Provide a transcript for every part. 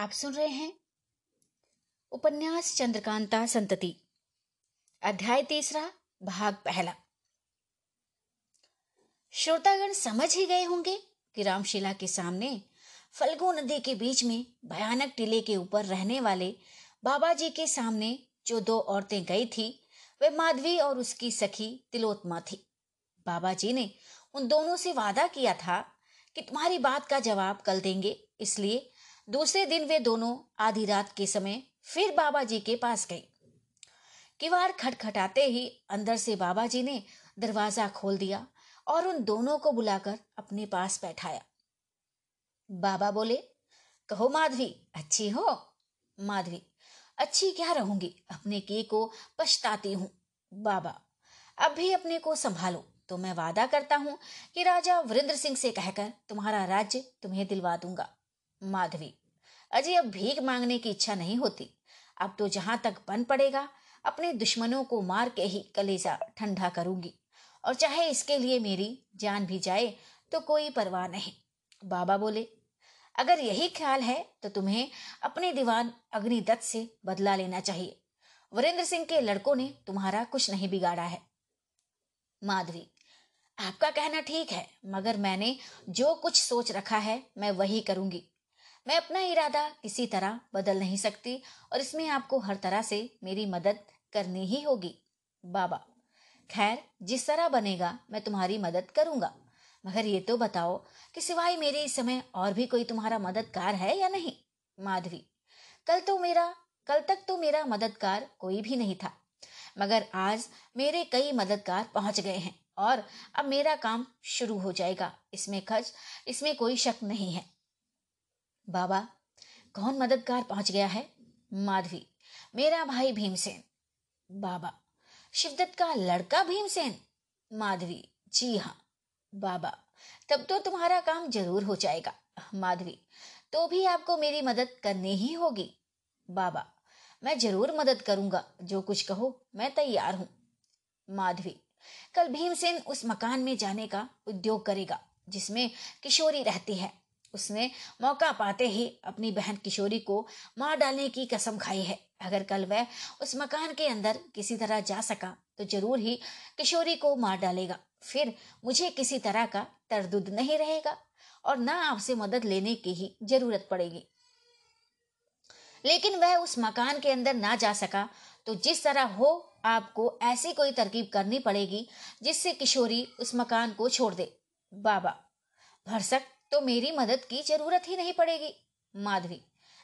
आप सुन रहे हैं उपन्यास चंद्रकांता संतति, अध्याय तीसरा, भाग पहला। श्रोतागण समझ ही गए होंगे कि रामशिला के सामने फल्गु नदी के बीच में भयानक टीले के ऊपर रहने वाले बाबा जी के सामने जो दो औरतें गई थी, वे माधवी और उसकी सखी तिलोत्मा थी। बाबा जी ने उन दोनों से वादा किया था कि तुम्हारी बात का जवाब कल देंगे, इसलिए दूसरे दिन वे दोनों आधी रात के समय फिर बाबा जी के पास गई। किवाड़ खटखटाते ही अंदर से बाबा जी ने दरवाज़ा खोल दिया और उन दोनों को बुलाकर अपने पास बैठाया। बाबा बोले, कहो माधवी, अच्छी हो? माधवी, अच्छी क्या रहूँगी? अपने की को पछताती हूँ। बाबा, अब भी अपने को संभालो तो मैं वादा करता हूँ कि राजा वरिंद्र सिंह से कहकर तुम्हारा राज्य तुम्हें दिलवा दूँगा। माधवी अजय अब भीख मांगने की इच्छा नहीं होती। अब तो जहाँ तक बन पड़ेगा, अपने दुश्मनों को मार के ही कलेजा ठंडा करूँगी। और चाहे इसके लिए मेरी जान भी जाए तो कोई परवाह नहीं। बाबा बोले, अगर यही ख्याल है तो तुम्हें अपने दीवान अग्निदत्त से बदला लेना चाहिए। वरेंद्र सिंह के लड़कों ने तुम्हारा कुछ नहीं बिगाड़ा है। माधवी, आपका कहना ठीक है, मगर मैंने जो कुछ सोच रखा है, मैं वही करूँगी। मैं अपना इरादा किसी तरह बदल नहीं सकती और इसमें आपको हर तरह से मेरी मदद करनी ही होगी। बाबा, खैर, जिस तरह बनेगा, मैं तुम्हारी मदद करूँगा। मगर ये तो बताओ कि सिवाय मेरे इस समय और भी कोई तुम्हारा मददगार है या नहीं? माधवी, कल तो मेरा, कल तक तो मेरा मददगार कोई भी नहीं था। मगर आज मेरे कई मददगार पहुँच गए हैं और अब मेरा काम शुरू हो जाएगा। इसमें खर्च, इसमें कोई शक नहीं है। बाबा, कौन मददगार पहुँच गया है? माधवी, मेरा भाई भीमसेन। बाबा, शिवदत्त का लड़का भीमसेन? माधवी, जी हाँ। बाबा, तब तो तुम्हारा काम ज़रूर हो जाएगा। माधवी तो भी आपको मेरी मदद करनी ही होगी। बाबा, मैं ज़रूर मदद करूँगा। जो कुछ कहो, मैं तैयार हूँ। माधवी, कल भीमसेन उस मकान में जाने का उद्योग करेगा, जिसमें किशोरी रहती है। उसने मौका पाते ही अपनी बहन किशोरी को मार डालने की कसम खाई है। अगर कल वह उस मकान के अंदर किसी तरह जा सका तो ज़रूर ही किशोरी को मार डालेगा। फिर मुझे किसी तरह का तरदुद नहीं रहेगा और ना आपसे मदद लेने की ही ज़रूरत पड़ेगी। लेकिन वह उस मकान के अंदर ना जा सका तो जिस तरह हो, आपको ऐसी कोई तरकीब करनी पड़ेगी जिससे किशोरी उस मकान को छोड़ दे। बाबा, भरसक तो मेरी मदद की ज़रूरत ही नहीं पड़ेगी। माधवी,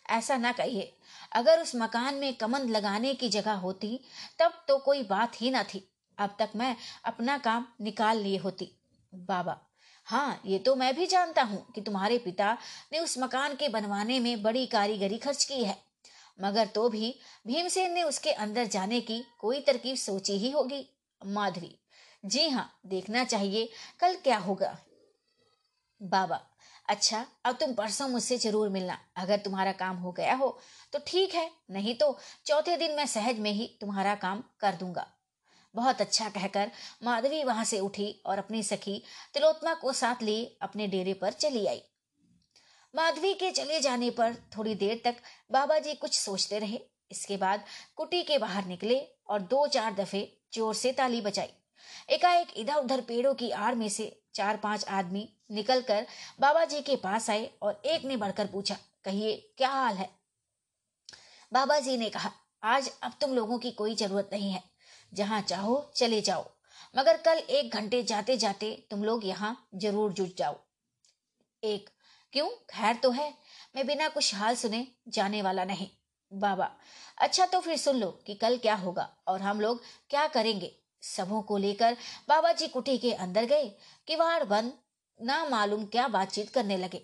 ऐसा ना कहिए। अगर उस मकान में कमंद लगाने की जगह होती, तब तो कोई बात ही ना थी। अब तक मैं अपना काम निकाल लिए होती। बाबा हाँ ये तो मैं भी जानता हूँ कि तुम्हारे पिता ने उस मकान के बनवाने में बड़ी कारीगरी खर्च की है। मगर तो भी भीमसेन ने उसके अंदर जाने की कोई तरकीब सोची ही होगी। माधवी, जी हाँ देखना चाहिए कल क्या होगा। बाबा अच्छा अब तुम परसों मुझसे ज़रूर मिलना, अगर तुम्हारा काम हो गया हो तो ठीक है, नहीं तो चौथे दिन मैं सहज में ही तुम्हारा काम कर दूँगा। बहुत अच्छा कहकर माधवी वहाँ से उठी और अपनी सखी तिलोत्मा को साथ लिए अपने डेरे पर चली आई। माधवी के चले जाने पर थोड़ी देर तक बाबा जी कुछ सोचते रहे, इसके बाद कुटी के बाहर निकले और दो चार दफे ज़ोर से ताली बजाई। एकाएक इधर उधर पेड़ों की आड़ में से चार पाँच आदमी निकलकर बाबा जी के पास आए और एक ने बढ़कर पूछा, कहिए, क्या हाल है? बाबा जी ने कहा, आज अब तुम लोगों की कोई ज़रूरत नहीं है। जहाँ चाहो, चले जाओ। मगर कल एक घंटे जाते जाते तुम लोग यहाँ ज़रूर जुट जाओ। एक, क्यों? खैर तो है। मैं बिना कुछ हाल सुने जाने वाला नहीं। बाबा अच्छा तो फिर सुन लो कि कल क्या होगा और हम लोग क्या करेंगे। सबों को लेकर बाबा जी कुटी के अंदर गए किवाड़ बंद ना मालूम क्या बातचीत करने लगे।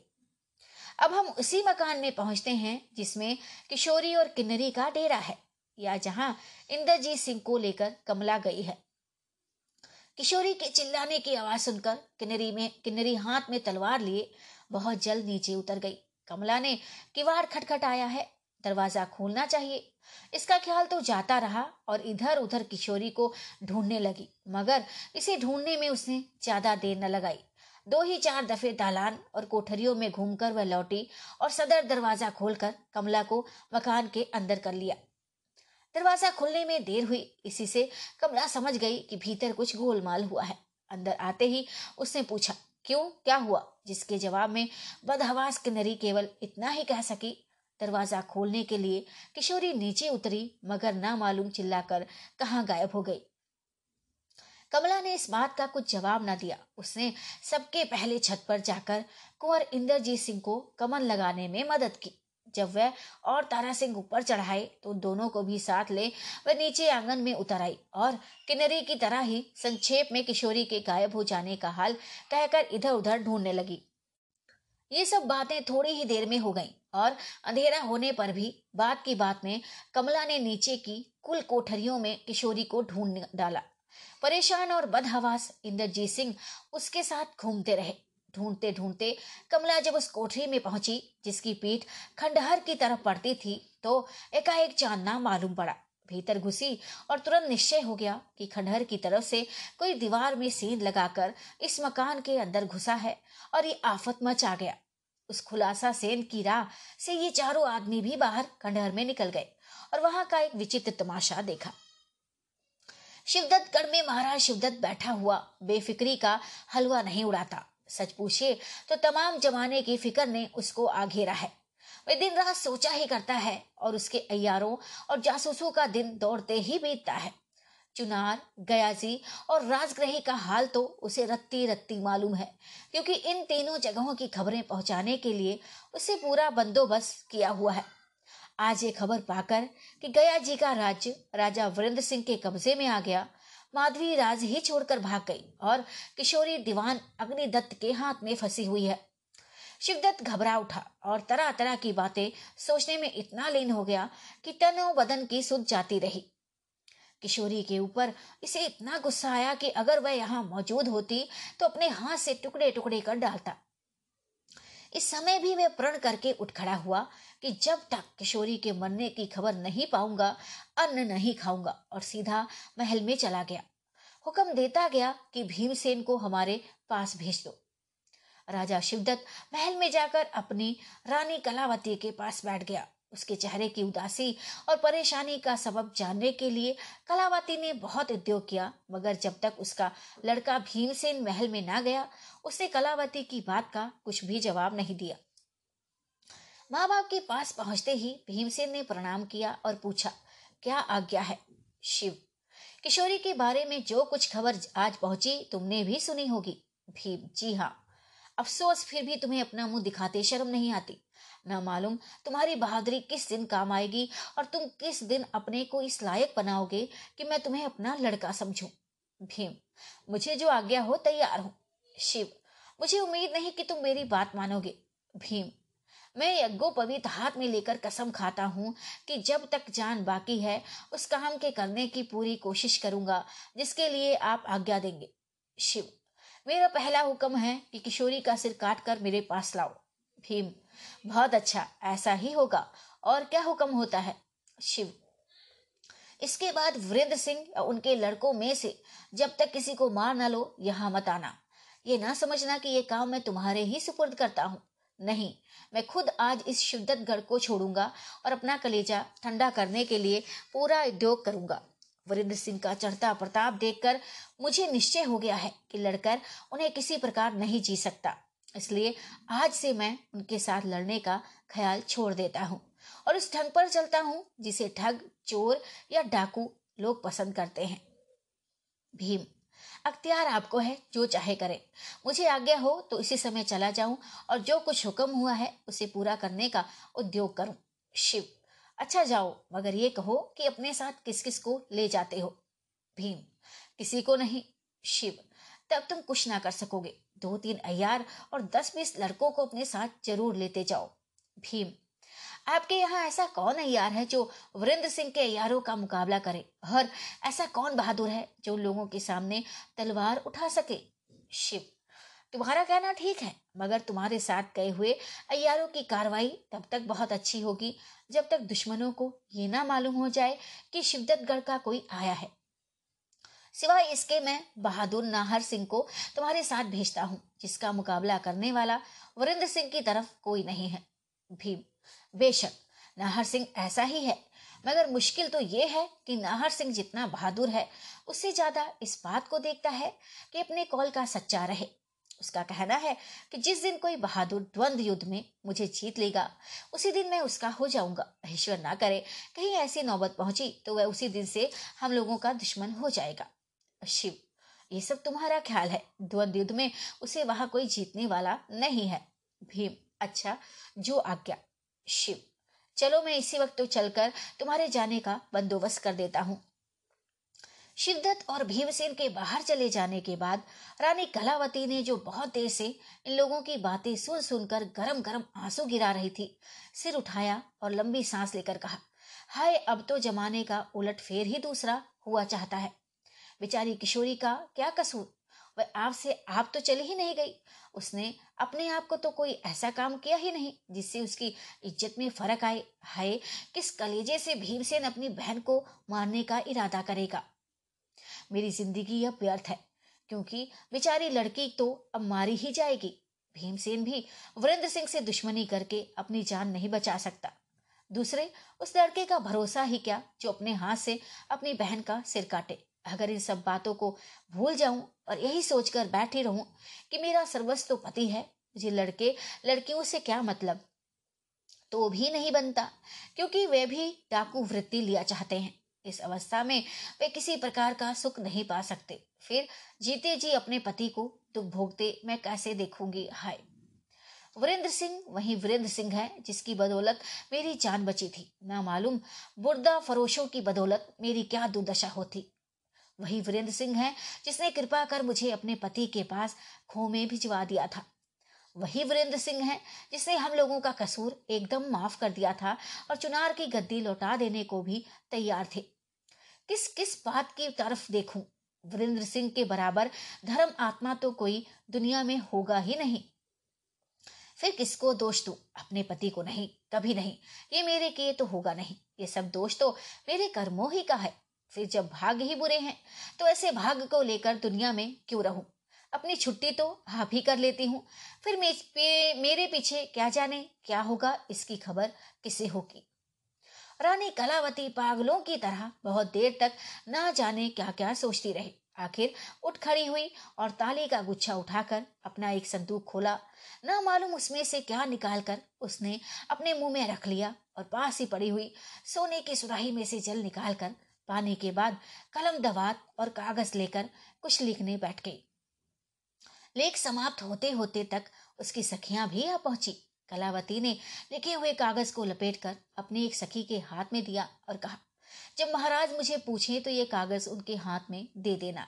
अब हम उसी मकान में पहुँचते हैं जिसमें किशोरी और किन्नरी का डेरा है, या जहाँ इंद्रजीत सिंह को लेकर कमला गई है। किशोरी के चिल्लाने की आवाज़ सुनकर किन्नरी में, किन्नरी हाथ में तलवार लिए बहुत जल्द नीचे उतर गई। कमला ने किवाड़ खटखटाया है दरवाज़ा खोलना चाहिए। इसका ख्याल तो जाता रहा और इधर उधर किशोरी को ढूँढने लगी, मगर इसे ढूँढने में उसने ज़्यादा देर न लगाई। दो ही चार दफे दालान और कोठरियों में घूमकर वह लौटी और सदर दरवाज़ा खोलकर कमला को मकान के अंदर कर लिया। दरवाज़ा खुलने में देर हुई, इसी से कमला समझ गई कि भीतर कुछ गोलमाल हुआ है। अंदर आते ही उसने पूछा, क्यों? क्या हुआ? जिसके जवाब में बदहवास किन्नरी केवल इतना ही कह सकी दरवाज़ा खोलने के लिए किशोरी नीचे उतरी, मगर ना मालूम चिल्लाकर कहाँ गायब हो गई। कमला ने इस बात का कुछ जवाब न दिया। उसने सबके पहले छत पर जाकर कुंवर इंद्रजीत सिंह को कमन लगाने में मदद की। जब वह और तारा सिंह ऊपर चढ़ाए तो दोनों को भी साथ ले वह नीचे आँगन में उतर आई और किन्नरी की तरह ही संक्षेप में किशोरी के गायब हो जाने का हाल कहकर इधर उधर ढूँढने लगी। ये सब बातें थोड़ी ही देर में हो गईं और अंधेरा होने पर भी बात की बात में कमला ने नीचे की कुल कोठरियों में किशोरी को ढूंढ डाला। परेशान और बदहवास इंद्रजीत सिंह उसके साथ घूमते रहे। ढूंढते ढूंढते कमला जब उस कोठरी में पहुँची, जिसकी पीठ खंडहर की तरफ़ पड़ती थी तो एकाएक चांदना मालूम पड़ा। भीतर घुसी और तुरंत निश्चय हो गया कि खंडहर की तरफ़ से कोई दीवार में सीन लगाकर इस मकान के अंदर घुसा है और ये आफत मच आ गया। उस खुलासा सेन की राह से ये चारों आदमी भी बाहर खंडहर में निकल गए और वहाँ का एक विचित्र तमाशा देखा। शिवदत्त गढ़ में महाराज शिवदत्त बैठा हुआ बेफिक्री का हलवा नहीं उड़ाता। सच पूछिए तो तमाम जमाने की फ़िक्र ने उसको आघेरा है। वह दिन रात सोचा ही करता है और उसके अयारों और जासूसों का दिन दौड़ते ही बीतता है। चुनार, गयाजी और राजग्रही का हाल तो उसे रत्ती रत्ती मालूम है, क्योंकि इन तीनों जगहों की खबरें पहुँचाने के लिए उसे पूरा बंदोबस्त किया हुआ है। आज ये खबर पाकर कि गया जी का राज्य राजा वीरेंद्र सिंह के कब्जे में आ गया, माधवी राज ही छोड़कर भाग गई और किशोरी दीवान अग्निदत्त के हाथ में फंसी हुई है। शिवदत्त घबरा उठा और तरह तरह की बातें सोचने में इतना लीन हो गया कि तनो बदन की सुध जाती रही। किशोरी के ऊपर इसे इतना गुस्सा आया कि अगर वह यहाँ मौजूद होती तो अपने हाथ से टुकड़े टुकड़े कर डालता। इस समय भी वह प्रण करके उठ खड़ा हुआ कि जब तक किशोरी के मरने की खबर नहीं पाऊँगा, अन्न नहीं खाऊँगा और सीधा महल में चला गया। हुक्म देता गया कि भीमसेन को हमारे पास भेज दो। राजा शिवदत्त महल में जाकर अपनी रानी कलावती के पास बैठ गया। उसके चेहरे की उदासी और परेशानी का सबब जानने के लिए कलावती ने बहुत उद्योग किया, मगर जब तक उसका लड़का भीमसेन महल में ना गया, उसने कलावती की बात का कुछ भी जवाब नहीं दिया। माँ बाप के पास पहुँचते ही भीमसेन ने प्रणाम किया और पूछा, क्या आज्ञा है? शिव, किशोरी के बारे में जो कुछ खबर आज पहुँची तुमने भी सुनी होगी। भीम, जी हाँ अफसोस फिर भी तुम्हें अपना मुँह दिखाते शर्म नहीं आती। न मालूम तुम्हारी बहादुरी किस दिन काम आएगी और तुम किस दिन अपने को इस लायक बनाओगे कि मैं तुम्हें अपना लड़का समझूं। भीम, मुझे जो आज्ञा हो तैयार हूँ। शिव, मुझे उम्मीद नहीं कि तुम मेरी बात मानोगे। भीम, मैं यज्ञोपवीत हाथ में लेकर कसम खाता हूँ कि जब तक जान बाकी है, उस काम के करने की पूरी कोशिश करूँगा, जिसके लिए आप आज्ञा देंगे। शिव मेरा पहला हुक्म है कि किशोरी का सिर काट कर मेरे पास लाओ। भीम, बहुत अच्छा ऐसा ही होगा। और क्या हुक्म होता है? शिव, इसके बाद वृद्ध सिंह उनके लड़कों में से जब तक किसी को मार ना लो, यहाँ मत आना। ये ना समझना कि ये काम मैं तुम्हारे ही सुपुर्द करता हूँ। नहीं, मैं खुद आज इस शिवदत्त गढ़ को छोड़ूँगा और अपना कलेजा ठंडा करने के लिए पूरा उद्योग करूँगा। वरिंद्र सिंह का चढ़ता प्रताप देखकर मुझे निश्चय हो गया है कि लड़कर उन्हें किसी प्रकार नहीं जी सकता। इसलिए आज से मैं उनके साथ लड़ने का ख्याल छोड़ देता हूँ और उस ढंग पर चलता हूँ जिसे ठग, चोर या डाकू लोग पसंद करते हैं। भीम, अख्तियार आपको है, जो चाहे करे। मुझे आज्ञा हो तो इसी समय चला जाऊँ और जो कुछ हुक्म हुआ है उसे पूरा करने का उद्योग करूँ। शिव। अच्छा जाओ, मगर ये कहो कि अपने साथ किस किस को ले जाते हो? भीम, किसी को नहीं। शिव, तब तुम कुछ ना कर सकोगे। दो तीन अयार और दस बीस लड़कों को अपने साथ ज़रूर लेते जाओ। भीम, आपके यहाँ ऐसा कौन अयार है जो वरिंद्र सिंह के अयारों का मुकाबला करे? और ऐसा कौन बहादुर है जो लोगों के सामने तलवार उठा सके? शिव तुम्हारा कहना ठीक है, मगर तुम्हारे साथ गए हुए अयारों की कार्रवाई तब तक बहुत अच्छी होगी, जब तक दुश्मनों को ये ना मालूम हो जाए कि शिवदत्तगढ़ का कोई आया है। सिवाय इसके मैं बहादुर नाहर सिंह को तुम्हारे साथ भेजता हूँ, जिसका मुकाबला करने वाला वरिंद्र सिंह की तरफ़ कोई नहीं है। भीम, बेशक, नाहर सिंह ऐसा ही है, मगर मुश्किल तो ये है कि नाहर सिंह जितना बहादुर है, उससे ज़्यादा इस बात को देखता है कि अपने कॉल का सच्चा रहे। उसका कहना है कि जिस दिन कोई बहादुर द्वंद युद्ध में मुझे जीत लेगा, उसी दिन मैं उसका हो जाऊँगा। ईश्वर ना करे, कहीं ऐसी नौबत पहुँची तो वह उसी दिन से हम लोगों का दुश्मन हो जाएगा। शिव, ये सब तुम्हारा ख्याल है? द्वंद युद्ध में उसे वहाँ कोई जीतने वाला नहीं है। भीम अच्छा जो आज्ञा। शिव, चलो मैं इसी वक्त तो चलकर तुम्हारे जाने का बंदोबस्त कर देता हूँ। शिवदत्त और भीमसेन के बाहर चले जाने के बाद रानी कलावती ने जो बहुत देर से इन लोगों की बातें सुन सुनकर गरम गरम आँसू गिरा रही थी, सिर उठाया और लंबी सांस लेकर कहा, हाय, अब तो जमाने का उलट फेर ही दूसरा हुआ चाहता है। बेचारी किशोरी का क्या कसूर? वह आपसे आप तो चली ही नहीं गई। उसने अपने आप को तो कोई ऐसा काम किया ही नहीं जिससे उसकी इज़्ज़त में फ़र्क आए। हाय, किस कलेजे से भीमसेन अपनी बहन को मारने का इरादा करेगा? मेरी ज़िंदगी अब व्यर्थ है, क्योंकि बेचारी लड़की तो अब मारी ही जाएगी। भीमसेन भी वीरेंद्र सिंह से दुश्मनी करके अपनी जान नहीं बचा सकता। दूसरे, उस लड़के का भरोसा ही क्या जो अपने हाथ से अपनी बहन का सिर काटे? अगर इन सब बातों को भूल जाऊँ और यही सोचकर बैठी रहूँ कि मेरा सर्वस्व तो पति है, मुझे लड़के, लड़कियों से क्या मतलब? तो भी नहीं बनता, क्योंकि वे भी डाकू वृत्ति लिया चाहते हैं। इस अवस्था में वे किसी प्रकार का सुख नहीं पा सकते। फिर जीते जी अपने पति को दुख भोगते मैं कैसे देखूँगी? हाय। वीरेंद्र सिंह, वही वीरेंद्र सिंह है, जिसकी बदौलत मेरी जान बची थी। ना मालूम बुर्दा फरोशों की बदौलत मेरी क्या दुर्दशा होती। वही वीरेंद्र सिंह है, जिसने कृपा कर मुझे अपने पति के पास खो में भिजवा दिया था। वही वीरेंद्र सिंह है, जिसने हम लोगों का कसूर एकदम माफ़ कर दिया था और चुनार की गद्दी लौटा देने को भी तैयार थे। किस किस बात की तरफ़ देखूँ? वीरेंद्र सिंह के बराबर धर्म आत्मा तो कोई दुनिया में होगा ही नहीं। फिर किसको दोष दू? अपने पति को नहीं, कभी नहीं। ये मेरे किए तो होगा नहीं। ये सब दोष तो मेरे कर्मों ही का है। फिर जब भाग ही बुरे हैं तो ऐसे भाग को लेकर दुनिया में क्यों रहूँ? अपनी छुट्टी तो आप ही कर लेती हूँ। फिर पे, मेरे पीछे क्या जाने क्या होगा इसकी खबर किसे होगी? रानी कलावती पागलों की तरह बहुत देर तक ना जाने क्या क्या सोचती रही। आखिर उठ खड़ी हुई और ताले का गुच्छा उठाकर अपना एक संदूक खोला। ना मालूम उसमें से क्या निकालकर उसने अपने मुँह में रख लिया और पास ही पड़ी हुई सोने की सुराही में से जल निकालकर पाने के बाद कलम दवात और कागज़ लेकर कुछ लिखने बैठ गई। लेख समाप्त होते होते तक उसकी सखियाँ भी आ पहुँची। कलावती ने लिखे हुए कागज़ को लपेटकर अपने एक सखी के हाथ में दिया और कहा, जब महाराज मुझे पूछे तो ये कागज़ उनके हाथ में दे देना।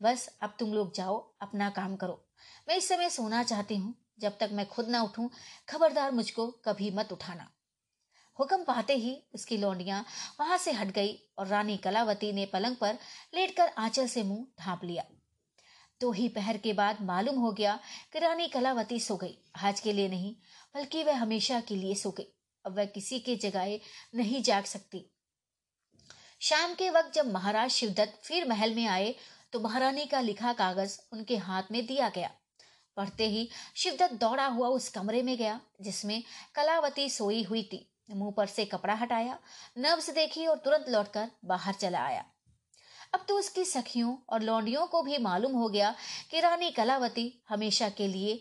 बस अब तुम लोग जाओ, अपना काम करो। मैं इस समय सोना चाहती हूँ। जब तक मैं खुद ना उठूं, खबरदार मुझको कभी मत उठाना हुक्म पाते ही उसकी लौंडियाँ वहाँ से हट गई और रानी कलावती ने पलंग पर लेटकर आंचल से मुँह ढांप लिया। दो ही पहर के बाद मालूम हो गया कि रानी कलावती सो गई। आज के लिए नहीं, बल्कि वह हमेशा के लिए सो गई। अब वह किसी के जगह नहीं जाग सकती। शाम के वक्त जब महाराज शिवदत्त फिर महल में आए तो महारानी का लिखा कागज़ उनके हाथ में दिया गया। पढ़ते ही शिवदत्त दौड़ा हुआ उस कमरे में गया, जिसमें कलावती सोई हुई थी। मुँह पर से कपड़ा हटाया नब्स देखी और तुरंत लौटकर बाहर चला आया। अब तो उसकी सखियों और लौंडियों को भी मालूम हो गया कि रानी कलावती हमेशा के लिए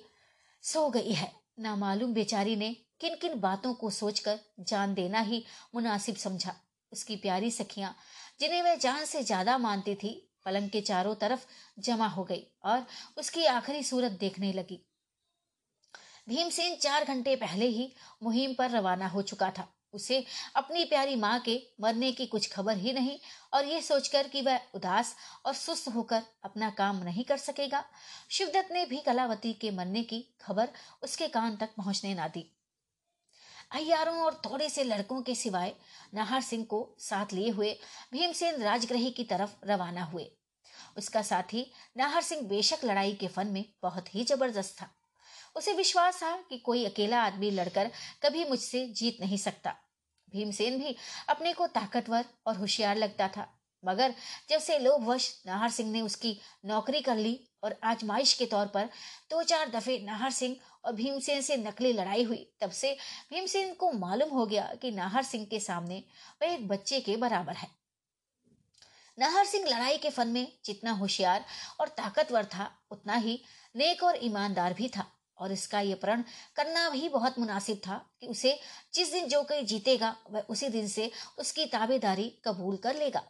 सो गई है। ना मालूम बेचारी ने किन किन बातों को सोचकर जान देना ही मुनासिब समझा। उसकी प्यारी सखियाँ, जिन्हें वह जान से ज़्यादा मानती थी, पलंग के चारों तरफ़ जमा हो गई और उसकी आखिरी सूरत देखने लगी। भीमसेन चार घंटे पहले ही मुहिम पर रवाना हो चुका था। उसे अपनी प्यारी माँ के मरने की कुछ खबर ही नहीं, और ये सोचकर कि वह उदास और सुस्त होकर अपना काम नहीं कर सकेगा। शिवदत्त ने भी कलावती के मरने की खबर उसके कान तक पहुँचने ना दी। अयारों और थोड़े से लड़कों के सिवाय नाहर सिंह को साथ लिए हुए भीमसेन राजग्रही की तरफ़ रवाना हुए। उसका साथी नाहर सिंह बेशक लड़ाई के फन में बहुत ही ज़बरदस्त था। उसे विश्वास था कि कोई अकेला आदमी लड़कर कभी मुझसे जीत नहीं सकता। भीमसेन भी अपने को ताकतवर और होशियार लगता था। मगर जब से लोभवश नाहर सिंह ने उसकी नौकरी कर ली और आजमाइश के तौर पर दो चार दफे नाहर सिंह और भीमसेन से नकली लड़ाई हुई, तब से भीमसेन को मालूम हो गया कि नाहर सिंह के सामने वह एक बच्चे के बराबर है। नाहर सिंह लड़ाई के फन में जितना होशियार और ताकतवर था, उतना ही नेक और ईमानदार भी था। और इसका ये प्रण करना भी बहुत मुनासिब था कि उसे जिस दिन जो कोई जीतेगा, वह उसी दिन से उसकी ताबेदारी कबूल कर लेगा।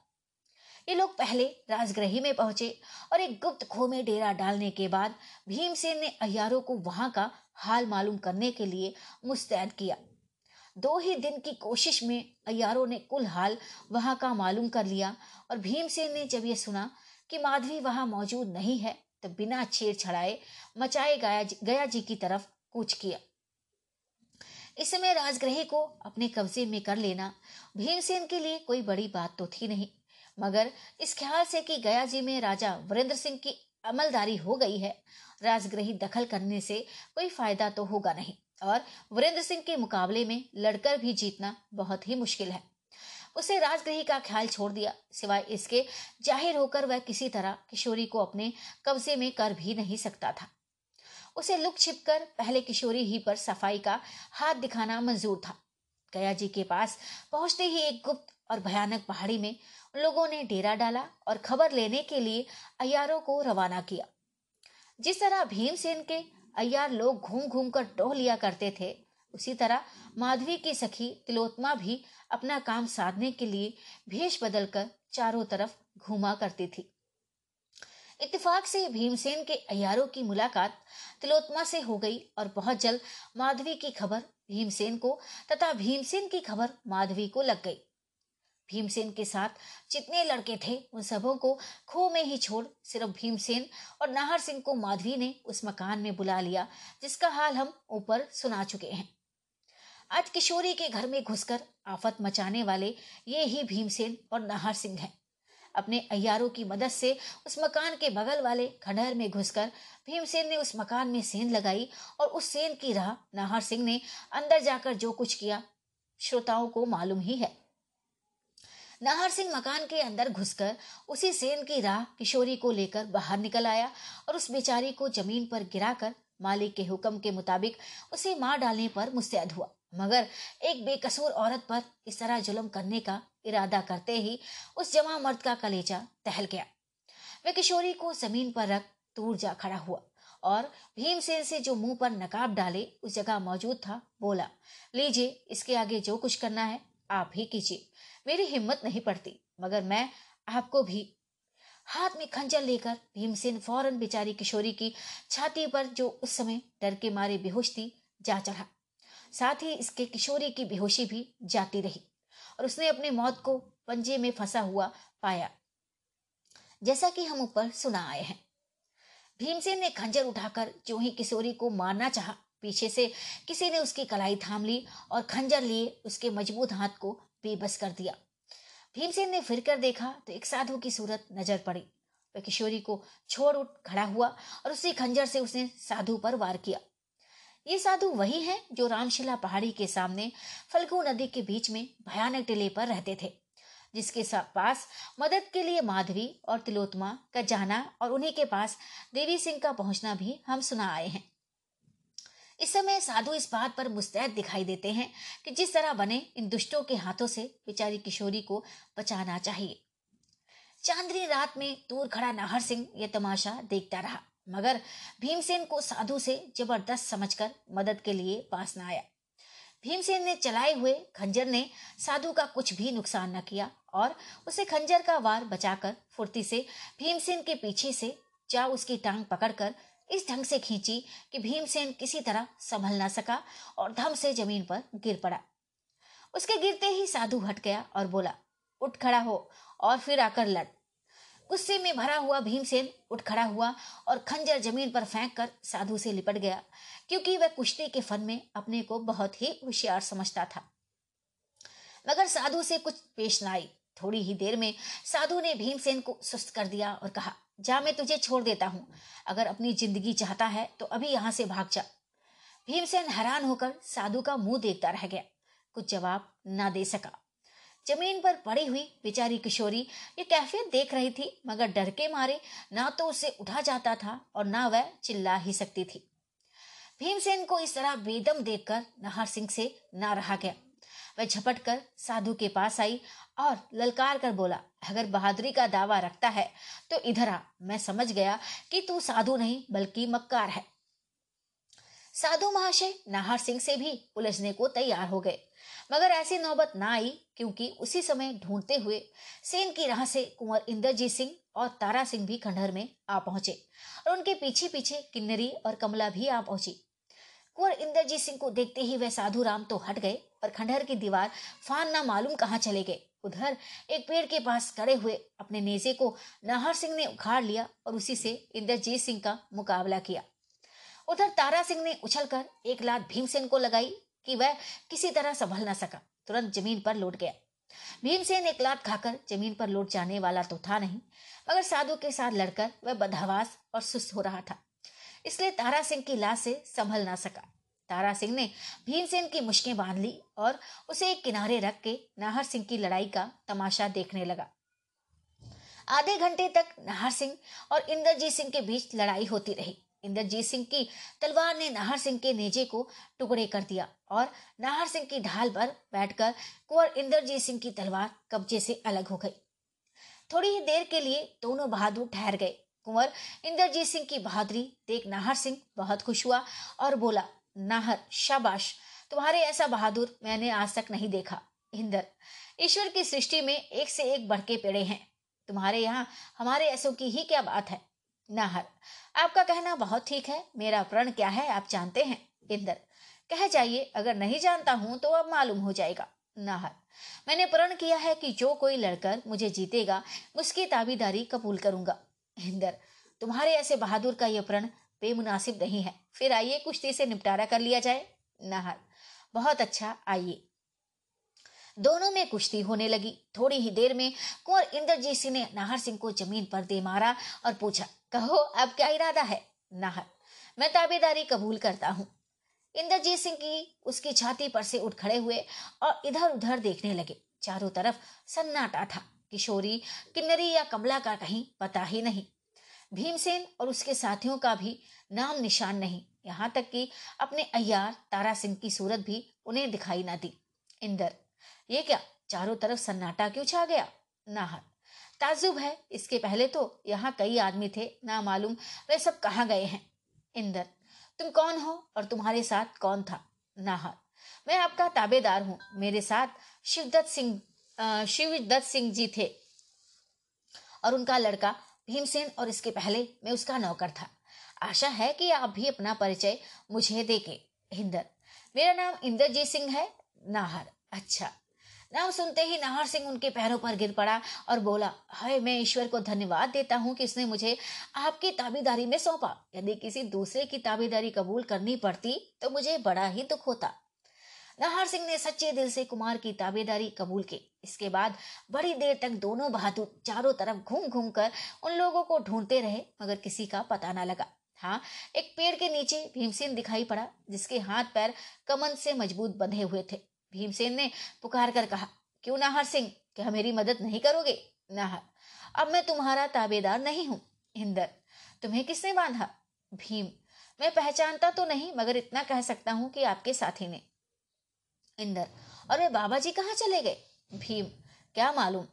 ये लोग पहले राजग्रही में पहुँचे और एक गुप्त खो में डेरा डालने के बाद भीमसेन ने अयारों को वहाँ का हाल मालूम करने के लिए मुस्तैद किया। दो ही दिन की कोशिश में अयारों ने कुल हाल वहाँ का मालूम कर लिया और भीमसेन ने जब ये सुना कि माधवी वहाँ मौजूद नहीं है तो बिना छेड़ छड़ाए मचाए गया गया जी की तरफ़ कूच किया। इस समय राजग्रही को अपने कब्जे में कर लेना भीमसेन के लिए कोई बड़ी बात तो थी नहीं, मगर इस ख्याल से कि गया जी में राजा वरेंद्र सिंह की अमलदारी हो गई है राजग्रही दखल करने से कोई फ़ायदा तो होगा नहीं, और वरेंद्र सिंह के मुकाबले में लड़कर भी जीतना बहुत ही मुश्किल है। उसे राजग्रही का ख्याल छोड़ दिया, सिवाय इसके ज़ाहिर होकर वह किसी तरह किशोरी को अपने कब्जे में कर भी नहीं सकता था। उसे लुक छिप कर पहले किशोरी ही पर सफ़ाई का हाथ दिखाना मंजूर था। गया जी के पास पहुँचते ही एक गुप्त और भयानक पहाड़ी में लोगों ने डेरा डाला और खबर लेने के लिए अयारों को रवाना किया। जिस तरह भीमसेन के अयार लोग घूम घूम कर टोह लिया करते थे उसी तरह माधवी की सखी तिलोत्मा भी अपना काम साधने के लिए भेष बदलकर चारों तरफ़ घूमा करती थी। इत्तेफाक से भीमसेन के अयारों की मुलाकात तिलोत्मा से हो गई और बहुत जल्द माधवी की खबर भीमसेन को तथा भीमसेन की खबर माधवी को लग गई। भीमसेन के साथ जितने लड़के थे, उन सबों को खो में ही छोड़ सिर्फ़ भीमसेन और नाहर सिंह को माधवी ने उस मकान में बुला लिया, जिसका हाल हम ऊपर सुना चुके हैं। आज किशोरी के घर में घुसकर आफत मचाने वाले ये ही भीमसेन और नाहर सिंह हैं। अपने अयारों की मदद से उस मकान के बगल वाले खंडहर में घुसकर भीमसेन ने उस मकान में सेंध लगाई और उस सेन की राह नाहर सिंह ने अंदर जाकर जो कुछ किया, श्रोताओं को मालूम ही है। नाहर सिंह मकान के अंदर घुसकर उसी सेन की राह किशोरी को लेकर बाहर निकल आया और उस बेचारी को ज़मीन पर गिराकर मालिक के हुक्म के मुताबिक उसे मार डालने पर मुस्तैद हुआ। मगर एक बेकसूर औरत पर इस तरह जुल्म करने का इरादा करते ही उस जमा मर्द का कलेजा टहल गया। वे किशोरी को ज़मीन पर रख दूर जा खड़ा हुआ और भीमसेन से जो मुँह पर नकाब डाले उस जगह मौजूद था, बोला, लीजिए, इसके आगे जो कुछ करना है, आप ही कीजिए। मेरी हिम्मत नहीं पड़ती, मगर मैं आपको भी हाथ में खंजर लेकर भीमसेन फ़ौरन बेचारी किशोरी की छाती पर जो उस समय डर के मारे बेहोश थी, जा चढ़ा। साथ ही इसके किशोरी की बेहोशी भी जाती रही और उसने अपनी मौत को पंजे में फंसा हुआ पाया, जैसा कि हम ऊपर सुना आए हैं। भीमसेन ने खंजर उठाकर जो ही किशोरी को मारना चाहा, पीछे से किसी ने उसकी कलाई थाम ली और खंजर लिए उसके मज़बूत हाथ को बेबस कर दिया। भीमसेन ने फिर कर देखा तो एक साधु की सूरत नज़र पड़ी। वह किशोरी को छोड़ उठ खड़ा हुआ और उसी खंजर से उसने साधु पर वार किया। ये साधु वही हैं जो रामशिला पहाड़ी के सामने फल्गु नदी के बीच में भयानक टिले पर रहते थे, जिसके पास मदद के लिए माधवी और तिलोत्मा का जाना और उन्हीं के पास देवी सिंह का पहुँचना भी हम सुना आए हैं। इस समय साधु इस बात पर मुस्तैद दिखाई देते हैं कि जिस तरह बने इन दुष्टों के हाथों से बेचारी किशोरी को बचाना चाहिए। चांदनी रात में दूर खड़ा नाहर सिंह यह तमाशा देखता रहा। मगर भीमसेन को साधु से ज़बरदस्त समझकर मदद के लिए पास न आया। भीमसेन ने चलाए हुए खंजर ने साधु का कुछ भी नुकसान न किया और उसे खंजर का वार बचाकर फुर्ती से भीमसेन के पीछे से जा उसकी टांग पकड़कर इस ढंग से खींची कि भीमसेन किसी तरह संभल ना सका और धम से ज़मीन पर गिर पड़ा। उसके गिरते ही साधु हट गया और बोला, उठ खड़ा हो और फिर आकर लड़। गुस्से में भरा हुआ भीमसेन उठ खड़ा हुआ और खंजर ज़मीन पर फेंक कर साधु से लिपट गया, क्योंकि वह कुश्ती के फन में अपने को बहुत ही होशियार समझता था। मगर साधु से कुछ पेश न आई। थोड़ी ही देर में साधु ने भीमसेन को सुस्त कर दिया और कहा, जा मैं तुझे छोड़ देता हूँ। अगर अपनी ज़िंदगी चाहता है तो अभी यहाँ से भाग जा। भीमसेन हैरान होकर साधु का मुँह देखता रह गया। कुछ जवाब ना दे सका। ज़मीन पर पड़ी हुई बेचारी किशोरी ये कैफियत देख रही थी, मगर डर के मारे ना तो उसे उठा जाता था और ना वह चिल्ला ही सकती थी। भीमसेन को इस तरह बेदम देखकर नाहर सिंह से ना रहा गया। वह झपट कर साधु के पास आई और ललकार कर बोला, अगर बहादुरी का दावा रखता है तो इधर आ, मैं समझ गया कि तू साधु नहीं, बल्कि मक्कार है। साधु महाशय नाहर सिंह से भी उलझने को तैयार हो गए। मगर ऐसी नौबत ना आई, क्योंकि उसी समय ढूंढते हुए सेन की राह से कुंवर इंद्रजीत सिंह और तारा सिंह भी खंडहर में आ पहुँचे और उनके पीछे पीछे किन्नरी और कमला भी आ पहुँची। कुंवर इंद्रजीत सिंह को देखते ही वह साधु राम तो हट गए और खंडहर की दीवार फान ना मालूम कहाँ चले गए। उधर एक पेड़ के पास खड़े हुए अपने नेजे को नाहर सिंह ने उखाड़ लिया और उसी से इंद्रजीत सिंह का मुकाबला किया। उधर तारा सिंह ने उछलकर एक लात भीमसेन को लगाई कि वह किसी तरह संभल न सका। तुरंत ज़मीन पर लौट गया। भीमसेन एक लात खाकर ज़मीन पर लौट जाने वाला तो था नहीं, मगर साधु के साथ लड़कर वह बदहवास और सुस्त हो रहा था। इसलिए तारा सिंह की लाश से संभल ना सका। तारा सिंह ने भीमसेन की मुश्कें बाँध ली और उसे एक किनारे रख के नाहर सिंह की लड़ाई का तमाशा देखने लगा। आधे घंटे तक नाहर सिंह और इंद्रजीत सिंह के बीच लड़ाई होती रही। इंद्रजीत सिंह की तलवार ने नाहर सिंह के नेजे को टुकड़े कर दिया और नाहर सिंह की ढाल पर बैठकर कुंवर इंद्रजीत सिंह की तलवार कब्जे से अलग हो गई। थोड़ी ही देर के लिए दोनों बहादुर ठहर गए। कुंवर इंद्रजीत सिंह की बहादुरी देख नाहर सिंह बहुत खुश हुआ और बोला, नाहर, शाबाश, तुम्हारे ऐसा बहादुर मैंने आज तक नहीं देखा। इंदर, ईश्वर की सृष्टि में एक से एक बढ़ के पेड़े हैं। तुम्हारे यहाँ, हमारे ऐसों की ही क्या बात है? नाहर आपका कहना बहुत ठीक है, मेरा प्रण क्या है आप जानते हैं। इंद्र, कह जाइए, अगर नहीं जानता हूँ तो अब मालूम हो जाएगा। नाहर मैंने प्रण किया है कि जो कोई लड़कर मुझे जीतेगा, उसकी ताबीदारी कबूल करूँगा। इंदर, तुम्हारे ऐसे बहादुर का यह प्रण बेमुनासिब नहीं है। फिर आइए, कुश्ती से निपटारा कर लिया जाए। नाहर बहुत अच्छा आइए। दोनों में कुश्ती होने लगी। थोड़ी ही देर में कुंवर इंद्रजीत सिंह ने नाहर सिंह को ज़मीन पर दे मारा और पूछा कहो अब क्या इरादा है। नाहर मैं ताबेदारी कबूल करता हूँ। इंद्रजीत सिंह की उसकी छाती पर से उठ खड़े हुए और इधर उधर देखने लगे। चारों तरफ़ सन्नाटा था। किशोरी, किन्नरी या कमला का कहीं पता ही नहीं। भीमसेन और उसके साथियों का भी नाम निशान नहीं। यहाँ तक कि अपने अयार तारा सिंह की सूरत भी उन्हें दिखाई ना दी। इंदर, ये क्या? चारों तरफ़ सन्नाटा क्यों छा गया? नाहर ताजुब है। इसके पहले तो यहाँ कई आदमी थे, ना मालूम वे सब कहाँ गए हैं। इंदर, तुम कौन हो और तुम्हारे साथ कौन था? नाहर, मैं आपका ताबेदार हूँ। मेरे साथ शिवदत्त सिंह शिवदत्त सिंह जी थे। और उनका लड़का भीमसेन और इसके पहले मैं उसका नौकर था। आशा है कि आप भी अपना परिचय मुझे देंगे। हिंदर मेरा नाम इंदरजीत सिंह है। नाहर अच्छा। नाम सुनते ही नाहर सिंह उनके पैरों पर गिर पड़ा और बोला, हाय, मैं ईश्वर को धन्यवाद देता हूँ कि इसने मुझे आपकी ताबीदारी में सौंपा। यदि किसी दूसरे की ताबीदारी कबूल करनी पड़ती तो मुझे बड़ा ही दुख होता नाहर सिंह ने सच्चे दिल से कुमार की ताबेदारी कबूल की। इसके बाद बड़ी देर तक दोनों बहादुर चारों तरफ़ घूम घूम कर उन लोगों को ढूंढते रहे, मगर किसी का पता ना लगा। हाँ एक पेड़ के नीचे भीमसेन दिखाई पड़ा, जिसके हाथ पैर कमन से मज़बूत बंधे हुए थे। भीमसेन ने पुकार कर कहा, क्यों नाहर सिंह? क्या मेरी मदद नहीं करोगे? नाहर अब मैं तुम्हारा ताबेदार नहीं हूँ, इंदर। तुम्हें किसने बांधा? भीम। मैं पहचानता तो नहीं, मगर इतना कह सकता हूँ कि आपके साथी ने। इंदर। और वे बाबा जी कहाँ चले गए? भीम, क्या मालूम?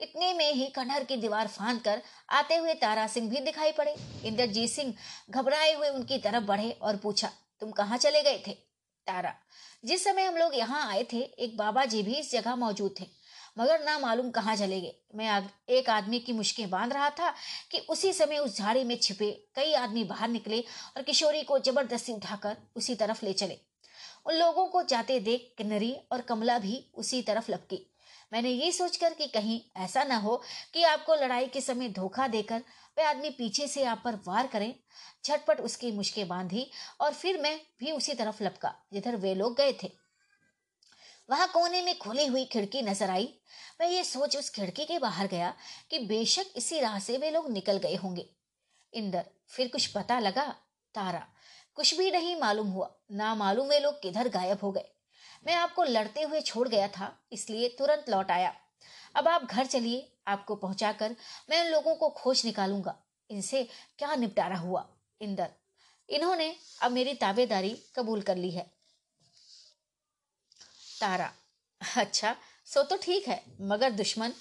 इतने में ही खंडहर की दीवार फांद कर आते हुए तारा सिंह भी दिखाई पड़े। इंद्रजीत सिंह घबराए हुए उनकी तरफ़ बढ़े और पूछा, तुम कहाँ चले गए थे? तारा। जिस समय हम लोग यहाँ आए थे, एक बाबा जी भी इस जगह मौजूद थे। मगर ना मालूम कहाँ चले गए। मैं एक आदमी की मुश्कें बाँध रहा था कि उसी समय उस झाड़ी में छिपे कई आदमी बाहर निकले और किशोरी को ज़बरदस्ती उठाकर उसी तरफ़ ले चले। उन लोगों को जाते देख किन्नरी और कमला भी उसी तरफ़ लपकी। मैंने ये सोचकर कि कहीं ऐसा ना हो कि आपको लड़ाई के समय धोखा देकर वह आदमी पीछे से आप पर वार करें, झटपट उसकी मुश्कें बांधी और फिर मैं भी उसी तरफ़ लपका, जिधर वे लोग गए थे। वहाँ कोने में खुली हुई खिड़की नज़र आई। मैं ये सोच उस खिड़की के बाहर गया कि बेशक इसी राह से वे लोग निकल गए होंगे। इंदर, फिर कुछ पता लगा, तारा, कुछ भी नहीं मालूम हुआ ना मालूम वे लोग किधर गायब हो गए। मैं आपको लड़ते हुए छोड़ गया था, इसलिए तुरंत लौट आया। अब आप घर चलिए आपको पहुंचाकर मैं उन लोगों को खोज निकालूँगा। इनसे क्या निपटारा हुआ? इंदर। इन्होंने अब मेरी ताबेदारी कबूल कर ली है। तारा। अच्छा सो तो ठीक है, मगर दुश्मन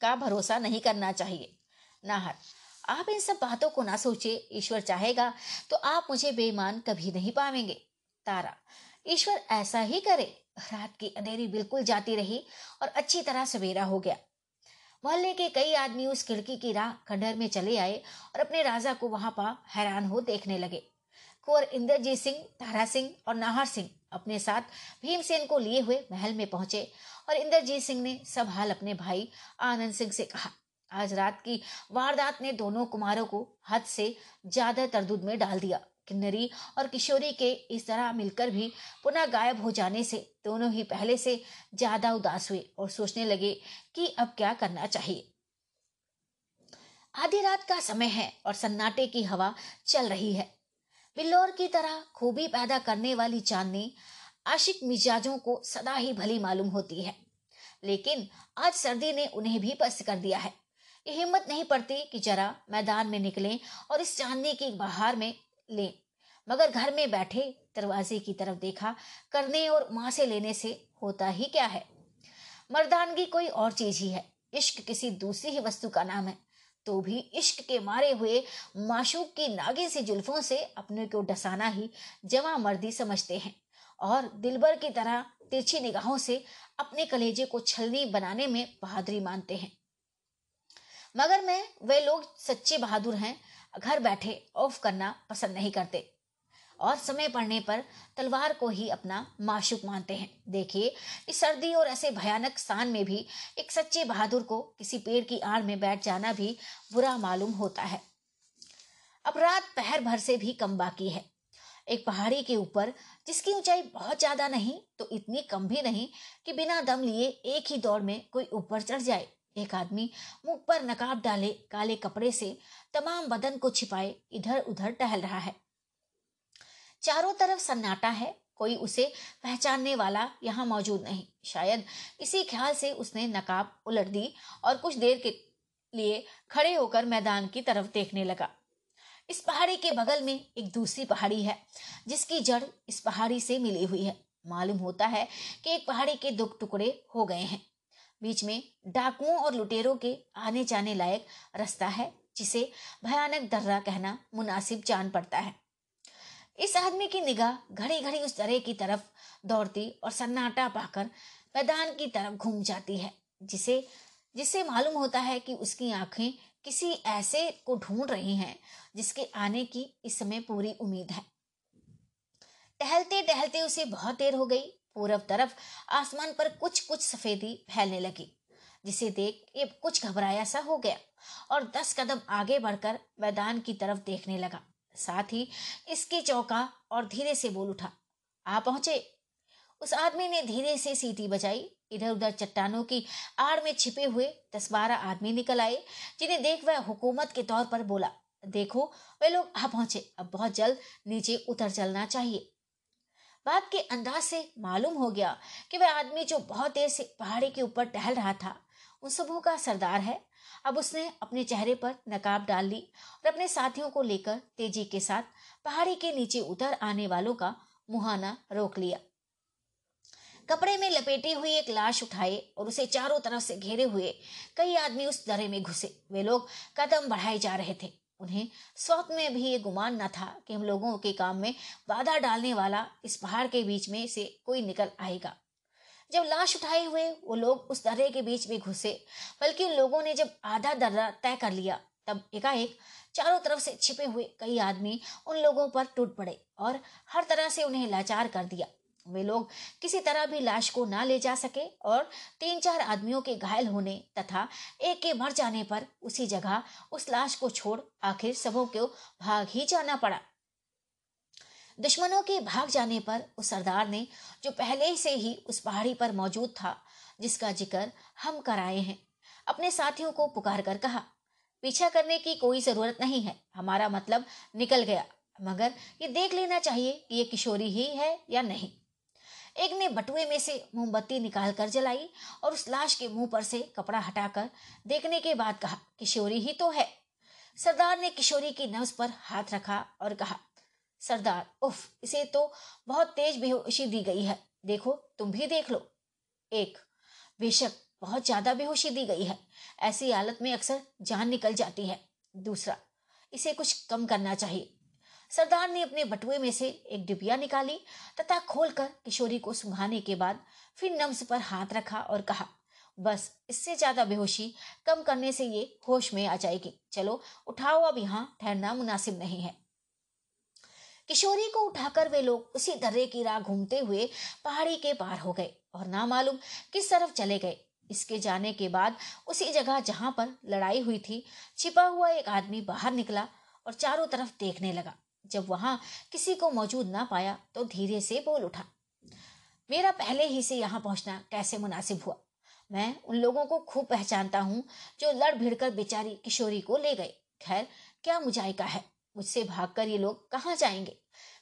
का भरोसा नहीं करना चाहिए। नाहर। आप इन सब बातों को ना सोचे, ईश्वर चाहेगा तो आप मुझे बेईमान कभी नहीं पावेंगे। तारा। ईश्वर ऐसा ही करे। रात की अंधेरी बिल्कुल जाती रही और अच्छी तरह सवेरा हो गया। मोहल्ले के कई आदमी उस खिड़की की राह खंडर में चले आए और अपने राजा को वहाँ पर हैरान हो देखने लगे। कुंवर इंद्रजीत सिंह, तारा सिंह और नाहर सिंह अपने साथ भीमसेन को लिए हुए महल में पहुँचे और इंद्रजीत सिंह ने सब हाल अपने भाई आनंद सिंह से कहा। आज रात की वारदात ने दोनों कुमारों को हद से ज़्यादा तरदुद में डाल दिया। किन्नरी और किशोरी के इस तरह मिलकर भी पुनः गायब हो जाने से दोनों ही पहले से ज़्यादा उदास हुए और सोचने लगे कि अब क्या करना चाहिए। आधी रात का समय है और सन्नाटे की हवा चल रही है। बिल्लोर की तरह खूबी पैदा करने वाली चांदनी आशिक मिजाजों को सदा ही भली मालूम होती है, लेकिन आज सर्दी ने उन्हें भी पस्त कर दिया है। ये हिम्मत नहीं पड़ती कि जरा मैदान में निकलें और इस चांदनी की बहार में लें। मगर घर में बैठे दरवाजे की तरफ़ देखा, करने और माँ से लेने से होता ही क्या है? मर्दानगी कोई और चीज़ ही है। इश्क किसी दूसरी ही वस्तु का नाम है। तो भी इश्क के मारे हुए माशूक की नागिन सी जुल्फों से अपने को डसाना ही जवा मर्दी समझते हैं। और दिलबर की तरह तिरछी निगाहों से अपने कलेजे को छलनी बनाने में बहादुरी मानते हैं। मगर मैं, वे लोग सच्चे बहादुर हैं घर बैठे ऑफ़ करना पसंद नहीं करते। और समय पड़ने पर तलवार को ही अपना माशुक मानते हैं। देखिए, इस सर्दी और ऐसे भयानक स्थान में भी एक सच्चे बहादुर को किसी पेड़ की आड़ में बैठ जाना भी बुरा मालूम होता है। अब रात पहर भर से भी कम बाकी है। एक पहाड़ी के ऊपर, जिसकी ऊंचाई बहुत ज़्यादा नहीं तो इतनी कम भी नहीं कि बिना दम लिए एक ही दौड़ में कोई ऊपर चढ़ जाए। एक आदमी मुख पर नकाब डाले काले कपड़े से तमाम बदन को छिपाए इधर उधर टहल रहा है। चारों तरफ़ सन्नाटा है, कोई उसे पहचानने वाला यहाँ मौजूद नहीं। शायद इसी ख्याल से उसने नकाब उलट दी और कुछ देर के लिए खड़े होकर मैदान की तरफ़ देखने लगा। इस पहाड़ी के बगल में एक दूसरी पहाड़ी है, जिसकी जड़ इस पहाड़ी से मिली हुई है। मालूम होता है कि एक पहाड़ी के दो टुकड़े हो गए हैं। बीच में डाकुओं और लुटेरों के आने जाने लायक रास्ता है, जिसे भयानक दर्रा कहना मुनासिब जान पड़ता है। इस आदमी की निगाह घड़ी घड़ी उस दरे की तरफ़ दौड़ती और सन्नाटा पाकर मैदान की तरफ़ घूम जाती है, जिसे, जिससे मालूम होता है कि उसकी आँखें किसी ऐसे को ढूंढ रही हैं, जिसके आने की इस समय पूरी उम्मीद है। टहलते टहलते उसे बहुत देर हो गई पूरब तरफ़ आसमान पर कुछ कुछ सफेदी फैलने लगी, जिसे देख ये कुछ घबराया सा हो गया और दस कदम आगे बढ़कर मैदान की तरफ़ देखने लगा। साथ ही इसके चौका और धीरे से बोल उठा, आ पहुँचे। उस आदमी ने धीरे से सीटी बजाई। इधर उधर चट्टानों की आड़ में छिपे हुए दस बारह आदमी निकल आए, जिन्हें देख वह हुकूमत के तौर पर बोला, देखो, वे लोग आ पहुँचे। अब बहुत जल्द नीचे उतर चलना चाहिए। बात के अंदाज से मालूम हो गया कि वह आदमी जो बहुत देर से पहाड़ी के ऊपर टहल रहा था, उन सबों का सरदार है। अब उसने अपने चेहरे पर नकाब डाल ली और अपने साथियों को लेकर तेज़ी के साथ पहाड़ी के नीचे उतर आने वालों का मुहाना रोक लिया। कपड़े में लपेटी हुई एक लाश उठाए और उसे चारों तरफ़ से घेरे हुए कई आदमी उस दरे में घुसे। वे लोग कदम बढ़ाए जा रहे थे। उन्हें स्वप्न में भी ये गुमान न था कि हम लोगों के काम में बाधा डालने वाला इस पहाड़ के बीच में से कोई निकल आएगा। जब लाश उठाए हुए, वो लोग उस दर्रे के बीच में घुसे, बल्कि उन लोगों ने जब आधा दर्रा तय कर लिया, तब एकाएक चारों तरफ़ से छिपे हुए कई आदमी उन लोगों पर टूट पड़े और हर तरह से उन्हें लाचार कर दिया। वे लोग किसी तरह भी लाश को ना ले जा सके और तीन चार आदमियों के घायल होने तथा एक के मर जाने पर उसी जगह उस लाश को छोड़ आखिर सबों को भाग ही जाना पड़ा। दुश्मनों के भाग जाने पर उस सरदार ने जो पहले से ही उस पहाड़ी पर मौजूद था, जिसका ज़िक्र हम कराए हैं, अपने साथियों को पुकार कर कहा, पीछा करने की कोई ज़रूरत नहीं है, हमारा मतलब निकल गया, मगर ये देख लेना चाहिए कि ये किशोरी ही है या नहीं। एक ने बटुए में से मोमबत्ती निकाल कर जलाई और उस लाश के मुँह पर से कपड़ा हटाकर देखने के बाद कहा, किशोरी ही तो है। सरदार ने किशोरी की नब्ज पर हाथ रखा और कहा, सरदार, उफ, इसे तो बहुत तेज बेहोशी दी गई है। देखो, तुम भी देख लो। एक, बेशक, बहुत ज़्यादा बेहोशी दी गई है। ऐसी हालत में अक्सर जान निकल जाती है। दूसरा, इसे कुछ कम करना चाहिए। सरदार ने अपने बटुए में से एक डिबिया निकाली तथा खोलकर किशोरी को सुंघाने के बाद फिर नम्स पर हाथ रखा और कहा, बस, इससे ज़्यादा बेहोशी कम करने से ये होश में आ जाएगी। चलो, उठाओ अब यहाँ, ठहरना मुनासिब नहीं है। किशोरी को उठाकर वे लोग उसी दर्रे की राह घूमते हुए पहाड़ी के पार हो गए और ना मालूम किस तरफ़ चले गए। इसके जाने के बाद उसी जगह जहाँ पर लड़ाई हुई थी, छिपा हुआ एक आदमी बाहर निकला और चारों तरफ़ देखने लगा। जब वहाँ किसी को मौजूद ना पाया तो धीरे से बोल उठा, मेरा पहले ही से यहाँ पहुँचना कैसे मुनासिब हुआ? मैं उन लोगों को खूब पहचानता हूँ जो लड़ भिड़कर बेचारी किशोरी को ले गए। खैर, क्या मुजायका है? मुझसे भागकर ये लोग कहाँ जाएँगे?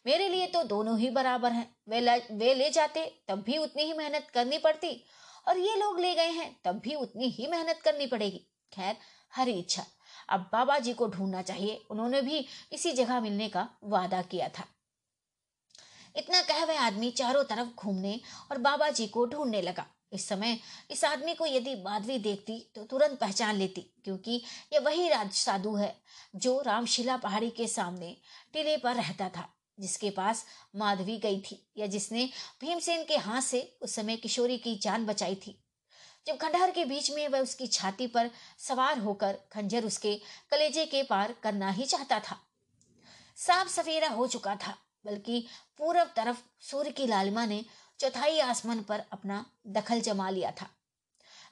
मेरे लिए तो दोनों ही बराबर हैं। वे वे ले जाते तब भी उतनी ही मेहनत करनी पड़ती, और ये लोग ले गए हैं तब भी उतनी ही मेहनत करनी पड़ेगी। खैर, हरी इच्छा। अब बाबा जी को ढूंढना चाहिए। उन्होंने भी इसी जगह मिलने का वादा किया था। इतना कह वह आदमी चारों तरफ़ घूमने और बाबा जी को ढूँढने लगा। इस समय इस आदमी को यदि माधवी देखती तो तुरंत पहचान लेती, क्योंकि यह वही राज साधु है जो रामशिला पहाड़ी के सामने टीले पर रहता था, जिसके पास माधवी गई थी या जिसने भीमसेन के हाथ से उस समय किशोरी की जान बचाई थी। जब खंडहर के बीच में वह उसकी छाती पर सवार होकर खंजर उसके कलेजे के पार करना ही चाहता था। साफ़ सफेरा हो चुका था, बल्कि पूरब तरफ़ सूर्य की लालिमा ने चौथाई आसमान पर अपना दखल जमा लिया था।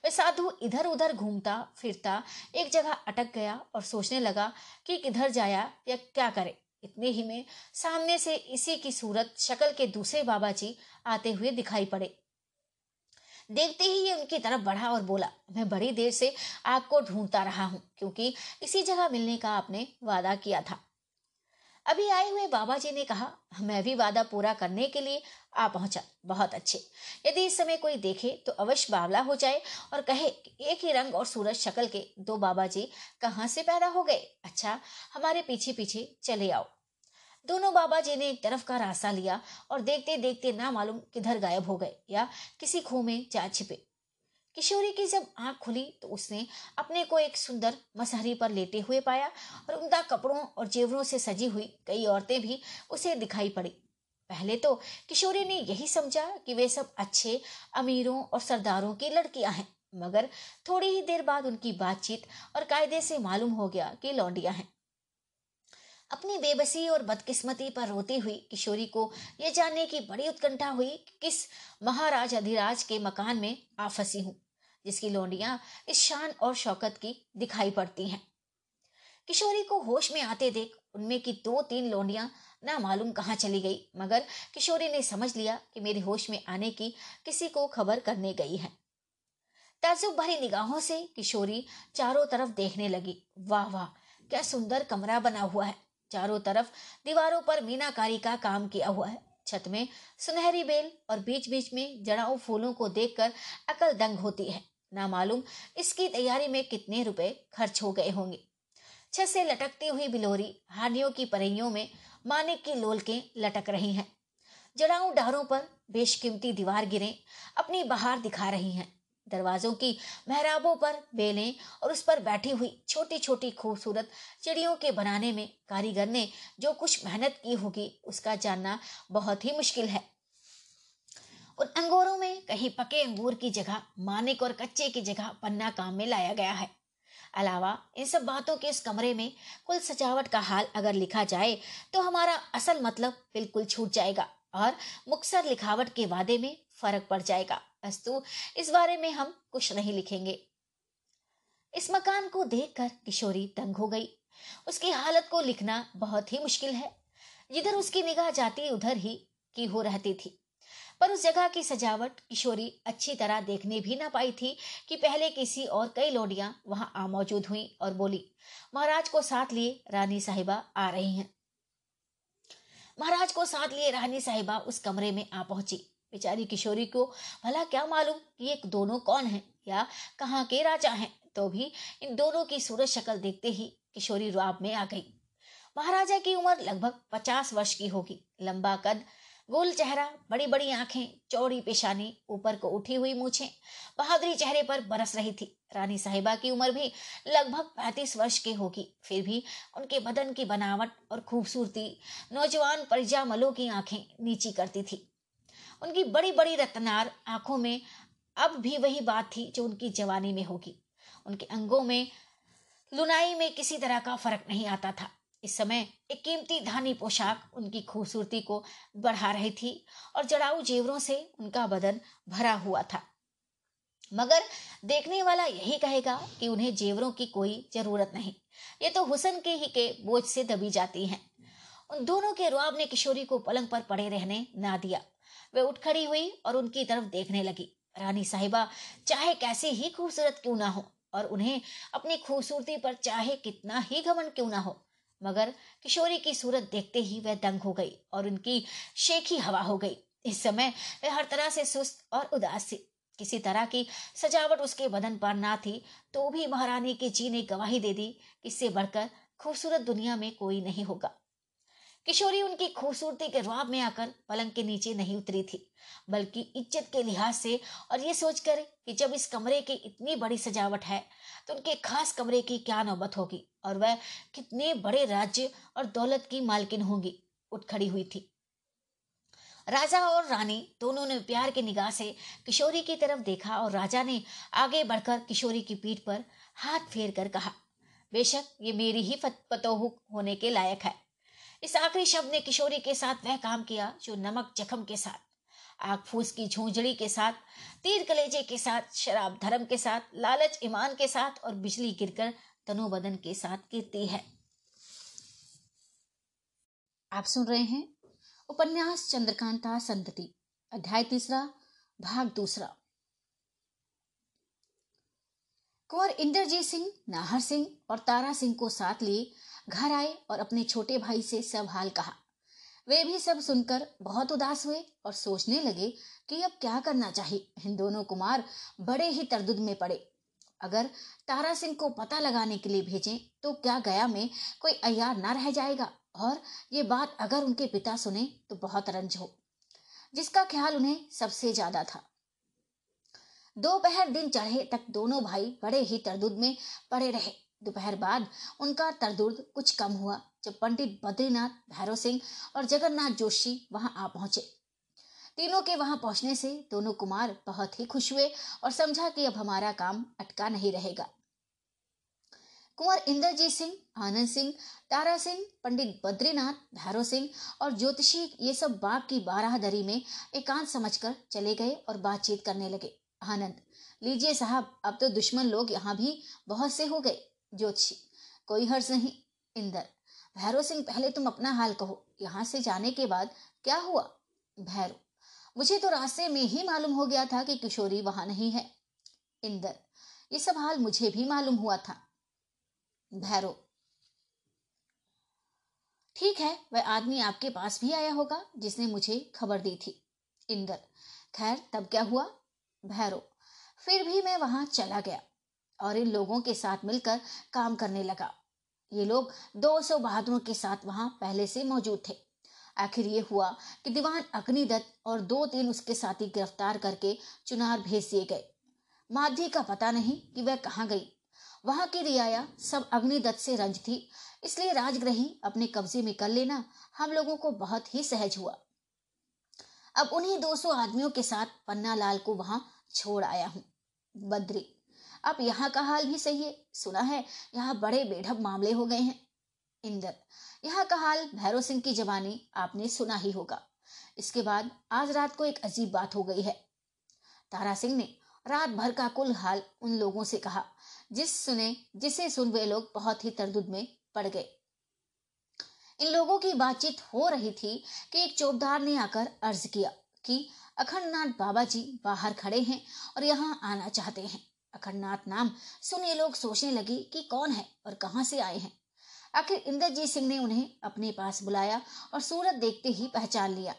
वह साधु इधर उधर घूमता, फिरता, एक जगह अटक गया और सोचने लगा कि किधर जाया या क्या करे। इतने ही में सामने से इसी की सूरत शक्ल के दूसरे बाबा जी आते हुए दिखाई पड़े। देखते ही ये उनकी तरफ़ बढ़ा और बोला, मैं बड़ी देर से आपको ढूंढता रहा हूँ, क्योंकि इसी जगह मिलने का आपने वादा किया था। अभी आए हुए बाबा जी ने कहा, मैं भी वादा पूरा करने के लिए आ पहुँचा, बहुत अच्छे। यदि इस समय कोई देखे तो अवश्य बावला हो जाए और कहे एक ही रंग और सूरज शक्ल के दो बाबा जी कहाँ से पैदा हो गए? अच्छा हमारे पीछे पीछे चले आओ। दोनों बाबा जी ने एक तरफ़ का रास्ता लिया और देखते देखते ना मालूम किधर गायब हो गए या किसी खो में जा छिपे। किशोरी की जब आँख खुली तो उसने अपने को एक सुंदर मसहरी पर लेटे हुए पाया और उमदा कपड़ों और जेवरों से सजी हुई कई औरतें भी उसे दिखाई पड़ी। पहले तो किशोरी ने यही समझा कि वे सब अच्छे अमीरों और सरदारों की लड़कियाँ हैं, मगर थोड़ी ही देर बाद उनकी बातचीत और कायदे से मालूम हो गया कि लौंडियाँ हैं। अपनी बेबसी और बदकिस्मती पर रोती हुई किशोरी को यह जानने की बड़ी उत्कंठा हुई कि किस महाराज अधिराज के मकान में आ फंसी हूँ, जिसकी लोंडियाँ इस शान और शौकत की दिखाई पड़ती हैं। किशोरी को होश में आते देख उनमें की दो तीन लोंडियाँ ना मालूम कहाँ चली गई, मगर किशोरी ने समझ लिया कि मेरे होश में आने की किसी को खबर करने गई है। ताजुब भरी निगाहों से किशोरी चारों तरफ़ देखने लगी। वाह वाह, क्या सुंदर कमरा बना हुआ है। चारों तरफ़ दीवारों पर मीनाकारी का काम किया हुआ है। छत में सुनहरी बेल और बीच बीच में जड़ाऊ फूलों को देखकर अकल दंग होती है। ना मालूम इसकी तैयारी में कितने रुपए खर्च हो गए होंगे। छत से लटकती हुई बिलोरी हानियों की परइयों में मानिक की लोलकें लटक रही हैं। जड़ाऊ डारों पर बेशकीमती दीवार गिरे, अपनी बहार दिखा रही हैं। दरवाजों की मेहराबों पर बेलें और उस पर बैठी हुई छोटी छोटी खूबसूरत चिड़ियों के बनाने में कारीगर ने जो कुछ मेहनत की होगी, उसका जानना बहुत ही मुश्किल है। उन अंगूरों में कहीं पके अंगूर की जगह, मानिक और कच्चे की जगह पन्ना काम में लाया गया है। अलावा, इन सब बातों के इस कमरे में कुल सजावट का हाल अगर लिखा जाए तो हमारा असल मतलब बिल्कुल छूट जाएगा और मुक्सर लिखावट के वादे में फ़र्क पड़ जाएगा। अस्तु, इस बारे में हम कुछ नहीं लिखेंगे। इस मकान को देखकर किशोरी तंग हो गई। उसकी हालत को लिखना बहुत ही मुश्किल है। जिधर उसकी निगाह जाती, उधर ही की हो रहती थी। पर उस जगह की सजावट किशोरी अच्छी तरह देखने भी ना पाई थी कि पहले किसी और कई लोडियाँ वहाँ आ मौजूद हुई और बोली, महाराज को साथ लिए रानी साहिबा आ रही हैं। महाराज को साथ लिए रानी साहिबा उस कमरे में आ पहुँची। बेचारी किशोरी को, भला क्या मालूम कि ये दोनों कौन है या कहाँ के राजा हैं? तो भी इन दोनों की सूरज शक्ल देखते ही किशोरी रुआब में आ गई। महाराजा की उम्र लगभग पचास वर्ष की होगी। लंबा कद, गोल चेहरा बड़ी बड़ी आँखें, चौड़ी पेशानी, ऊपर को उठी हुई मूछें, बहादुरी चेहरे पर बरस रही थी। रानी साहिबा की उम्र भी लगभग पैंतीस वर्ष की होगी। फिर भी उनके बदन की बनावट और खूबसूरती, नौजवान परिजामलों की आँखें नीची करती थी। उनकी बड़ी बड़ी रतनार आँखों में अब भी वही बात थी जो उनकी जवानी में होगी। उनके अंगों में, लुनाई में किसी तरह का फ़र्क नहीं आता था। इस समय एक कीमती धानी पोशाक उनकी खूबसूरती को बढ़ा रही थी और जड़ाऊ जेवरों से उनका बदन भरा हुआ था। मगर देखने वाला यही कहेगा कि उन्हें जेवरों की कोई ज़रूरत नहीं। ये तो हुसन के ही के बोझ से दबी जाती हैं। उन दोनों के रुआब ने किशोरी को पलंग पर पड़े रहने ना दिया। वे उठ खड़ी हुई और उनकी तरफ़ देखने लगी। रानी साहिबा, चाहे कैसे ही खूबसूरत क्यों ना हो और उन्हें अपनी खूबसूरती पर चाहे कितना ही घमन क्यों ना हो, मगर किशोरी की सूरत देखते ही वह दंग हो गई और उनकी शेखी हवा हो गई। इस समय वह हर तरह से सुस्त और उदास थी। किसी तरह की सजावट उसके बदन पर ना थी तो भी महारानी के जी ने गवाही दे दी, इससे बढ़कर खूबसूरत दुनिया में कोई नहीं होगा। किशोरी उनकी खूबसूरती के रुआब में आकर पलंग के नीचे नहीं उतरी थी, बल्कि इज़्ज़त के लिहाज से और ये सोचकर कि जब इस कमरे की इतनी बड़ी सजावट है तो उनके खास कमरे की क्या नौबत होगी और वह कितने बड़े राज्य और दौलत की मालकिन होंगी, उठ खड़ी हुई थी। राजा और रानी दोनों ने प्यार की निगाह से किशोरी की तरफ़ देखा और राजा ने आगे बढ़कर किशोरी की पीठ पर हाथ फेर कर कहा, बेशक ये मेरी ही पतोहू होने के लायक है। इस आखिरी शब्द ने किशोरी के साथ वह काम किया, जो नमक जख्म के साथ, आग फूस की झोंझड़ी के साथ, तीर कलेजे के साथ, शराब धर्म के साथ, लालच ईमान के साथ और बिजली गिरकर तनो बदन के साथ गिरती है। आप सुन रहे हैं उपन्यास चंद्रकांता संतति, अध्याय तीसरा, भाग दूसरा। कुंवर इंद्रजीत सिंह, नाहर सिंह और तारा सिंह को साथ लिए घर आए और अपने छोटे भाई से सब हाल कहा। वे भी सब सुनकर बहुत उदास हुए और सोचने लगे कि अब क्या करना चाहिए। इन दोनों कुमार बड़े ही तरदुद में पड़े। अगर तारा सिंह को पता लगाने के लिए भेजें तो क्या गया में कोई अयार ना रह जाएगा? और ये बात अगर उनके पिता सुने तो बहुत रंज हो। जिसका ख्याल उन्हें सबसे ज़्यादा था। दोपहर दिन चढ़े तक दोनों भाई बड़े ही तरदुद में पड़े रहे। दोपहर बाद उनका तरदुर्द कुछ कम हुआ, जब पंडित बद्रीनाथ, भैरव सिंह और जगन्नाथ जोशी वहाँ आ पहुँचे। तीनों के वहाँ पहुँचने से दोनों कुमार बहुत ही खुश हुए और समझा कि अब हमारा काम अटका नहीं रहेगा। कुंवर इंद्रजीत सिंह, आनंद सिंह, तारा सिंह, पंडित बद्रीनाथ, भैरव सिंह और ज्योतिषी ये सब बाग की बाराहदरी में एकांत समझकर चले गए और बातचीत करने लगे। आनंद, लीजिए साहब, अब तो दुश्मन लोग यहाँ भी बहुत से हो गए। ज्योतिषी कोई हर्ष नहीं। इंदर भैरव सिंह, पहले तुम अपना हाल कहो। यहाँ से जाने के बाद क्या हुआ? भैरव मुझे तो रास्ते में ही मालूम हो गया था कि किशोरी वहाँ नहीं है। इंदर, ये सब हाल मुझे भी मालूम हुआ था। भैरव ठीक है, वह आदमी आपके पास भी आया होगा, जिसने मुझे खबर दी थी। इंदर, खैर, तब क्या हुआ? भैरव फिर भी मैं वहाँ चला गया। और इन लोगों के साथ मिलकर काम करने लगा। ये लोग 200 बहादुरों के साथ वहाँ पहले से मौजूद थे। आखिर ये हुआ कि दीवान अग्निदत्त और दो तीन उसके साथी गिरफ़्तार करके चुनार भेज दिए गए। माधी का पता नहीं कि वह कहाँ गई। वहाँ की रियाया सब अग्निदत्त से रंज थी, इसलिए राजग्रही अपने कब्जे में कर लेना हम लोगों को बहुत ही सहज हुआ। अब उन्हीं 200 आदमियों के साथ पन्ना लाल को वहाँ छोड़ आया हूँ। बद्री अब यहाँ का हाल भी सही है। सुना है, यहाँ बड़े बेढब मामले हो गए हैं। इंदर, यहाँ का हाल भैरव सिंह की जवानी आपने सुना ही होगा। इसके बाद आज रात को एक अजीब बात हो गई है। तारा सिंह ने रात भर का कुल हाल उन लोगों से कहा, जिस सुने, जिसे सुन वे लोग बहुत ही तरदुद में पड़ गए। इन लोगों की बातचीत हो रही थी कि एक चौबदार ने आकर अर्ज़ किया कि अखंडनाथ बाबा जी बाहर खड़े हैं और यहाँ आना चाहते हैं। अखंडनाथ नाम सुन ये लोग सोचने लगे कि कौन है और कहाँ से आए हैं। आखिर इंद्रजीत सिंह ने उन्हें अपने पास बुलाया और सूरत देखते ही पहचान लिया।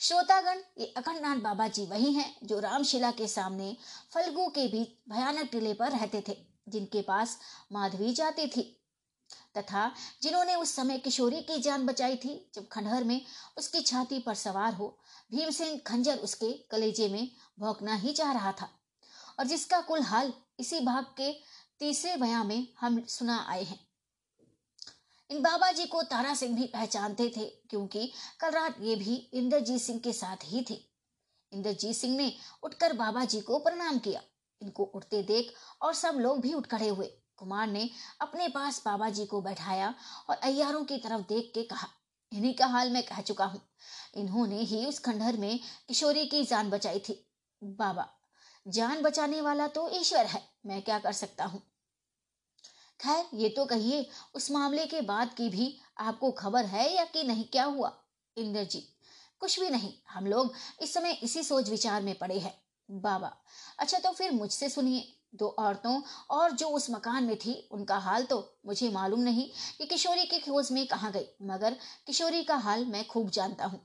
श्रोतागण, ये अखंडनाथ बाबा जी वही हैं जो रामशिला के सामने फल्गु के बीच भयानक टीले पर रहते थे, जिनके पास माधवी जाती थी, तथा जिन्होंने उस समय किशोरी की जान बचाई थी, जब खंडहर में उसकी छाती पर सवार हो, भीमसेन खंजर उसके कलेजे में भौंकना ही चाह रहा था। और जिसका कुल हाल इसी भाग के तीसरे बयां में हम सुना आए हैं। इन बाबा जी को तारा सिंह भी पहचानते थे, क्योंकि कल रात ये भी इंद्रजीत सिंह के साथ ही थे। इंद्रजीत सिंह ने उठकर बाबा जी को प्रणाम किया। इनको उठते देख और सब लोग भी उठ खड़े हुए। कुमार ने अपने पास बाबा जी को बैठाया और अयारों की तरफ़ देख के कहा, इन्हीं का हाल मैं कह चुका हूँ। इन्होंने ही उस खंडहर में किशोरी की जान बचाई थी। बाबा जान बचाने वाला तो ईश्वर है। मैं क्या कर सकता हूँ? खैर, ये तो कहिए, उस मामले के बाद की भी आपको खबर है या कि नहीं, क्या हुआ? इंद्रजीत, कुछ भी नहीं। हम लोग इस समय इसी सोच विचार में पड़े हैं। बाबा अच्छा तो फिर मुझसे सुनिए। दो औरतों और जो उस मकान में थी, उनका हाल तो मुझे मालूम नहीं कि किशोरी की खोज में कहा गई, मगर किशोरी का हाल मैं खूब जानता हूँ।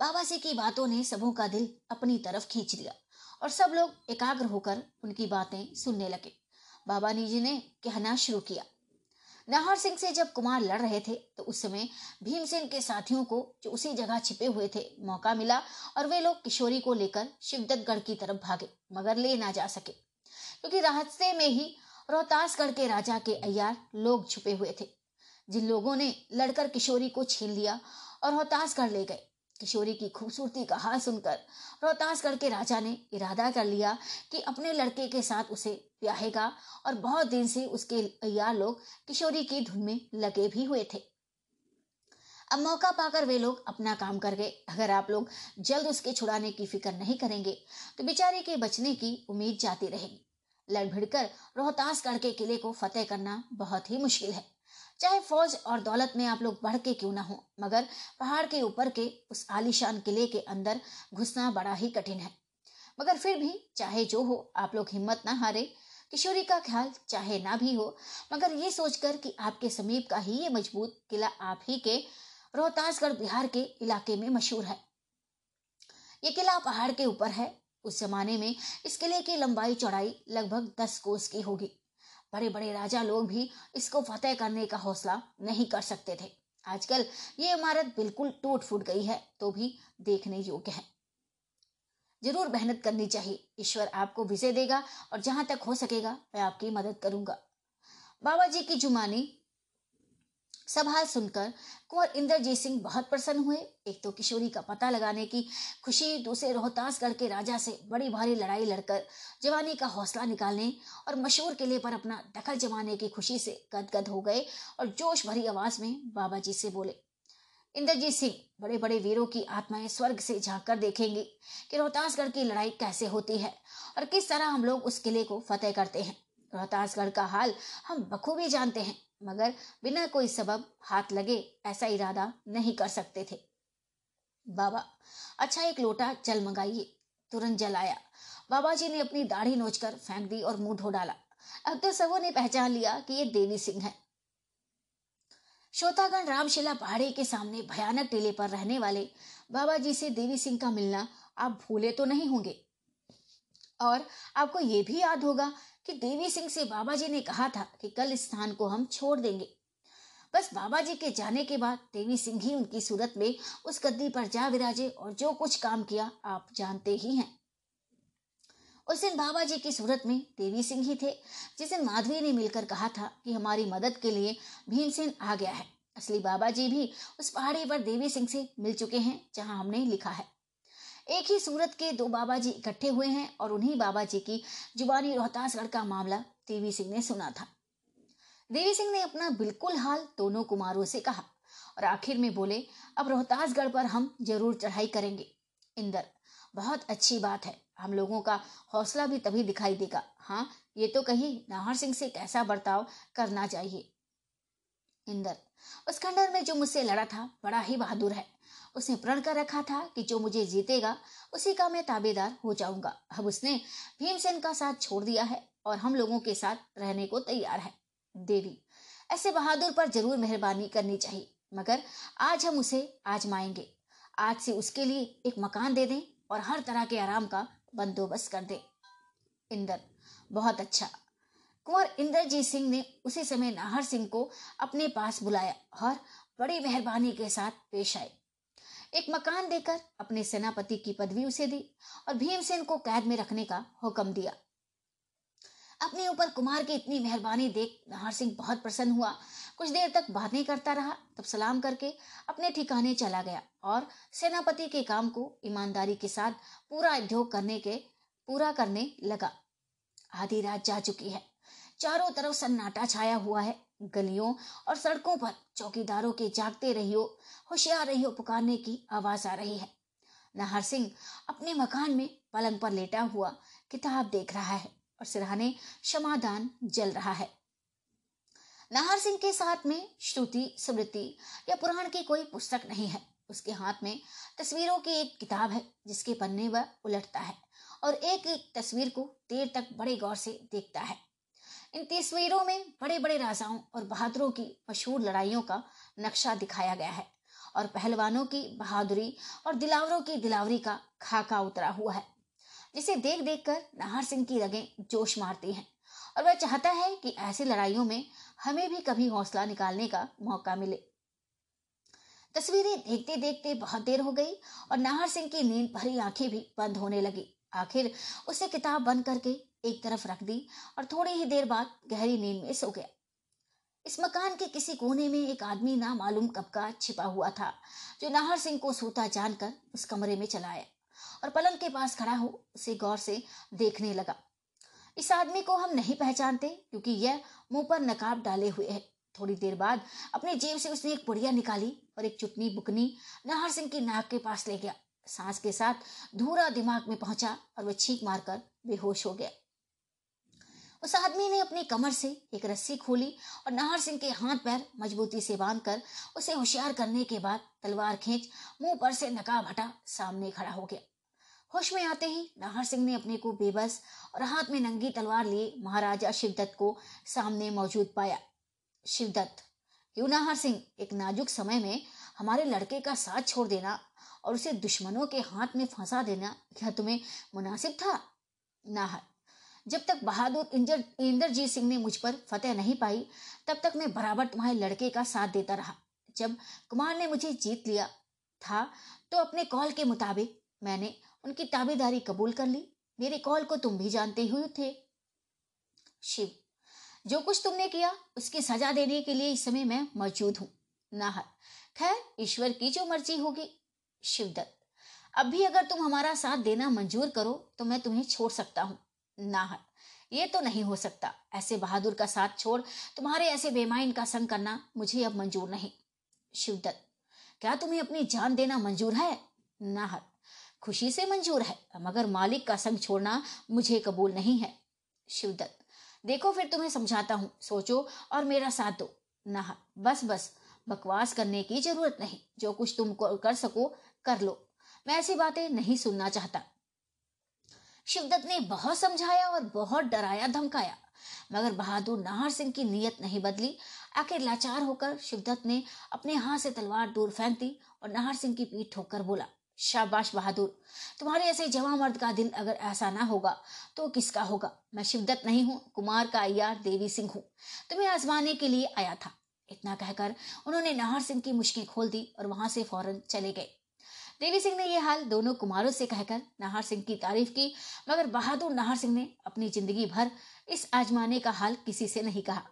बाबा जी की बातों ने सबों का दिल अपनी तरफ़ खींच लिया। और सब लोग एकाग्र होकर उनकी बातें सुनने लगे। बाबा जी ने कहना शुरू किया। नाहर सिंह से जब कुमार लड़ रहे थे तो उस समय भीमसेन के साथियों को जो उसी जगह छिपे हुए थे, मौका मिला और वे लोग किशोरी को लेकर शिवदत्तगढ़ की तरफ़ भागे, मगर ले ना जा सके। क्योंकि रास्ते में ही रोहतासगढ़ के राजा के अयार लोग छुपे हुए थे। जिन लोगों ने लड़कर किशोरी को छीन लिया और रोहतासगढ़ ले गए किशोरी की खूबसूरती का हाल सुनकर रोहतासगढ़ के राजा ने इरादा कर लिया कि अपने लड़के के साथ उसे ब्याहेगा और बहुत दिन से उसके यार लोग किशोरी की धुन में लगे भी हुए थे। अब मौका पाकर वे लोग अपना काम कर गए। अगर आप लोग जल्द उसके छुड़ाने की फ़िक्र नहीं करेंगे तो बेचारे के बचने की उम्मीद जाती रहेगी। लड़ भिड़कर रोहतासगढ़ के किले को फतेह करना बहुत ही मुश्किल है। चाहे फौज और दौलत में आप लोग बढ़ के क्यों ना हो, मगर पहाड़ के ऊपर के उस आलीशान किले के अंदर घुसना बड़ा ही कठिन है। मगर फिर भी चाहे जो हो, आप लोग हिम्मत ना हारे, किशोरी का ख्याल चाहे ना भी हो, मगर ये सोचकर कि आपके समीप का ही ये मज़बूत किला आप ही के रोहतासगढ़ बिहार के इलाके में मशहूर है। ये किला पहाड़ के ऊपर है। उस जमाने में इस किले की लंबाई चौड़ाई लगभग दस कोस की होगी। बड़े बड़े राजा लोग भी इसको फतेह करने का हौसला नहीं कर सकते थे। आजकल ये इमारत बिल्कुल टूट फूट गई है तो भी देखने योग्य है। ज़रूर मेहनत करनी चाहिए। ईश्वर आपको विजय देगा और जहाँ तक हो सकेगा, मैं आपकी मदद करूँगा। बाबा जी की जुमानी सवाल सुनकर कुंवर इंद्रजीत सिंह बहुत प्रसन्न हुए। एक तो किशोरी का पता लगाने की खुशी, दूसरे रोहतासगढ़ के राजा से बड़ी भारी लड़ाई लड़कर जवानी का हौसला निकालने और मशहूर किले पर अपना दखल जमाने की खुशी से गदगद हो गए और जोश भरी आवाज़ में बाबा जी से बोले, इंद्रजीत सिंह बड़े बड़े वीरों की आत्माएँ स्वर्ग से झाँक कर देखेंगी कि रोहतासगढ़ की लड़ाई कैसे होती है और किस तरह हम लोग उस किले को फतेह करते हैं। रोहतासगढ़ का हाल हम बखूबी जानते हैं। मगर बिना कोई सबब हाथ लगे ऐसा इरादा नहीं कर सकते थे। बाबा अच्छा एक लोटा जल मंगाइए। तुरंत जल आया। बाबा जी ने अपनी दाढ़ी नोचकर फेंक दी और मुँह धो डाला। अब तो सबों ने पहचान लिया कि ये देवी सिंह है। श्रोतागण रामशिला पहाड़ी के सामने भयानक टीले पर रहने वाले बाबा जी से देवी सिंह का मिलना आप भूले तो नहीं होंगे। और आपको ये भी याद होगा कि देवी सिंह से बाबा जी ने कहा था कि कल इस स्थान को हम छोड़ देंगे। बस बाबा जी के जाने के बाद देवी सिंह ही उनकी सूरत में उस गद्दी पर जा विराजे और जो कुछ काम किया आप जानते ही हैं। उस दिन बाबा जी की सूरत में देवी सिंह ही थे, जिस दिन माधवी ने मिलकर कहा था कि हमारी मदद के लिए भीमसेन आ गया है। असली बाबा जी भी उस पहाड़ी पर देवी सिंह से मिल चुके हैं, जहाँ हमने लिखा है। एक ही सूरत के दो बाबा जी इकट्ठे हुए हैं और उन्हीं बाबा जी की जुबानी रोहतासगढ़ का मामला देवी सिंह ने सुना था। देवी सिंह ने अपना बिल्कुल हाल दोनों कुमारों से कहा और आखिर में बोले, अब रोहतासगढ़ पर हम ज़रूर चढ़ाई करेंगे। इंदर, बहुत अच्छी बात है। हम लोगों का हौसला भी तभी दिखाई देगा। हाँ ये तो कहीं नाहर सिंह से कैसा बर्ताव करना चाहिए? इंदर, उस खंडर में जो मुझसे लड़ा था, बड़ा ही बहादुर है। उसने प्रण कर रखा था कि जो मुझे जीतेगा, उसी का मैं ताबेदार हो जाऊँगा। अब उसने भीमसेन का साथ छोड़ दिया है और हम लोगों के साथ रहने को तैयार है। देवी, ऐसे बहादुर पर ज़रूर मेहरबानी करनी चाहिए, मगर आज हम उसे आजमाएँगे। आज से उसके लिए एक मकान दे दें और हर तरह के आराम का बंदोबस्त कर दे। इंदर, बहुत अच्छा। कुंवर इंद्रजीत सिंह ने उसी समय नाहर सिंह को अपने पास बुलाया और बड़ी मेहरबानी के साथ पेश आए। एक मकान देकर अपने सेनापति की पदवी उसे दी और भीमसेन को कैद में रखने का हुक्म दिया। अपने ऊपर कुमार की इतनी मेहरबानी देख नाहर सिंह बहुत प्रसन्न हुआ। कुछ देर तक बातें करता रहा, तब सलाम करके अपने ठिकाने चला गया और सेनापति के काम को ईमानदारी के साथ पूरा उद्योग करने के, पूरा करने लगा। आधी रात जा चुकी है। चारों तरफ़ सन्नाटा छाया हुआ है। गलियों और सड़कों पर चौकीदारों के जागते रहियो, होशियार रहियो पुकारने की आवाज़ आ रही है। नाहर सिंह अपने मकान में पलंग पर लेटा हुआ किताब देख रहा है और सिरहाने क्षमादान जल रहा है। नाहर सिंह के साथ में श्रुति, स्मृति या पुराण की कोई पुस्तक नहीं है। उसके हाथ में तस्वीरों की एक किताब है, जिसके पन्ने वह उलटता है और एक एक तस्वीर को देर तक बड़े गौर से देखता है। इन तस्वीरों में बड़े बड़े राजाओं और बहादुरों की मशहूर लड़ाइयों का नक्शा दिखाया गया है और पहलवानों की बहादुरी और दिलावरों की दिलावरी का खाका उतरा हुआ है, जिसे देख देख कर नाहर सिंह की रगें जोश मारती हैं और वह चाहता है कि ऐसी लड़ाइयों में हमें भी कभी हौसला निकालने का मौका मिले। तस्वीरें देखते देखते बहुत देर हो गई और नाहर सिंह की नींद भरी आँखें भी बंद होने लगी। आखिर उसे किताब बंद करके एक तरफ़ रख दी और थोड़ी ही देर बाद गहरी नींद में सो गया। इस मकान के किसी कोने में एक आदमी ना मालूम कब का छिपा हुआ था, जो नाहर सिंह को सोता जानकर उस कमरे में चला आया और पलंग के पास खड़ा हो उसे गौर से देखने लगा। इस आदमी को हम नहीं पहचानते, क्योंकि यह मुँह पर नकाब डाले हुए है। थोड़ी देर बाद अपनी जेब से उसने एक पुड़िया निकाली और एक चुटनी बुकनी नाहर सिंह की नाक के पास ले गया। सांस के साथ धूरा दिमाग में पहुँचा और वह छींक मारकर बेहोश हो गया। उस आदमी ने अपनी कमर से एक रस्सी खोली और नाहर सिंह के हाथ पैर मजबूती से बांधकर उसे होशियार करने के बाद तलवार खींच मुँह पर से नकाब हटा सामने खड़ा हो गया। होश में आते ही नाहर सिंह ने अपने को बेबस और हाथ में नंगी तलवार लिए महाराजा शिवदत्त को सामने मौजूद पाया। शिवदत्त, क्यों नाहर सिंह, एक नाजुक समय में हमारे लड़के का साथ छोड़ देना और उसे दुश्मनों के हाथ में फंसा देना क्या तुम्हें मुनासिब था? नाहर जब तक बहादुर इंजर, इंद्रजीत सिंह ने मुझ पर फतेह नहीं पाई, तब तक मैं बराबर तुम्हारे लड़के का साथ देता रहा। जब कुमार ने मुझे जीत लिया था तो अपने कॉल के मुताबिक मैंने उनकी ताबेदारी कबूल कर ली। मेरे कॉल को तुम भी जानते हुए थे। शिव, जो कुछ तुमने किया, उसकी सजा देने के लिए इस समय मैं मौजूद हूँ। नाहर, खैर, ईश्वर की जो मर्ज़ी होगी। शिवदत्त, अब भी अगर तुम हमारा साथ देना मंजूर करो तो मैं तुम्हें छोड़ सकता हूँ। नाहर ये तो नहीं हो सकता। ऐसे बहादुर का साथ छोड़, तुम्हारे ऐसे बेमाइन का संग करना मुझे अब मंजूर नहीं। शिवदत्त, क्या तुम्हें अपनी जान देना मंजूर है? नाहर खुशी से मंजूर है, मगर मालिक का संग छोड़ना मुझे कबूल नहीं है। शिवदत्त, देखो फिर तुम्हें समझाता हूँ, सोचो और मेरा साथ दो। नाहर बस बस, बकवास करने की ज़रूरत नहीं। जो कुछ तुम कर सको, कर लो। मैं ऐसी बातें नहीं सुनना चाहता। शिवदत्त ने बहुत समझाया और बहुत डराया, धमकाया। मगर बहादुर नाहर सिंह की नीयत नहीं बदली। आखिर लाचार होकर शिवदत्त ने अपने हाथ से तलवार दूर फेंक दी और नाहर सिंह की पीठ ठोकर बोला, शाबाश बहादुर! तुम्हारे ऐसे जवा मर्द का दिल अगर ऐसा ना होगा तो किसका होगा? मैं शिवदत्त नहीं हूँ, कुमार का अयार देवी सिंह हूँ। तुम्हें आजमाने के लिए आया था। इतना कहकर उन्होंने नाहर सिंह की मुश्किल खोल दी और वहाँ से फ़ौरन चले गए। देवी सिंह ने यह हाल दोनों कुमारों से कहकर नाहर सिंह की तारीफ़ की, मगर बहादुर नाहर सिंह ने अपनी ज़िंदगी भर इस आजमाने का हाल किसी से नहीं कहा।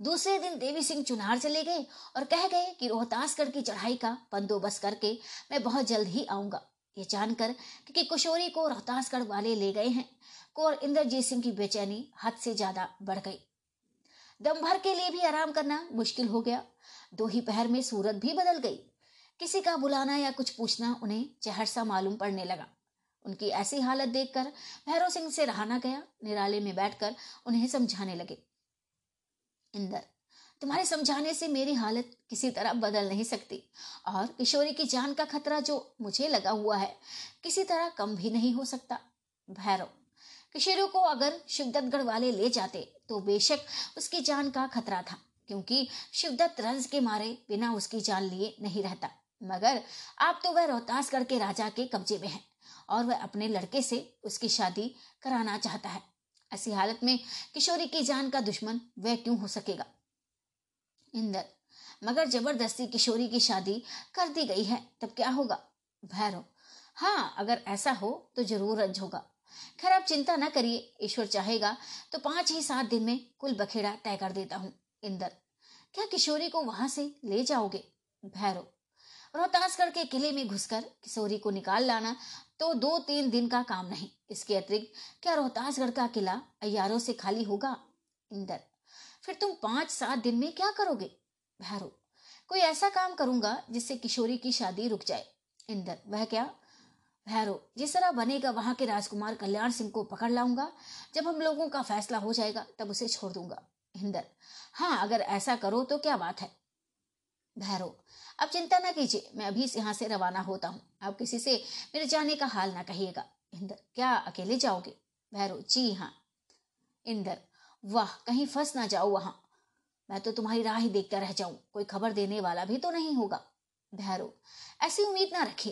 दूसरे दिन देवी सिंह चुनार चले गए और कह गए कि रोहतासगढ़ की चढ़ाई का बंदोबस्त करके मैं बहुत जल्द ही आऊँगा। ये जानकर कि कुशोरी को रोहतासगढ़ वाले ले गए हैं को इंद्रजीत सिंह की बेचैनी हद से ज़्यादा बढ़ गई। दम भर के लिए भी आराम करना मुश्किल हो गया। दो ही पहर में सूरत भी बदल गई। किसी का बुलाना या कुछ पूछना उन्हें जहर सा मालूम पड़ने लगा। उनकी ऐसी हालत देखकर भैरव सिंह से रहा ना गया। निराले में बैठकर उन्हें समझाने लगे, इंदर, तुम्हारे समझाने से मेरी हालत किसी तरह बदल नहीं सकती। और किशोरी की जान का खतरा जो मुझे लगा हुआ है, किसी तरह कम भी नहीं हो सकता। भैरव किशोरी को अगर शिवदत्तगढ़ वाले ले जाते तो बेशक उसकी जान का खतरा था, क्योंकि शिवदत्त रंज के मारे बिना उसकी जान लिए नहीं रहता। मगर आप तो वह रोहतासगढ़ के राजा के कब्जे में है और वह अपने लड़के से उसकी शादी कराना चाहता है। ऐसी हालत में किशोरी की जान का दुश्मन वह क्यों हो सकेगा? इंदर, मगर ज़बरदस्ती किशोरी की शादी कर दी गई है, तब क्या होगा? भैरव हाँ अगर ऐसा हो तो ज़रूर रंज होगा। खैर, आप चिंता न करिए, ईश्वर चाहेगा तो पाँच ही सात दिन में कुल बखेड़ा तय कर देता हूँ। इंदर, क्या किशोरी को वहाँ से ले जाओगे? भैरव रोहतासगढ़ के किले में घुसकर किशोरी को निकाल लाना तो दो तीन दिन का काम नहीं। इसके अतिरिक्त, क्या रोहतासगढ़ का किला अयारों से खाली होगा? इंदर, फिर तुम पाँच सात दिन में क्या करोगे? भैरव कोई ऐसा काम करूँगा जिससे किशोरी की शादी रुक जाए। इंदर, वह क्या? भैरव जिस तरह बनेगा वहाँ के राजकुमार कल्याण सिंह को पकड़ लाऊँगा। जब हम लोगों का फैसला हो जाएगा, तब उसे छोड़ दूँगा। इंदर हाँ अगर ऐसा करो तो क्या बात है? भैरव, अब चिंता ना कीजिए, मैं अभी यहाँ से रवाना होता हूँ। आप किसी से मेरे जाने का हाल ना कहिएगा। इंदर, क्या अकेले जाओगे? भैरव, जी हाँ। इंदर, वाह, कहीं फंस ना जाओ वहाँ। मैं तो तुम्हारी राह ही देखता रह जाऊँ। कोई खबर देने वाला भी तो नहीं होगा। भैरव, ऐसी उम्मीद ना रखे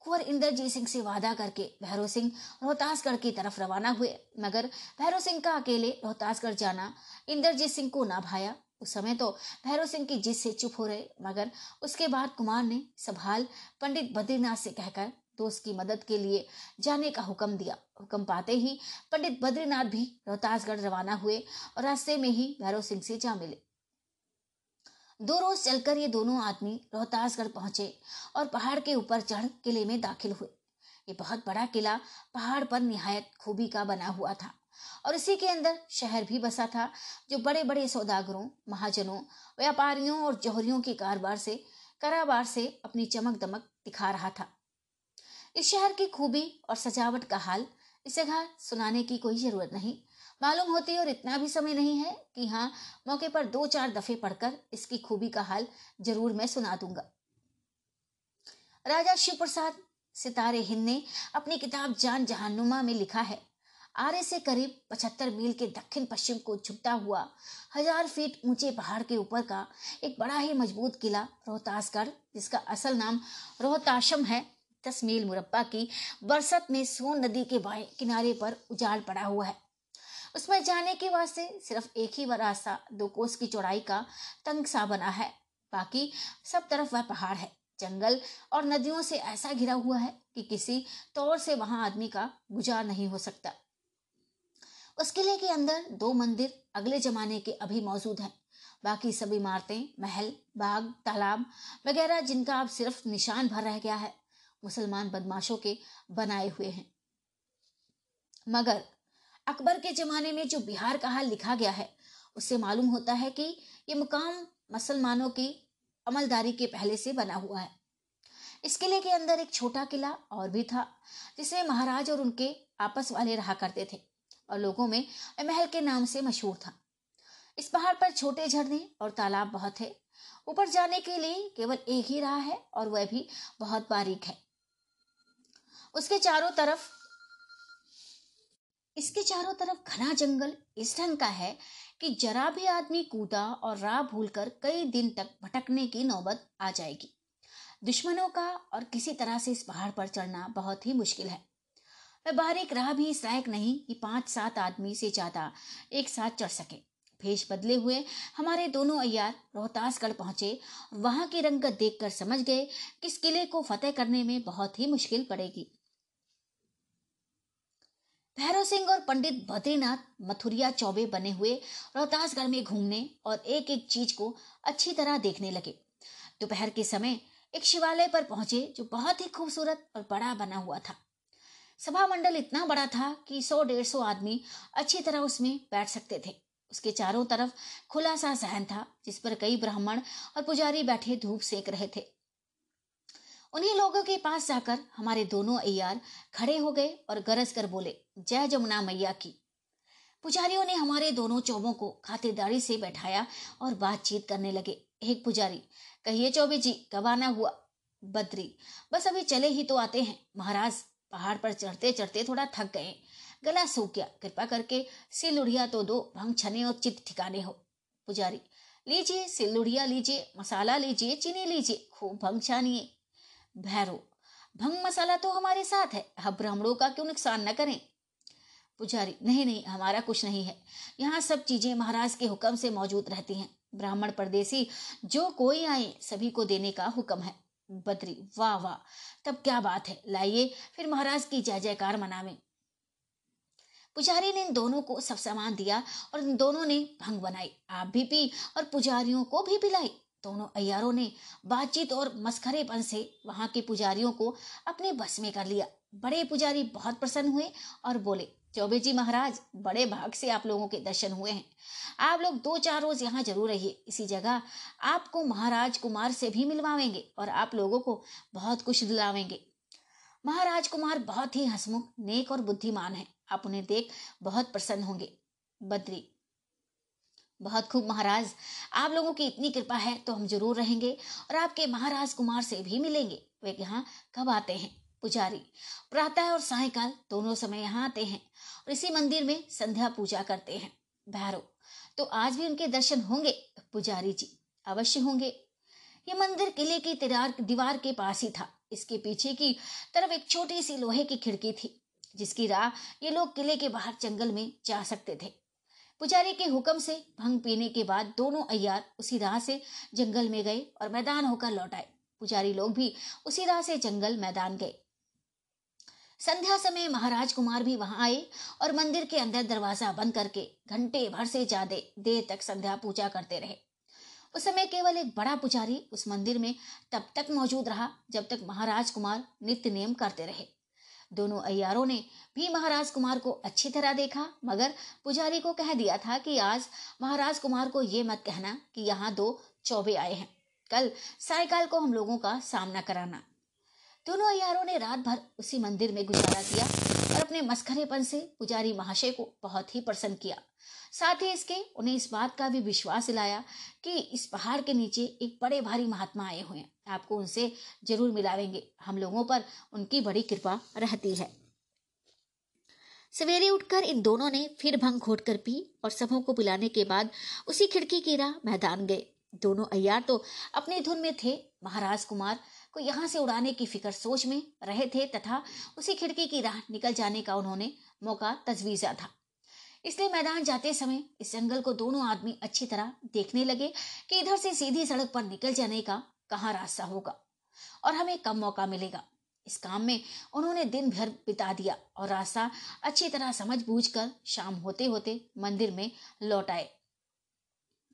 कुंवर इंद्रजीत सिंह से वादा करके भैरव सिंह रोहतासगढ़ की तरफ़ रवाना हुए। मगर भैरव सिंह का अकेले रोहतासगढ़ जाना इंद्रजीत सिंह को ना भाया। उस समय तो भैरव सिंह की जिद से चुप हो रहे, मगर उसके बाद कुमार ने सभाल पंडित बद्रीनाथ से कहकर दोस्त की मदद के लिए जाने का हुक्म दिया। हुक्म पाते ही पंडित बद्रीनाथ भी रोहतासगढ़ रवाना हुए और रास्ते में ही भैरव सिंह से जा मिले। दो रोज चलकर ये दोनों आदमी रोहतासगढ़ पहुँचे और पहाड़ के ऊपर चढ़ किले में दाखिल हुए। ये बहुत बड़ा किला पहाड़ पर निहायत खूबी का बना हुआ था। और इसी के अंदर शहर भी बसा था, जो बड़े बड़े सौदागरों, महाजनों, व्यापारियों और जौहरियों के कारोबार से कारोबार से अपनी चमक दमक दिखा रहा था। इस शहर की खूबी और सजावट का हाल इस जगह सुनाने की कोई ज़रूरत नहीं। मालूम होती और इतना भी समय नहीं है कि हाँ मौके पर दो चार दफे पढ़कर इसकी खूबी का हाल ज़रूर मैं सुना दूँगा। राजा शिव प्रसाद सितारे हिंद ने अपनी किताब जान जहानुमा में लिखा है। आरे से करीब पचहत्तर मील के दक्षिण पश्चिम को झुकता हुआ हज़ार फीट ऊँचे पहाड़ के ऊपर का एक बड़ा ही मज़बूत किला रोहतासगढ़, जिसका असल नाम रोहताशम है, दस मील मुरब्बा की बरसत में सोन नदी के बाएँ किनारे पर उजाड़ पड़ा हुआ है। उसमें जाने के वास्ते सिर्फ़ एक ही रास्ता, दो कोस की चौड़ाई का तंग सा बना है, बाकी सब तरफ़ वह पहाड़ है। जंगल और नदियों से ऐसा घिरा हुआ है कि किसी तौर से वहाँ आदमी का गुजार नहीं हो सकता। उस किले के अंदर दो मंदिर अगले जमाने के अभी मौजूद हैं। बाकी सभी इमारतें, महल, बाग, तालाब वगैरह जिनका अब सिर्फ़ निशान भर रह गया है, मुसलमान बदमाशों के बनाए हुए हैं। मगर अकबर के जमाने में जो बिहार का हाल लिखा गया है, उससे मालूम होता है कि ये मुकाम मुसलमानों की अमलदारी के पहले से बना हुआ है। इस किले के अंदर एक छोटा किला और भी था, जिसमें महाराज और उनके आपस वाले रहा करते थे। और लोगों में महल के नाम से मशहूर था। इस पहाड़ पर छोटे झरने और तालाब बहुत है। ऊपर जाने के लिए केवल एक ही राह है और वह भी बहुत बारीक है। उसके चारों तरफ़, इसके चारों तरफ़ घना जंगल इस ढंग का है कि जरा भी आदमी कूदा और राह भूलकर कई दिन तक भटकने की नौबत आ जाएगी। दुश्मनों का और किसी तरह से इस पहाड़ पर चढ़ना बहुत ही मुश्किल है। वह बारीक राह भी इस लायक नहीं कि पाँच सात आदमी से ज़्यादा एक साथ चढ़ सके। भेष बदले हुए हमारे दोनों अयार रोहतासगढ़ पहुँचे। वहाँ की रंगत देखकर समझ गए कि इस किले को फतेह करने में बहुत ही मुश्किल पड़ेगी। भैरव सिंह और पंडित बद्रीनाथ मथुरिया चौबे बने हुए रोहतासगढ़ में घूमने और एक एक चीज़ को अच्छी तरह देखने लगे। दोपहर के समय एक शिवालय पर पहुँचे जो बहुत ही खूबसूरत और बड़ा बना हुआ था। सभा मंडल इतना बड़ा था कि सौ डेढ़ सौ आदमी अच्छी तरह उसमें बैठ सकते थे। उसके चारों तरफ़ खुला सा सहन था, जिस पर कई ब्राह्मण और पुजारी बैठे धूप सेक रहे थे। उन्हीं लोगों के पास जाकर हमारे दोनों अयार खड़े हो गए और गरज कर बोले, जय जमुना मैया की। पुजारियों ने हमारे दोनों चौबों को खातेदारी से बैठाया और बातचीत करने लगे। एक पुजारी, कहिए चौबे जी, कब आना हुआ? बद्री, बस अभी चले ही तो आते हैं, महाराज। पहाड़ पर चढ़ते चढ़ते थोड़ा थक गए। गला सूख गया। कृपा करके सिल उड़िया तो दो, भंग छने और चित ठिकाने हो। पुजारी, लीजिए सिल्लुड़िया लीजिए, मसाला लीजिए, चीनी लीजिए, खूब भंग छानिए। भैरो, भंग मसाला तो हमारे साथ है। अब ब्राह्मणों का क्यों नुकसान न करें? पुजारी, नहीं नहीं, हमारा कुछ नहीं है। यहाँ सब चीज़ें महाराज के हुक्म से मौजूद रहती हैं। ब्राह्मण परदेसी, जो कोई आए, सभी को देने का हुक्म है। बद्री। वाह वाह। तब क्या बात है? लाइए फिर महाराज की जय, जयकार मनावे। पुजारी ने इन दोनों को सब सामान दिया और इन दोनों ने भंग बनाई। आप भी पी और पुजारियों को भी पिलाई। दोनों अयारों ने बातचीत और मस्खरेपन से वहाँ के पुजारियों को अपने बस में कर लिया। बड़े पुजारी बहुत प्रसन्न हुए और बोले चौबे जी महाराज, बड़े भाग से आप लोगों के दर्शन हुए हैं। आप लोग दो चार रोज यहाँ ज़रूर रहिए, इसी जगह आपको महाराज कुमार से भी मिलवाएँगे और आप लोगों को बहुत कुछ दिलावेंगे। महाराज कुमार बहुत ही हसमुख, नेक और बुद्धिमान है। आप उन्हें देख बहुत प्रसन्न होंगे। बद्री, बहुत खूब महाराज, आप लोगों की इतनी कृपा है तो हम ज़रूर रहेंगे और आपके महाराज कुमार से भी मिलेंगे। वे यहाँ कब आते हैं? पुजारी। प्रातः और सायकाल दोनों समय यहाँ आते हैं और इसी मंदिर में संध्या पूजा करते हैं। भैरव तो आज भी उनके दर्शन होंगे? पुजारी जी, अवश्य होंगे। ये मंदिर किले की तिरार, दीवार के पास ही था। इसके पीछे की तरफ़ एक छोटी सी लोहे की खिड़की थी, जिसकी राह ये लोग किले के बाहर जंगल में जा सकते थे। पुजारी के हुक्म से भंग पीने के बाद दोनों अयार उसी राह से जंगल में गए और मैदान होकर लौट आए। पुजारी लोग भी उसी राह से जंगल मैदान गए। संध्या समय महाराज कुमार भी वहाँ आए और मंदिर के अंदर दरवाज़ा बंद करके घंटे भर से ज़्यादा देर तक संध्या पूजा करते रहे। उस समय केवल एक बड़ा पुजारी उस मंदिर में तब तक मौजूद रहा जब तक महाराज कुमार नित्य नियम करते रहे। दोनों अयारों ने भी महाराज कुमार को अच्छी तरह देखा, मगर पुजारी को कह दिया था कि आज महाराज कुमार को ये मत कहना कि यहाँ दो चौबे आए हैं। कल, सायकाल को हम लोगों का सामना कराना। दोनों अयारों ने रात भर उसी मंदिर में गुजारा किया और अपने मस्खरेपन से पुजारी महाशय को बहुत ही प्रसन्न किया। साथ ही इसके, उन्हें इस बात का भी विश्वास दिलाया कि इस पहाड़ के नीचे एक बड़े भारी महात्मा आए हुए हैं। आपको उनसे ज़रूर मिलावेंगे। हम लोगों पर उनकी बड़ी कृपा रहती है। सवेरे उठकर इन दोनों ने फिर भंग घोट कर पी और सबों को पिलाने के बाद उसी खिड़की की राह मैदान गए। दोनों अयार तो अपनी धुन में थे। महाराज कुमार को यहाँ से उड़ाने की फ़िक्र सोच में रहे थे तथा उसी खिड़की की राह निकल जाने का उन्होंने मौका तजवीजा था। इसलिए मैदान जाते समय इस जंगल को दोनों आदमी अच्छी तरह देखने लगे कि इधर से सीधी सड़क पर निकल जाने का कहाँ रास्ता होगा और हमें कम मौका मिलेगा। इस काम में उन्होंने दिन भर बिता दिया और रास्ता अच्छी तरह समझ बूझ कर शाम होते होते मंदिर में लौट आए।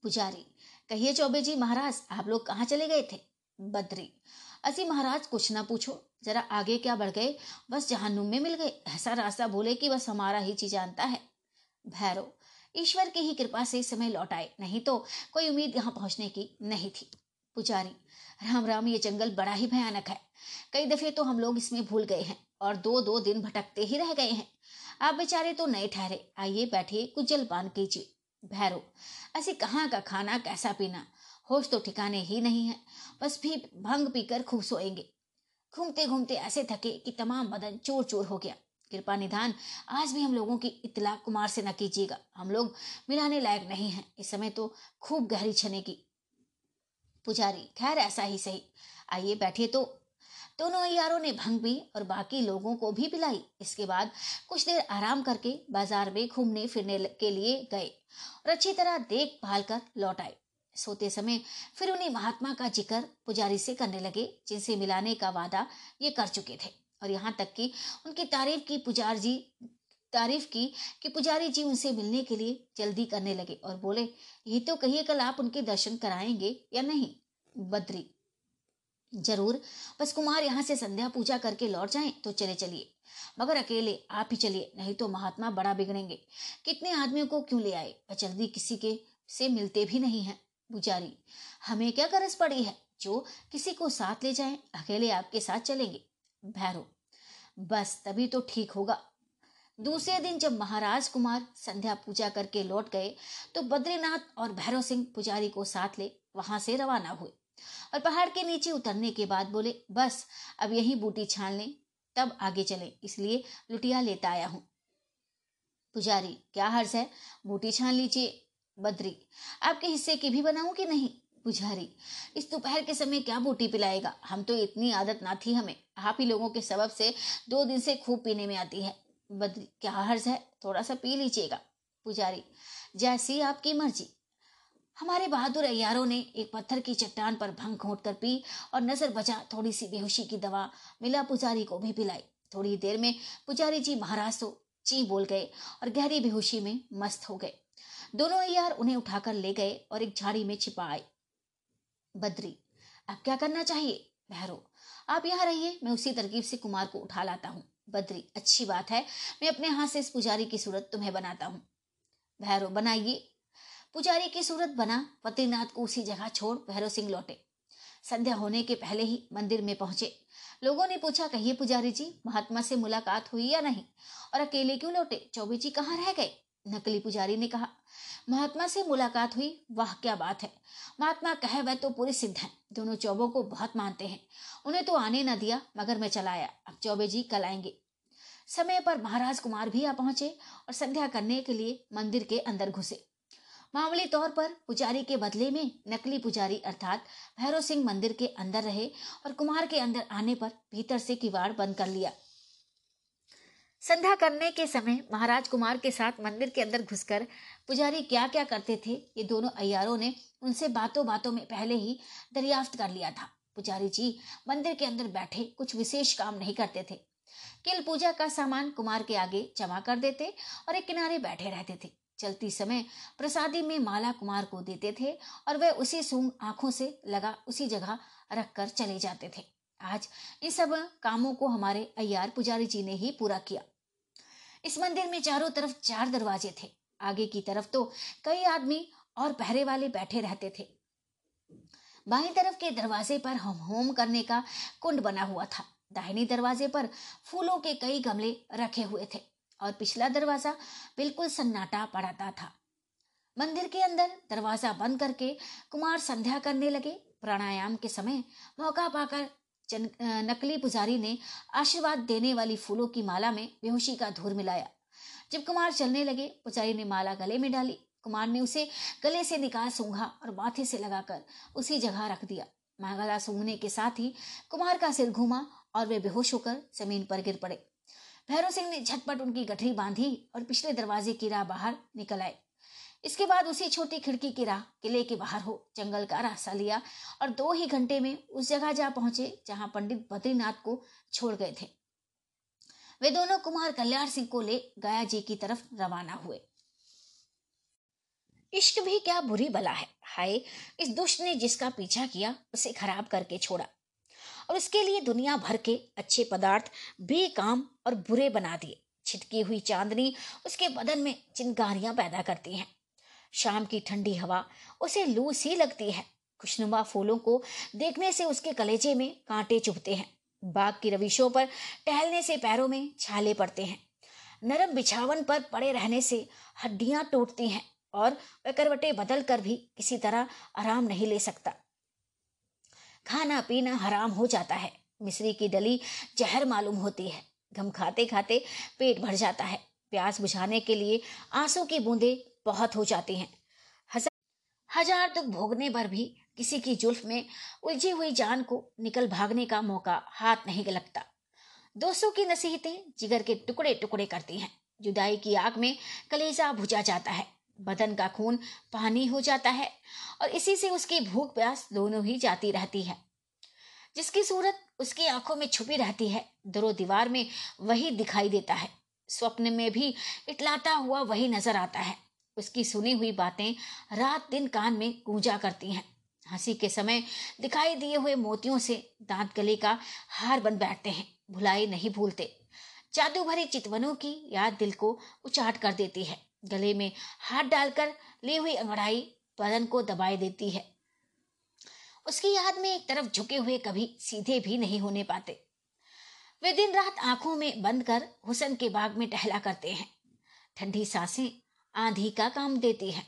पुजारी, कहिए चौबे जी, महाराज, आप लोग कहाँ चले गए थे? बद्री। असी महाराज, कुछ ना पूछो। जरा आगे क्या बढ़ गए? बस जहानुम में मिल गए। ऐसा रास्ता बोले कि बस हमारा ही चीज़ जानता है। भैरव, ईश्वर की ही कृपा से समय लौट आए। नहीं तो कोई उम्मीद यहाँ पहुँचने की नहीं थी। पुजारी, राम राम, ये जंगल बड़ा ही भयानक है। कई दफे तो हम लोग इसमें भूल गए हैं और दो दो दिन भटकते ही रह गए हैं। आप बेचारे तो नए ठहरे। आइए बैठिए, कुछ जलपान कीजिए। भैरव ऐसे कहाँ का खाना, कैसा पीना? होश तो ठिकाने ही नहीं है। बस भी भंग पीकर खूब सोएँगे। घूमते घूमते ऐसे थके कि तमाम बदन चोर चोर हो गया। कृपा निधान, आज भी हम लोगों की इतला कुमार से न कीजिएगा। हम लोग मिलाने लायक नहीं हैं। इस समय तो खूब गहरी छने की पुजारी। खैर, ऐसा ही सही। आइए, बैठिए तो। दोनों यारों ने भंग भी और बाकी लोगों को भी पिलाई। इसके बाद कुछ देर आराम करके बाज़ार में घूमने फिरने के लिए गए और अच्छी तरह देख भाल कर लौट आए। सोते समय फिर उन्हें महात्मा का ज़िक्र पुजारी से करने लगे, जिनसे मिलाने का वादा ये कर चुके थे। और यहाँ तक कि उनकी तारीफ़ की पुजार जी तारीफ़ की कि पुजारी जी उनसे मिलने के लिए जल्दी करने लगे और बोले, ये तो कहिए कल आप उनके दर्शन कराएँगे या नहीं? बद्री, ज़रूर। बस कुमार यहाँ से संध्या पूजा करके लौट जाए तो चले चलिए। मगर अकेले आप ही चलिए, नहीं तो महात्मा बड़ा बिगड़ेंगे। कितने आदमियों को क्यों ले आए? वह जल्दी किसी के से मिलते भी नहीं है। पुजारी, हमें क्या गरज पड़ी है जो किसी को साथ ले जाएँ, अकेले आपके साथ चलेंगे? भैरव, बस तभी तो ठीक होगा। दूसरे दिन जब महाराज कुमार संध्या पूजा करके लौट गए तो बद्रीनाथ और भैरव सिंह पुजारी को साथ ले वहाँ से रवाना हुए और पहाड़ के नीचे उतरने के बाद बोले, बस, अब यही बूटी छान लें, तब आगे चले, इसलिए लुटिया लेता आया हूँ। पुजारी, क्या हर्ज है? बूटी छान लीजिए बद्री, आपके हिस्से की भी बनाऊँ कि नहीं? पुजारी, इस दोपहर के समय क्या बूटी पिलाएगा? हम तो इतनी आदत ना थी हमें। आप ही लोगों के सबब से दो दिन से खूब पीने में आती है। बद्री, क्या हर्ज है? थोड़ा सा पी लीजिएगा। पुजारी, जैसी आपकी मर्ज़ी। हमारे बहादुर अयारों ने एक पत्थर की चट्टान पर भंग घोट कर पी और नज़र बचा थोड़ी सी बेहोशी की दवा। मिला पुजारी को भी पिलाई। थोड़ी देर में पुजारी जी महाराज तो ची बोल गए और गहरी बेहोशी में मस्त हो गए। दोनों अयार उन्हें उठाकर ले गए और एक झाड़ी में छिपा आए। बद्री अब क्या करना चाहिए? भैरो आप यहाँ रहिए, मैं उसी तरकीब से कुमार को उठा लाता हूँ। बद्री, अच्छी बात है, मैं अपने हाथ से इस पुजारी की सूरत तुम्हें बनाता हूँ। भैरो बनाइए। पुजारी की सूरत बना पतिनाथ को उसी जगह छोड़ भैरव सिंह लौटे। संध्या होने के पहले ही मंदिर में पहुँचे। लोगों ने पूछा, कहिए पुजारी जी, महात्मा से मुलाकात हुई या नहीं? और अकेले क्यों लौटे? चौबे जी कहाँ रह गए? नकली पुजारी ने कहा, महात्मा से मुलाकात हुई, वाह, क्या बात है। महात्मा कहे, वह तो पूरे सिद्ध हैं, दोनों चौबों को बहुत मानते हैं। उन्हें तो आने न दिया, मगर मैं चलाया अब चौबे जी कल आएँगे। समय पर महाराज कुमार भी आ पहुँचे और संध्या करने के लिए मंदिर के अंदर घुसे। मामूली तौर पर पुजारी के बदले में नकली पुजारी अर्थात भैरव सिंह मंदिर के अंदर रहे और कुमार के अंदर आने पर भीतर से किवाड़ बंद कर लिया। संध्या करने के समय महाराज कुमार के साथ मंदिर के अंदर घुसकर पुजारी क्या क्या करते थे, ये दोनों अयारों ने उनसे बातों बातों में पहले ही दरियाफ्त कर लिया था। पुजारी जी मंदिर के अंदर बैठे कुछ विशेष काम नहीं करते थे। केवल पूजा का सामान कुमार के आगे जमा कर देते और एक किनारे बैठे रहते थे। चलती समय प्रसादी में माला कुमार को देते थे और वह उसी सूंग आँखों से लगा उसी जगह रखकर चले जाते थे। आज इन सब कामों को हमारे अय्यार पुजारी जी ने ही पूरा किया। इस मंदिर में चारों तरफ़ चार दरवाजे थे। आगे की तरफ़ तो कई आदमी और पहरे वाले बैठे रहते थे। बाई तरफ़ के दरवाजे पर हम होम करने का कुंड बना हुआ था। दाहिनी दरवाजे पर फूलों के कई गमले रखे हुए थे और पिछला दरवाज़ा बिल्कुल सन्नाटा पड़ाता था। मंदिर के अंदर दरवाज़ा बंद करके कुमार संध्या करने लगे। प्राणायाम के समय मौका पाकर नकली पुजारी ने आशीर्वाद देने वाली फूलों की माला में बेहोशी का धूर मिलाया। जब कुमार चलने लगे, पुजारी ने माला गले में डाली। कुमार ने उसे गले से निकाल सूंघा और माथे से लगाकर उसी जगह रख दिया। मागला सूंघने के साथ ही कुमार का सिर घूमा और वे बेहोश होकर ज़मीन पर गिर पड़े। भैरव सिंह ने झटपट उनकी गठरी बांधी और पिछले दरवाजे की राह बाहर निकल आए। इसके बाद उसी छोटी खिड़की की राह, किले के बाहर हो, जंगल का रास्ता लिया और दो ही घंटे में उस जगह जा पहुँचे जहाँ पंडित बद्रीनाथ को छोड़ गए थे। वे दोनों कुमार कल्याण सिंह को ले गया जी की तरफ़ रवाना हुए। इश्क भी क्या बुरी बला है? हाय, इस दुष्ट ने जिसका पीछा किया, उसे खराब करके छोड़ा और उसके लिए दुनिया भर के अच्छे पदार्थ बेकाम और बुरे बना दिए। छिटकी हुई चांदनी उसके बदन में चिंगारियाँ पैदा करती हैं। शाम की ठंडी हवा उसे लू सी लगती है। खुशनुमा फूलों को देखने से उसके कलेजे में कांटे चुभते हैं। बाग की रविशों पर टहलने से पैरों में छाले पड़ते हैं। नरम बिछावन पर पड़े रहने से हड्डियाँ टूटती हैं और वह बदल कर भी किसी तरह आराम नहीं ले सकता। खाना पीना हराम हो जाता है। मिश्री की डली जहर मालूम होती है। गम खाते खाते पेट भर जाता है। प्यास बुझाने के लिए आँसू की बूंदे बहुत हो जाती हैं। हज़ार दुख भोगने पर भी किसी की जुल्फ में उलझी हुई जान को निकल भागने का मौका हाथ नहीं लगता। दोस्तों की नसीहतें जिगर के टुकड़े टुकड़े करती हैं। जुदाई की आग में कलेजा भुजा जाता है। बदन का खून पानी हो जाता है और इसी से उसकी भूख प्यास दोनों ही जाती रहती है। जिसकी सूरत उसकी आँखों में छुपी रहती है, दरो दीवार में वही दिखाई देता है। स्वप्न में भी इटलाता हुआ वही नज़र आता है। उसकी सुनी हुई बातें रात दिन कान में गूंजा करती हैं। हँसी के समय दिखाई दिए हुए मोतियों से दांत गले का हार बन बैठते हैं। भुलाई नहीं भूलते। जादू भरी चितवनों की याद दिल को उचाट कर देती है। गले में हाथ डालकर ली हुई अंगड़ाई बदन को दबाए देती है। उसकी याद में एक तरफ़ झुके हुए कभी सीधे भी नहीं होने पाते। वे दिन रात आँखों में बंद कर हुसन के बाग में टहला करते हैं। ठंडी साँसें आंधी का काम देती है।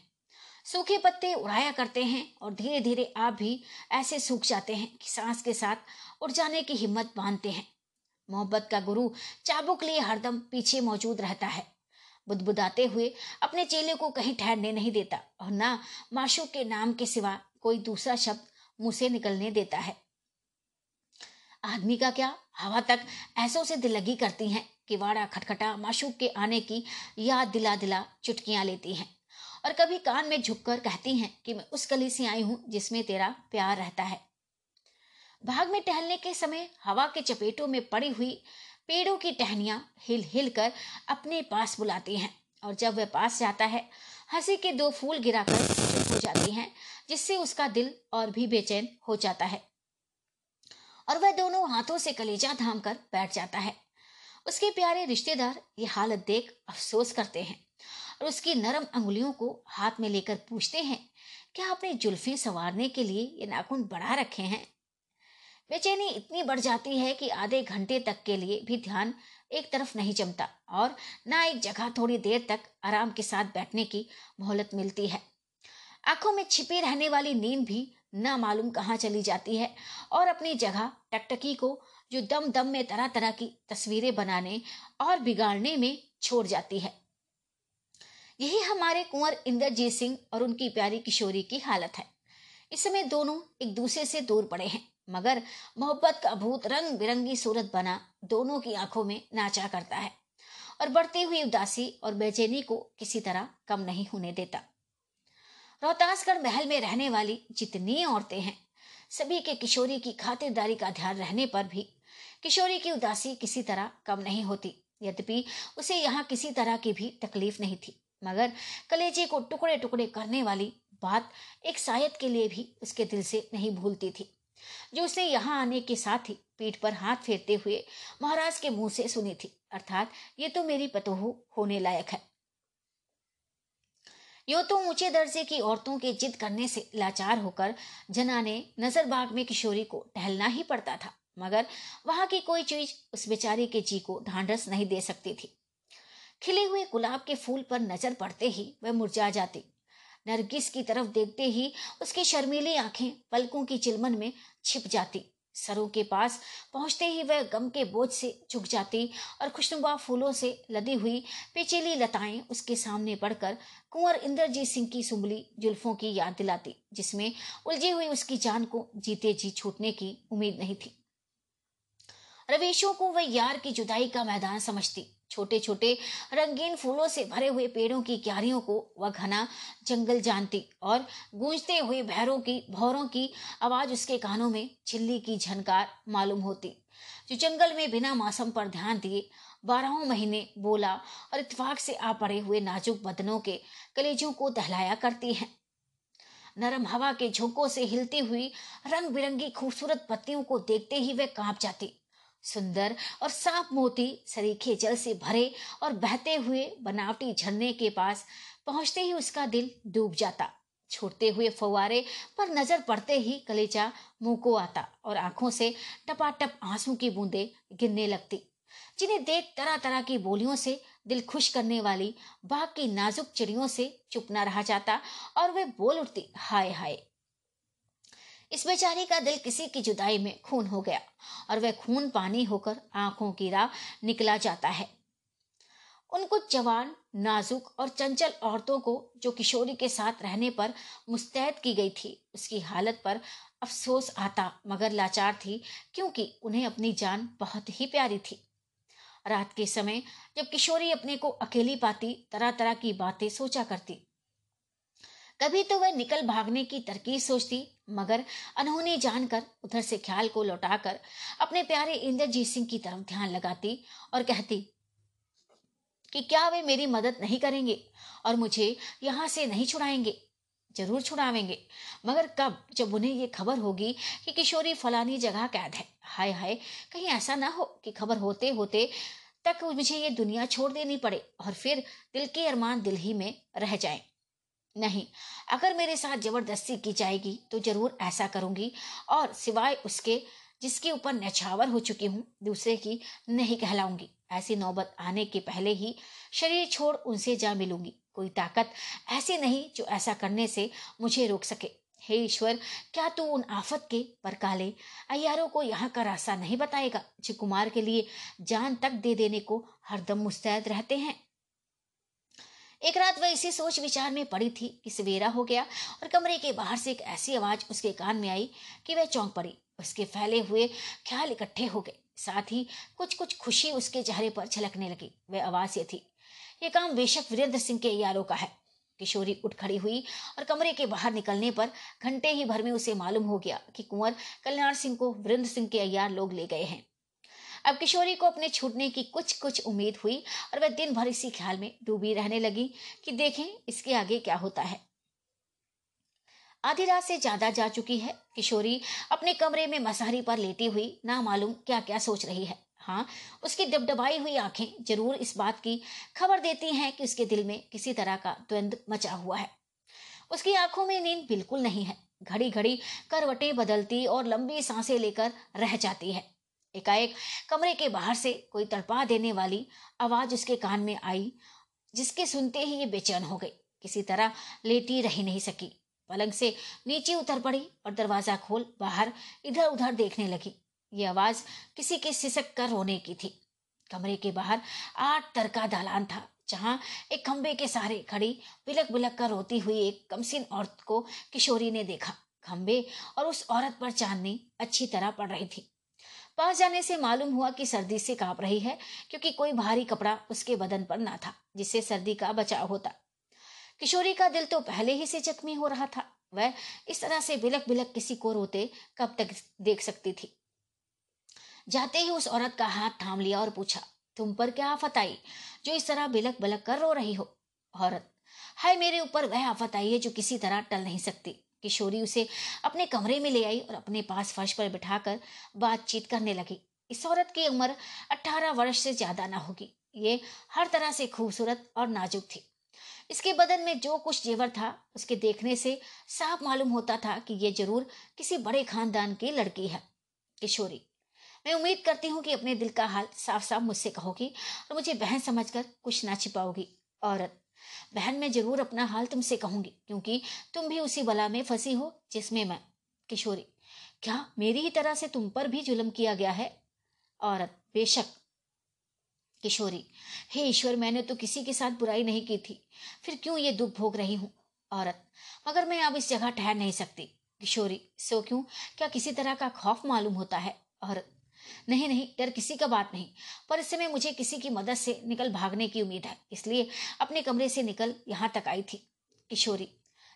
सूखे पत्ते उड़ाया करते हैं और धीरे धीरे आप भी ऐसे सूख जाते हैं कि सांस के साथ उड़ जाने की हिम्मत बांधते हैं। मोहब्बत का गुरु चाबुक लिए हरदम पीछे मौजूद रहता है। बुदबुदाते हुए अपने चेले को कहीं ठहरने नहीं देता और ना माशूक के नाम के सिवा कोई दूसरा शब्द मुँह से निकलने देता है। आदमी का क्या? हवा तक ऐसों से दिलगी करती हैं। कि वाड़ा खटखटा माशूक के आने की याद दिला दिला चुटकियाँ लेती हैं और कभी कान में झुककर कहती हैं कि मैं उस गली से आई हूँ जिसमें तेरा प्यार रहता है। भाग में टहलने के समय हवा के चपेटों में पड़ी हुई पेड़ों की टहनियाँ हिल हिल कर अपने पास बुलाती हैं और जब वह पास जाता है, हँसी के दो फूल गिराकर चुप हो जाती हैं, जिससे उसका दिल और भी बेचैन हो जाता है। और वह दोनों हाथों से कलेजा थाम कर बैठ जाता है। उसके प्यारे रिश्तेदार ये हालत देख अफसोस करते हैं और उसकी नरम अंगुलियों को हाथ में लेकर पूछते हैं, क्या आपने जुल्फे संवारने के लिए ये नाखून बढ़ा रखे हैं? बेचैनी इतनी बढ़ जाती है कि आधे घंटे तक के लिए भी ध्यान एक तरफ़ नहीं जमता और ना एक जगह थोड़ी देर तक आराम के साथ बैठने की मोहलत मिलती है। आँखों में छिपी रहने वाली नींद भी ना मालूम कहाँ चली जाती है और अपनी जगह टकटकी को जो दम दम में तरह तरह की तस्वीरें बनाने और बिगाड़ने में छोड़ जाती है। यही हमारे कुंवर इंद्रजीत सिंह और उनकी प्यारी किशोरी की हालत है। इस समय दोनों एक दूसरे से दूर पड़े हैं, मगर मोहब्बत का भूत रंग बिरंगी सूरत बना दोनों की आँखों में नाचा करता है और बढ़ती हुई उदासी और बेचैनी को किसी तरह कम नहीं होने देता। रोहतासगढ़ महल में रहने वाली जितनी औरतें हैं, सभी के किशोरी की खातिरदारी का ध्यान रहने पर भी किशोरी की उदासी किसी तरह कम नहीं होती, यद्यपि उसे यहाँ किसी तरह की भी तकलीफ़ नहीं थी। मगर कलेजे को टुकड़े टुकड़े करने वाली बात एक शायद के लिए भी उसके दिल से नहीं भूलती थी। जो उसने यहाँ आने के साथ ही पीठ पर हाथ फेरते हुए महाराज के मुँह से सुनी थी, अर्थात ये तो मेरी पतोहू होने लायक है। यो तो ऊँचे दर्जे की औरतों के जिद करने से लाचार होकर जना ने नजरबाग में किशोरी को टहलना ही पड़ता था। मगर वहाँ की कोई चीज़ उस बेचारी के जी को ढांढस नहीं दे सकती थी। खिले हुए गुलाब के फूल पर नज़र पड़ते ही वह मुरझा जाती। नरगिस की तरफ़ देखते ही उसकी शर्मीली आँखें पलकों की चिलमन में छिप जाती। सरों के पास पहुँचते ही वह गम के बोझ से झुक जाती और खुशनुमा फूलों से लदी हुई पेचीली लताएँ उसके सामने पड़कर कुंवर इंद्रजीत सिंह की सुंबली जुल्फों की याद दिलाती, जिसमें उलझी हुई उसकी जान को जीते जी छूटने की उम्मीद नहीं थी। रवेशों को वह यार की जुदाई का मैदान समझती। छोटे छोटे रंगीन फूलों से भरे हुए पेड़ों की क्यारियों को वह घना जंगल जानती और गूंजते हुए भैरों की, भौरों की आवाज़ उसके कानों में चिल्ली की झनकार मालूम होती। जो जंगल में बिना मौसम पर ध्यान दिए बारहों महीने बोला और इतफाक से आ पड़े हुए नाजुक बदनों के कलेजों को दहलाया करती हैं। नरम हवा के झोंकों से हिलती हुई रंग बिरंगी खूबसूरत पत्तियों को देखते ही वह काँप जाती। सुंदर और साफ़ मोती सरीखे जल से भरे और बहते हुए बनावटी झरने के पास पहुँचते ही उसका दिल डूब जाता। छोड़ते हुए फवारे पर नज़र पड़ते ही कलेजा मुँह को आता और आँखों से टपाटप आँसू की बूंदे गिरने लगती, जिन्हें देख तरह तरह की बोलियों से दिल खुश करने वाली बाग की नाजुक चिड़ियों से चुप न रहा जाता और वे बोल उठती, हाय हाय। इस बेचारी का दिल किसी की जुदाई में खून हो गया और वह खून पानी होकर आँखों की राह निकला जाता है। उन कुछ जवान, नाजुक और चंचल औरतों को जो किशोरी के साथ रहने पर मुस्तैद की गई थी, उसकी हालत पर अफसोस आता, मगर लाचार थी, क्योंकि उन्हें अपनी जान बहुत ही प्यारी थी। रात के समय जब किशोरी अपने को अकेली पाती तरह तरह की बातें सोचा करती कभी तो वह निकल भागने की तरकीब सोचती, मगर अनहोनी जानकर, उधर से ख्याल को लौटाकर, अपने प्यारे इंद्रजीत सिंह की तरफ़ ध्यान लगाती और कहती, कि क्या वे मेरी मदद नहीं करेंगे और मुझे यहाँ से नहीं छुड़ाएँगे? ज़रूर छुड़ावेंगे, मगर कब जब उन्हें ये खबर होगी कि किशोरी फलानी जगह कैद है? हाय हाय, कहीं ऐसा ना हो कि खबर होते होते तक मुझे ये दुनिया छोड़ देनी पड़े और फिर दिल के अरमान दिल ही में रह जाएँ। नहीं, अगर मेरे साथ ज़बरदस्ती की जाएगी तो ज़रूर ऐसा करूँगी। और सिवाय उसके, जिसके ऊपर नछावर हो चुकी हूँ, दूसरे की नहीं कहलाऊँगी। ऐसी नौबत आने के पहले ही शरीर छोड़ उनसे जा मिलूँगी। कोई ताकत ऐसी नहीं जो ऐसा करने से मुझे रोक सके। हे ईश्वर, क्या तू उन आफत के पर काले अयारों को यहाँ का रास्ता नहीं बताएगा, जो कुमार के लिए जान तक दे देने को हरदम मुस्तैद रहते हैं? एक रात वह इसी सोच विचार में पड़ी थी कि सवेरा हो गया और कमरे के बाहर से एक ऐसी आवाज़ उसके कान में आई कि वह चौंक पड़ी। उसके फैले हुए ख्याल इकट्ठे हो गए। साथ ही कुछ कुछ खुशी उसके चेहरे पर छलकने लगी। वह आवाज़ ये थी, ये काम बेशक वीरेंद्र सिंह के यारों का है। किशोरी उठ खड़ी हुई और कमरे के बाहर निकलने पर घंटे ही भर में उसे मालूम हो गया कि कुंवर कल्याण सिंह को वीरेंद्र सिंह के अयार लोग ले गए हैं। अब किशोरी को अपने छूटने की कुछ कुछ उम्मीद हुई और वह दिन भर इसी ख्याल में डूबी रहने लगी कि देखें इसके आगे क्या होता है। आधी रात से ज़्यादा जा चुकी है। किशोरी अपने कमरे में मसारी पर लेटी हुई ना मालूम क्या क्या सोच रही है। हाँ उसकी डबडबाई हुई आँखें ज़रूर इस बात की खबर देती हैं कि उसके दिल में किसी तरह का द्वंद मचा हुआ है। उसकी आँखों में नींद बिल्कुल नहीं है। घड़ी घड़ी करवटें बदलती और लंबी साँसें लेकर रह जाती है। एकाएक कमरे के बाहर से कोई तड़पा देने वाली आवाज़ उसके कान में आई, जिसके सुनते ही ये बेचैन हो गई। किसी तरह लेटी रह नहीं सकी। पलंग से नीचे उतर पड़ी और दरवाज़ा खोल बाहर इधर उधर देखने लगी। ये आवाज़ किसी के सिसक कर रोने की थी। कमरे के बाहर आठ तर का दालान था, जहाँ एक खंबे के सहारे खड़ी बिलक बिलक कर रोती हुई एक कमसिन औरत को किशोरी ने देखा। खंबे और उस औरत पर चांदनी अच्छी तरह पड़ रही थी। पास जाने से मालूम हुआ कि सर्दी से काँप रही है, क्योंकि कोई भारी कपड़ा उसके बदन पर ना था, जिससे सर्दी का बचाव होता। किशोरी का दिल तो पहले ही से जख्मी हो रहा था। वह इस तरह से बिलक बिलक किसी को रोते कब तक देख सकती थी। जाते ही उस औरत का हाथ थाम लिया और पूछा, तुम पर क्या आफत आई, जो इस तरह बिलक बिलक कर रो रही हो? औरत, हाय मेरे ऊपर वह आफत आई है जो किसी तरह टल नहीं सकती। किशोरी उसे अपने कमरे में ले आई और अपने पास फर्श पर बिठाकर बातचीत करने लगी। इस औरत की उम्र अठारह वर्ष से ज़्यादा ना होगी। ये हर तरह से खूबसूरत और नाजुक थी। इसके बदन में जो कुछ जेवर था, उसके देखने से साफ़ मालूम होता था कि ये ज़रूर किसी बड़े खानदान की लड़की है। किशोरी, मैं उम्मीद करती हूँ कि अपने दिल का हाल साफ़ साफ़ मुझसे कहोगी और मुझे बहन समझकर कुछ ना छिपाओगी। औरत बहन, मैं ज़रूर अपना हाल तुमसे कहूँगी, क्योंकि तुम भी उसी बला में फंसी हो, जिसमें मैं, किशोरी। क्या मेरी ही तरह से तुम पर भी जुल्म किया गया है? औरत, बेशक। किशोरी, हे ईश्वर, मैंने तो किसी के साथ बुराई नहीं की थी, फिर क्यों ये दुख भोग रही हूँ? औरत, मगर मैं अब इस जगह ठहर नहीं सकती। किशोरी, सो क्यों? क्या किसी तरह का खौफ मालूम होता है? औरत नहीं नहीं, डर किसी का बात नहीं। पर इस समय मुझे किसी की मदद से निकल भागने की उम्मीद है। इसलिए अपने कमरे से निकल यहाँ तक आई थी। किशोरी,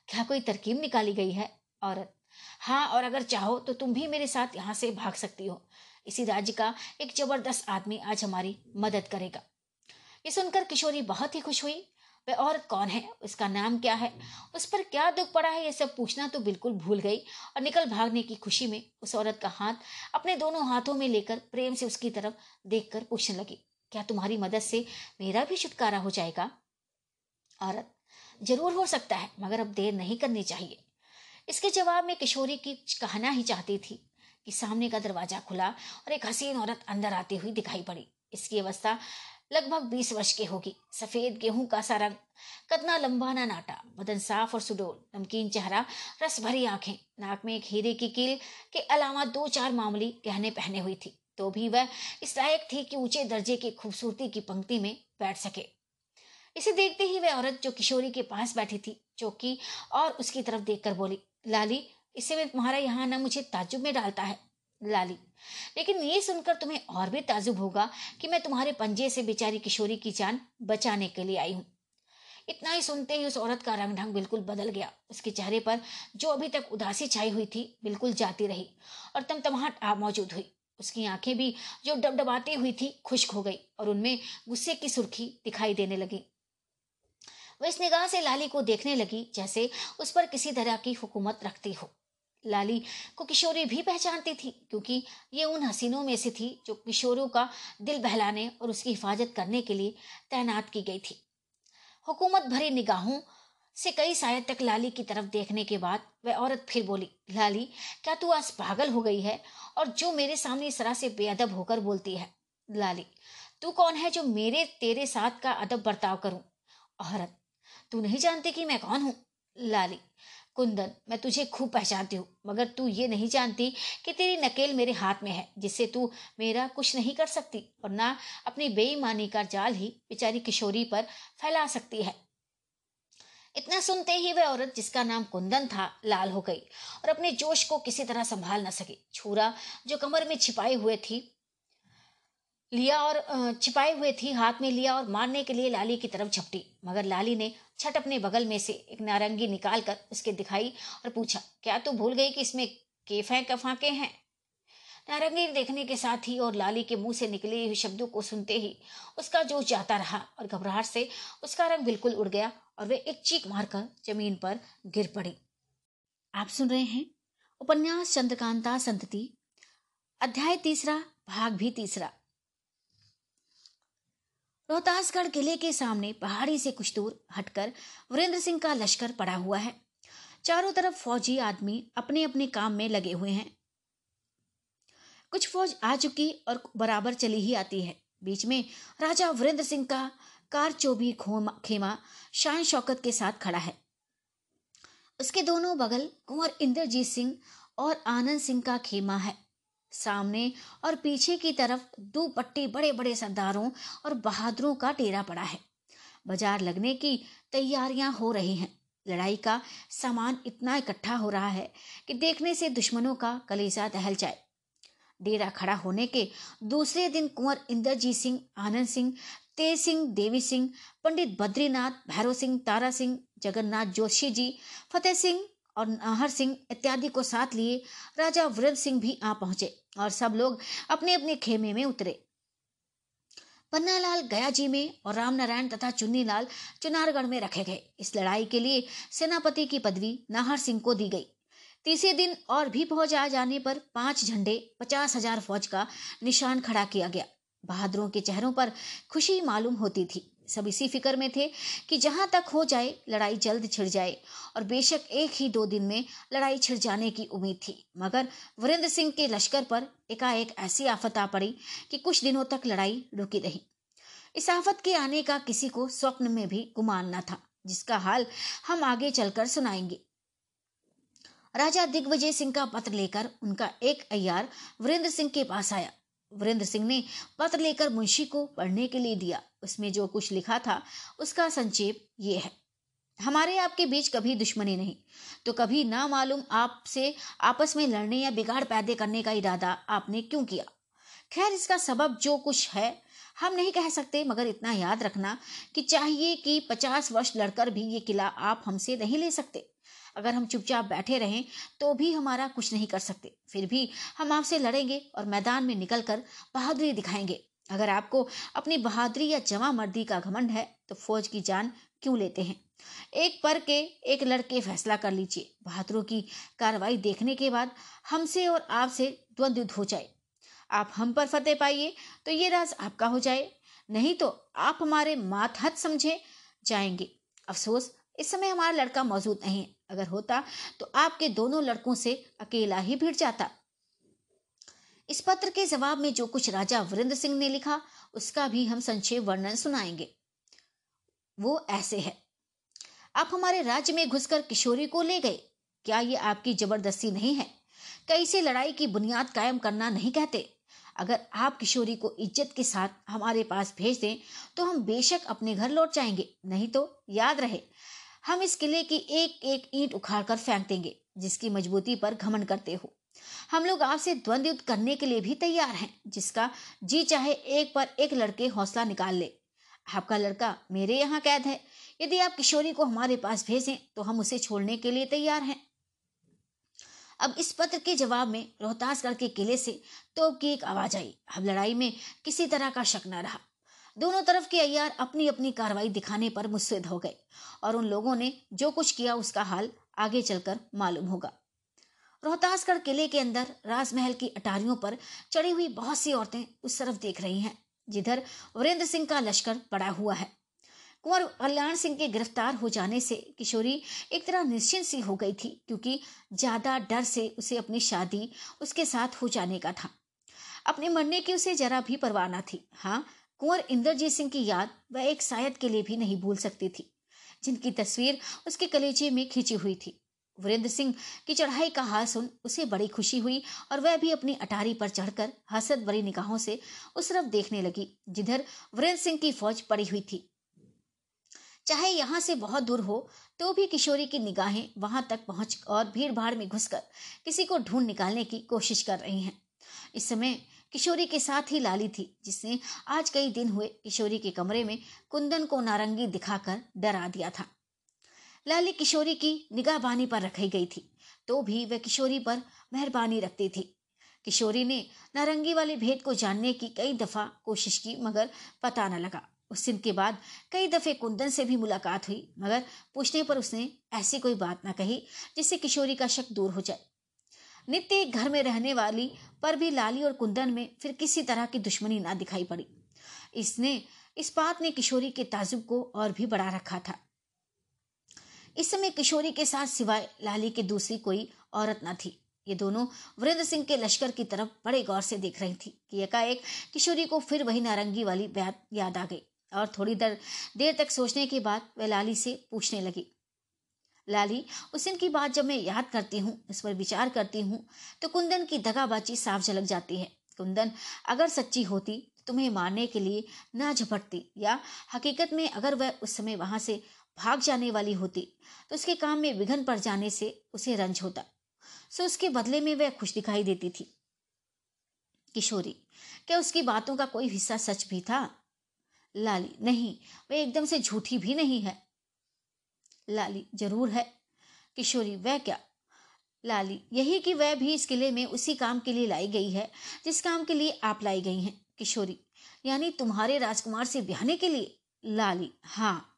क्या कोई तरकीब निकाली गई है? औरत हाँ और अगर चाहो तो तुम भी मेरे साथ यहाँ से भाग सकती हो। इसी राज्य का एक ज़बरदस्त आदमी आज हमारी मदद करेगा। ये सुनकर किशोरी बहुत ही खुश हुई। वह औरत कौन है? उसका नाम क्या है? उस पर क्या दुख पड़ा है? ये सब पूछना तो बिल्कुल भूल गई और निकल भागने की खुशी में उस औरत का हाथ अपने दोनों हाथों में लेकर प्रेम से उसकी तरफ़ देखकर पूछने लगी, क्या तुम्हारी मदद से मेरा भी छुटकारा हो जाएगा? औरत, ज़रूर हो सकता है, मगर अब देर नहीं करनी चाहिए। इसके जवाब में किशोरी की कहना ही चाहती थी कि सामने का दरवाज़ा खुला और एक हसीन औरत अंदर आती हुई दिखाई पड़ी। इसकी अवस्था लगभग बीस वर्ष की होगी। सफ़ेद गेहूँ का सा रंग कदना लंबा ना नाटा बदन साफ़ और सुडोल, नमकीन चेहरा, रस भरी आँखें, नाक में एक हीरे की कील के अलावा दो चार मामूली गहने पहने हुई थी। तो भी वह इस लायक थी कि ऊँचे दर्जे की खूबसूरती की पंक्ति में बैठ सके। इसे देखते ही वह औरत जो किशोरी के पास बैठी थी, चौकी और उसकी तरफ़ देखकर बोली, लाली, इससे तुम्हारा यहाँ ना मुझे ताजुब में डालता है। लाली। लेकिन ये सुनकर तुम्हें और भी ताजुब होगा कि मैं तुम्हारे पंजे से बेचारी किशोरी की जान बचाने के लिए आई हूँ। इतना ही सुनते ही उस औरत का रंग ढंग बिल्कुल बदल गया। उसके चेहरे पर जो अभी तक उदासी छाई हुई थी, बिल्कुल जाती रही और तमतमाहट आ मौजूद हुई। उसकी आँखें भी जो डबडबाती हुई थी, खुश्क हो गई और उनमें गुस्से की सुर्खी दिखाई देने लगी। वह इस निगाह से लाली को देखने लगी जैसे उस पर किसी तरह की हुकूमत रखती हो। लाली को किशोरी भी पहचानती थी, क्योंकि ये उन हसीनों में से थी जो किशोरों का दिल बहलाने और उसकी हिफाजत करने के लिए तैनात की गई थी। हुकूमत भरी निगाहों से कई शायद तक लाली की तरफ़ देखने के बाद वह औरत फिर बोली, लाली, क्या तू आज पागल हो गई है और जो मेरे सामने इस तरह से बेअदब होकर बोलती है? लाली, तू कौन है जो मेरे, तेरे साथ का अदब बर्ताव करूँ? औरत, तू नहीं जानती कि मैं कौन हूँ? लाली कुंदन, मैं तुझे खूब पहचानती हूँ, मगर तू ये नहीं जानती कि तेरी नकेल मेरे हाथ में है, जिससे तू मेरा कुछ नहीं कर सकती, और ना अपनी बेईमानी का जाल ही बेचारी किशोरी पर फैला सकती है। इतना सुनते ही वह औरत, जिसका नाम कुंदन था, लाल हो गई, और अपने जोश को किसी तरह संभाल न सकी। छुरा, जो कमर में छिपाई हुए थी, लिया और छिपाए हुए थी, हाथ में लिया और मारने के लिए लाली की तरफ़ झपटी, मगर लाली ने छट अपने बगल में से एक नारंगी निकाल कर उसके दिखाई और पूछा, क्या तू भूल गई कि इसमें केफे कफाके हैं? नारंगी देखने के साथ ही और लाली के मुँह से निकले हुए शब्दों को सुनते ही उसका जोश जाता रहा और घबराहट से उसका रंग बिल्कुल उड़ गया और वे एक चीख मारकर ज़मीन पर गिर पड़ी। आप सुन रहे हैं उपन्यास चंद्रकांता संतति, अध्याय तीसरा, भाग भी तीसरा। रोहतासगढ़ किले के सामने पहाड़ी से कुछ दूर हटकर वीरेंद्र सिंह का लश्कर पड़ा हुआ है। चारों तरफ़ फौजी आदमी अपने अपने काम में लगे हुए हैं। कुछ फौज आ चुकी और बराबर चली ही आती है। बीच में राजा वीरेंद्र सिंह का कार चोबी खेमा, शान शौकत के साथ खड़ा है। उसके दोनों बगल कुंवर इंद्रजीत सिंह और आनंद सिंह का खेमा है। सामने और पीछे की तरफ़ दो पट्टी बड़े बड़े सरदारों और बहादुरों का डेरा पड़ा है। बाज़ार लगने की तैयारियाँ हो रही हैं। लड़ाई का सामान इतना इकट्ठा हो रहा है कि देखने से दुश्मनों का कलेजा दहल जाए। डेरा खड़ा होने के दूसरे दिन कुंवर इंद्रजीत सिंह, आनंद सिंह तेज सिंह, देवी सिंह, पंडित बद्रीनाथ, भैरव सिंह, तारा सिंह, जगन्नाथ जोशी जी, फतेह सिंह और नाहर सिंह इत्यादि को साथ लिए राजा वृद्ध सिंह भी आ पहुँचे और सब लोग अपने अपने खेमे में उतरे। पन्नालाल गया जी में और रामनारायण तथा चुन्नीलाल चुनारगढ़ में रखे गए। इस लड़ाई के लिए सेनापति की पदवी नाहर सिंह को दी गई। तीसरे दिन और भी फौज आ जाने पर पाँच झंडे, पचास हज़ार फौज का निशान खड़ा किया गया। बहादुरों के चेहरों पर खुशी मालूम होती थी। सब इसी फ़िक्र में थे कि जहाँ तक हो जाए, लड़ाई जल्द छिड़ जाए और बेशक एक ही दो दिन में लड़ाई छिड़ जाने की उम्मीद थी। मगर वीरेंद्र सिंह के लश्कर पर एकाएक ऐसी आफत आ पड़ी कि कुछ दिनों तक लड़ाई रुकी रही। इस आफत के आने का किसी को स्वप्न में भी गुमान न था, जिसका हाल हम आगे चलकर सुनाएँगे। राजा दिग्विजय सिंह का पत्र लेकर उनका एक अयार वीरेंद्र सिंह के पास आया। वीरेंद्र सिंह ने पत्र लेकर मुंशी को पढ़ने के लिए दिया। उसमें जो कुछ लिखा था, उसका संक्षेप ये है। हमारे आपके बीच कभी दुश्मनी नहीं तो कभी ना मालूम आपसे आपस में लड़ने या बिगाड़ पैदे करने का इरादा आपने क्यों किया? खैर, इसका सबब जो कुछ है, हम नहीं कह सकते, मगर इतना याद रखना कि चाहिए कि पचास वर्ष लड़कर भी ये किला आप हमसे नहीं ले सकते। अगर हम चुपचाप बैठे रहें तो भी हमारा कुछ नहीं कर सकते। फिर भी हम आपसे लड़ेंगे और मैदान में निकलकर बहादुरी दिखाएँगे। अगर आपको अपनी बहादुरी या जमा मर्दी का घमंड है तो फौज की जान क्यों लेते हैं? एक पर के एक लड़के फैसला कर लीजिए। बहादुरों की कार्रवाई देखने के बाद हमसे और आपसे द्वंद्व हो जाए। आप हम पर फतेह पाइए तो ये राज आपका हो जाए। नहीं तो आप हमारे मातहत समझे जाएँगे। अफसोस, इस समय हमारा लड़का मौजूद नहीं। है अगर होता तो आपके दोनों लड़कों से अकेला ही भिड़ जाता। इस पत्र के जवाब में जो कुछ राजा वरिंद्र सिंह ने लिखा, उसका भी हम संक्षेप वर्णन सुनाएँगे। वो ऐसे है। आप हमारे राज्य में घुसकर किशोरी को ले गए। क्या ये आपकी ज़बरदस्ती नहीं है? कई से लड़ाई की बुनियाद कायम करना नहीं कहते। अगर आप किशोरी को इज़्ज़त के साथ हमारे पास भेज दें तो हम बेशक अपने घर लौट जाएँगे। नहीं तो याद रहे, हम इस किले की एक एक ईंट उखाड़ कर फेंक देंगे, जिसकी मजबूती पर घमन करते हो। हम लोग आपसे द्वंद्व युद्ध करने के लिए भी तैयार हैं, जिसका जी चाहे एक पर एक लड़के हौसला निकाल ले। आपका लड़का मेरे यहाँ कैद है। यदि आप किशोरी को हमारे पास भेजें तो हम उसे छोड़ने के लिए तैयार हैं। अब इस पत्र के जवाब में रोहतासगढ़ के किले से तोप की एक आवाज़ आई। अब लड़ाई में किसी तरह का शक न रहा। दोनों तरफ़ के अयार अपनी अपनी कार्रवाई दिखाने पर मुस्तैद हो गए, और उन लोगों ने जो कुछ किया उसका हाल आगे चलकर मालूम होगा। रोहतासगढ़ किले के अंदर राजमहल की अटारियों पर चढ़ी हुई बहुत सी औरतें उस तरफ़ देख रही हैं, जिधर वीरेंद्र सिंह का लश्कर पड़ा हुआ है। कुंवर कल्याण सिंह के गिरफ़्तार हो जाने से किशोरी एक तरह निश्चिंत सी हो गई थी, क्योंकि ज़्यादा डर से उसे अपनी शादी उसके साथ हो जाने का था। अपने मरने की उसे जरा भी परवाह न थी। हाँ कुंवर इंद्रजीत सिंह की याद वह एक शायद के लिए भी नहीं भूल सकती थी, जिनकी तस्वीर उसके कलेजे में खींची हुई थी। वीरेंद्र सिंह की चढ़ाई का हाल सुन उसे बड़ी खुशी हुई और वह भी अपनी अटारी पर चढ़कर हसद बड़ी निगाहों से उस तरफ़ देखने लगी, जिधर वीरेंद्र सिंह की फौज पड़ी हुई थी। चाहे यहाँ से बहुत दूर हो तो भी किशोरी की निगाहें वहाँ तक पहुँच और भीड़ भाड़ में घुसकर किसी को ढूंढ निकालने की कोशिश कर रही हैं। इस समय किशोरी के साथ ही लाली थी, जिसने आज कई दिन हुए किशोरी के कमरे में कुंदन को नारंगी दिखाकर डरा दिया था। लाली किशोरी की निगाहबानी पर रखी गई थी तो भी वह किशोरी पर मेहरबानी रखती थी। किशोरी ने नारंगी वाले भेद को जानने की कई दफ़ा कोशिश की, मगर पता न लगा। उस दिन के बाद कई दफे कुंदन से भी मुलाकात हुई, मगर पूछने पर उसने ऐसी कोई बात न कही जिससे किशोरी का शक दूर हो जाए। नित्य घर में रहने वाली पर भी लाली और कुंदन में फिर किसी तरह की दुश्मनी ना दिखाई पड़ी। इसने, इस बात ने किशोरी के ताजुब को और भी बढ़ा रखा था। इस समय किशोरी के साथ सिवाय लाली की दूसरी कोई औरत न थी। ये दोनों वृंद सिंह के लश्कर की तरफ़ बड़े गौर से देख रही थी कि एकाएक किशोरी को फिर वही नारंगी वाली बात याद आ गई और थोड़ी देर देर तक सोचने के बाद वह लाली से पूछने लगी। लाली, उस दिन की बात जब मैं याद करती हूँ, उस पर विचार करती हूँ तो कुंदन की दगाबाजी साफ़ झलक जाती है। कुंदन, अगर सच्ची होती तो तुम्हें मारने के लिए ना झपटती या हकीकत में अगर वह उस समय वहाँ से भाग जाने वाली होती तो उसके काम में विघन पड़ जाने से उसे रंज होता। सो उसके बदले में वह खुश दिखाई देती थी। किशोरी, क्या उसकी बातों का कोई हिस्सा सच भी था? लाली, नहीं, वह एकदम से झूठी भी नहीं है। लाली, ज़रूर है। किशोरी, वह क्या? लाली, यही कि वह भी इस किले में उसी काम के लिए लाई गई है, जिस काम के लिए आप लाई गई हैं। किशोरी, यानी तुम्हारे राजकुमार से ब्याहने के लिए? लाली हाँ।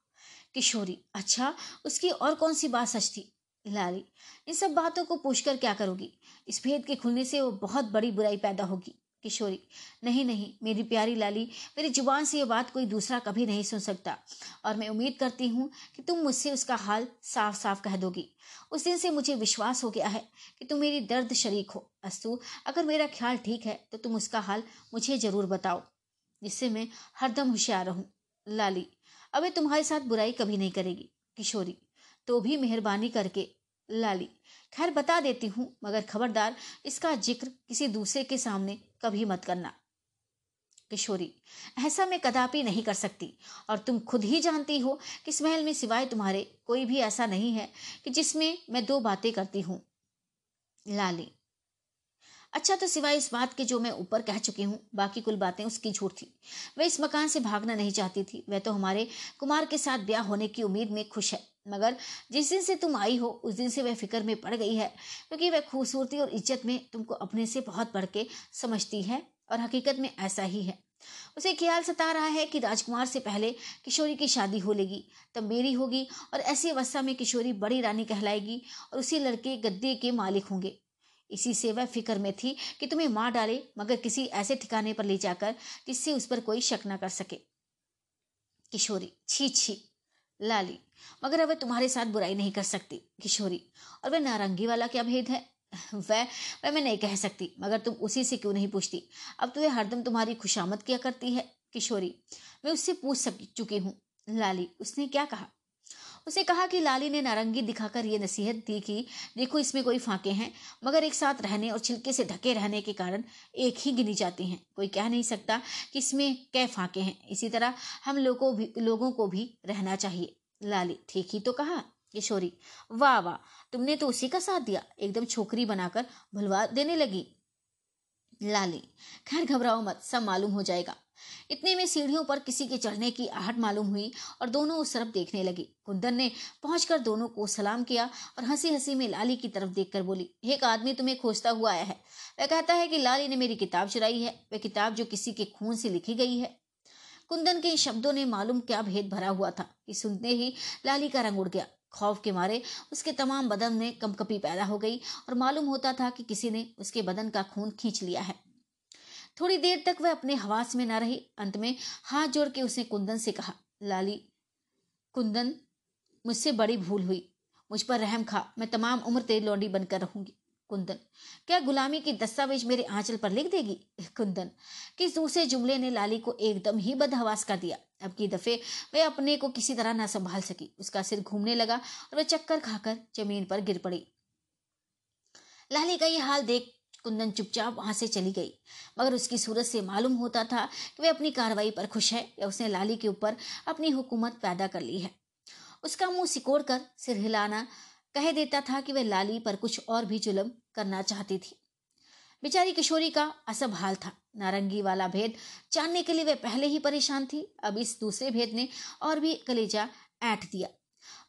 किशोरी। अच्छा उसकी और कौन सी बात सच थी? लाली, इन सब बातों को पूछकर क्या करोगी? इस भेद के खुलने से वो बहुत बड़ी बुराई पैदा होगी। किशोरी, नहीं नहीं, मेरी प्यारी लाली, मेरी ज़ुबान से ये बात कोई दूसरा कभी नहीं सुन सकता। और मैं उम्मीद करती हूँ कि तुम मुझसे उसका हाल साफ़ साफ़ कह दोगी। उस दिन से मुझे विश्वास हो गया है कि तुम मेरी दर्द शरीक हो। अस्तु, अगर मेरा ख्याल ठीक है तो तुम उसका हाल मुझे ज़रूर बताओ, जिससे मैं हरदम होशियार रहूँ। लाली अब तुम्हारे साथ बुराई कभी नहीं करेगी, किशोरी। तो भी मेहरबानी करके, लाली। खैर बता देती हूँ, मगर खबरदार, इसका ज़िक्र किसी दूसरे के सामने कभी मत करना। किशोरी, ऐसा मैं कदापि नहीं कर सकती, और तुम खुद ही जानती हो कि इस महल में सिवाय तुम्हारे कोई भी ऐसा नहीं है कि जिसमें मैं दो बातें करती हूँ। लाली अच्छा तो सिवाय इस बात के जो मैं ऊपर कह चुकी हूँ, बाकी कुल बातें उसकी झूठ थी। वह इस मकान से भागना नहीं चाहती थी। वह तो हमारे कुमार के साथ ब्याह होने की उम्मीद में खुश है। मगर जिस दिन से तुम आई हो, उस दिन से वह फ़िक्र में पड़ गई है, क्योंकि वह खूबसूरती और इज़्ज़त में तुमको अपने से बहुत बढ़ के समझती है और हकीकत में ऐसा ही है। उसे ख्याल सता रहा है कि राजकुमार से पहले किशोरी की शादी हो लेगी, तब मेरी होगी और ऐसी अवस्था में किशोरी बड़ी रानी कहलाएगी और उसी लड़के गद्दे के मालिक होंगे। इसी से वह फ़िक्र में थी कि तुम्हें मार डाले, मगर किसी ऐसे ठिकाने पर ले जाकर जिससे उस पर कोई शक न कर सके। किशोरी, छी छी, लाली, मगर अब तुम्हारे साथ बुराई नहीं कर सकती। किशोरी, और वह नारंगी वाला क्या भेद है? वह वह मैं नहीं कह सकती, मगर तुम उसी से क्यों नहीं पूछती? अब तो वह हरदम तुम्हारी खुशामद किया करती है। किशोरी, मैं उससे पूछ सक, चुकी हूँ। लाली, उसने क्या कहा? उसे कहा कि लाली ने नारंगी दिखाकर ये नसीहत दी कि देखो इसमें कोई फांके हैं, मगर एक साथ रहने और छिलके से ढके रहने के कारण एक ही गिनी जाती हैं। कोई कह नहीं सकता कि इसमें कै फाके हैं। इसी तरह हम लोगों भी, लोगों को भी रहना चाहिए। लाली, ठीक ही तो कहा, किशोरी। वाह वाह, तुमने तो उसी का साथ दिया। एकदम छोकरी बनाकर भुलवा देने लगी। लाली। खैर घबराओ मत, सब मालूम हो जाएगा। इतने में सीढ़ियों पर किसी के चढ़ने की आहट मालूम हुई और दोनों उस तरफ़ देखने लगी। कुंदन ने पहुंचकर दोनों को सलाम किया और हँसी हँसी में लाली की तरफ़ देखकर बोली, एक आदमी तुम्हें खोजता हुआ आया है। वह कहता है कि लाली ने मेरी किताब चुराई है। वह किताब जो किसी के खून से लिखी गई है। कुंदन के शब्दों ने मालूम क्या भेद भरा हुआ था कि सुनते ही लाली का रंग उड़ गया। खौफ के मारे उसके तमाम बदन में कंपकपी पैदा हो गई और मालूम होता था कि किसी ने उसके बदन का खून खींच लिया है। थोड़ी देर तक वह अपने हवास में न रही। अंत में हाथ जोड़ के उसने कुंदन से कहा, लाली, कुंदन, मुझसे बड़ी भूल हुई। मुझ पर रहम खा। मैं तमाम उम्र तेरी लौंडी बनकर रहूँगी। कुंदन, क्या गुलामी की दस्तावेज़ मेरे आंचल पर लिख देगी? कुंदन, किस दूसरे जुमले ने लाली को एकदम ही बदहवास कर दिया? अब की दफे वह अपने को किसी तरह ना संभाल सकी। उसका सिर घूमने लगा और वह चक्कर खाकर ज़मीन पर गिर पड़ी। लाली का यह हाल देख कुंदन चुपचाप वहाँ से चली गई। मगर उसकी सूरत से मालूम होता था कि वह अपनी कार्रवाई पर खुश है या उसने लाली के ऊपर अपनी हुकूमत पैदा कर ली है। उसका मुँह सिकोड़ कर सिर हिलाना कह देता था कि वह लाली पर कुछ और भी जुलम करना चाहती थी। बेचारी किशोरी का असब हाल था। नारंगी वाला भेद जानने के लिए वह पहले ही परेशान थी। अब इस दूसरे भेद ने और भी कलेजा ऐठ दिया।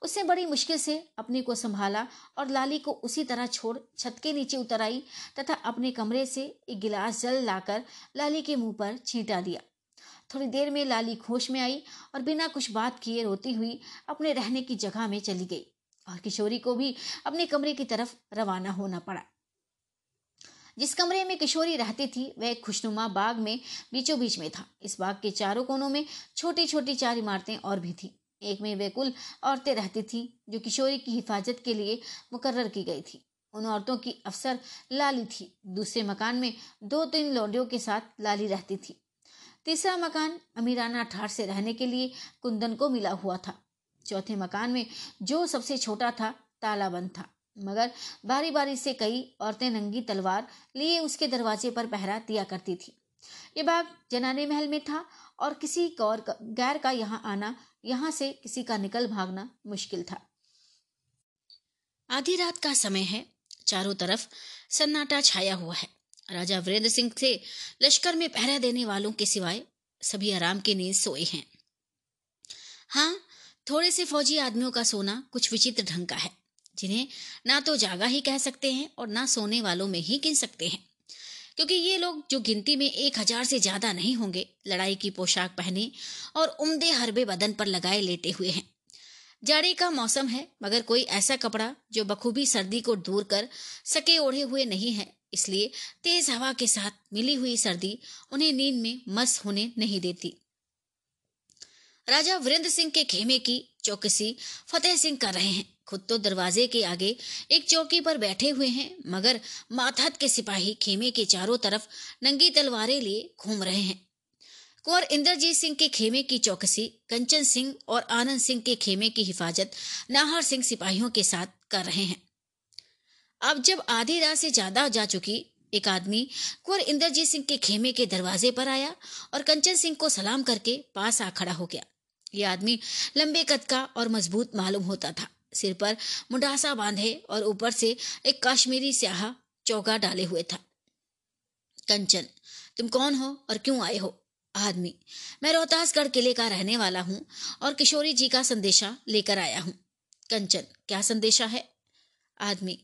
उसने बड़ी मुश्किल से अपने को संभाला और लाली को उसी तरह छोड़ छत के नीचे उतर आई तथा अपने कमरे से एक गिलास जल लाकर लाली के मुँह पर छींटा दिया। थोड़ी देर में लाली खोश में आई और बिना कुछ बात किए रोती हुई अपने रहने की जगह में चली गई और किशोरी को भी अपने कमरे की तरफ़ रवाना होना पड़ा। जिस कमरे में किशोरी रहती थी, वह खुशनुमा बाग में बीचों बीच में था। इस बाग के चारों कोनों में छोटी छोटी चार इमारतें और भी थी। एक में वे कुल औरतें रहती थी, जो किशोरी की हिफाजत के लिए मुकर्र की गई थी। उन औरतों की अफसर लाली थी। दूसरे मकान में दो तीन लौंडियों के साथ लाली रहती थी। तीसरा मकान अमीराना ठाठ से रहने के लिए कुंदन को मिला हुआ था। चौथे मकान में जो सबसे छोटा था, तालाबंद था। मगर बारी बारी से कई औरतें नंगी तलवार लिए उसके दरवाजे पर पहरा दिया करती थी। ये बाग जनाने महल में था और किसी कौर गैर का यहाँ आना, यहाँ से किसी का निकल भागना मुश्किल था। आधी रात का समय है, चारों तरफ़ सन्नाटा छाया हुआ है। राजा वीरेंद्र सिंह से लश्कर में पहरा देने वालों के सिवाय सभी आराम की नींद सोए हैं। हाँ थोड़े से फौजी आदमियों का सोना कुछ विचित्र ढंग का है। जिन्हें ना तो जागा ही कह सकते हैं और ना सोने वालों में ही गिन सकते हैं। क्योंकि ये लोग जो गिनती में एक हज़ार से ज़्यादा नहीं होंगे, लड़ाई की पोशाक पहने और उम्दे हरबे बदन पर लगाए लेटे हुए हैं। जाड़े का मौसम है, मगर कोई ऐसा कपड़ा जो बखूबी सर्दी को दूर कर सके ओढ़े हुए नहीं है, इसलिए तेज हवा के साथ मिली हुई सर्दी उन्हें नींद में मस्त होने नहीं देती। राजा वीरेंद्र सिंह के खेमे की चौकसी फतेह सिंह कर रहे हैं। खुद तो दरवाजे के आगे एक चौकी पर बैठे हुए हैं, मगर माथत के सिपाही खेमे के चारों तरफ़ नंगी तलवारें लिए घूम रहे हैं। कुंवर इंद्रजीत सिंह के खेमे की चौकसी, कंचन सिंह और आनंद सिंह के खेमे की हिफाजत नाहर सिंह सिपाहियों के साथ कर रहे हैं। अब जब आधी रात से ज़्यादा जा चुकी, एक आदमी कुंवर इंद्रजीत सिंह के खेमे के दरवाजे पर आया और कंचन सिंह को सलाम करके पास आ खड़ा हो गया। ये आदमी लंबे कद का और मज़बूत मालूम होता था। सिर पर मुंडासा बांधे और ऊपर से एक काश्मीरी स्याह चौका डाले हुए था। कंचन, तुम कौन हो और क्यों आए हो? आदमी, मैं रोहतासगढ़ किले का रहने वाला हूँ और किशोरी जी का संदेशा लेकर आया हूँ। कंचन, क्या संदेशा है? आदमी,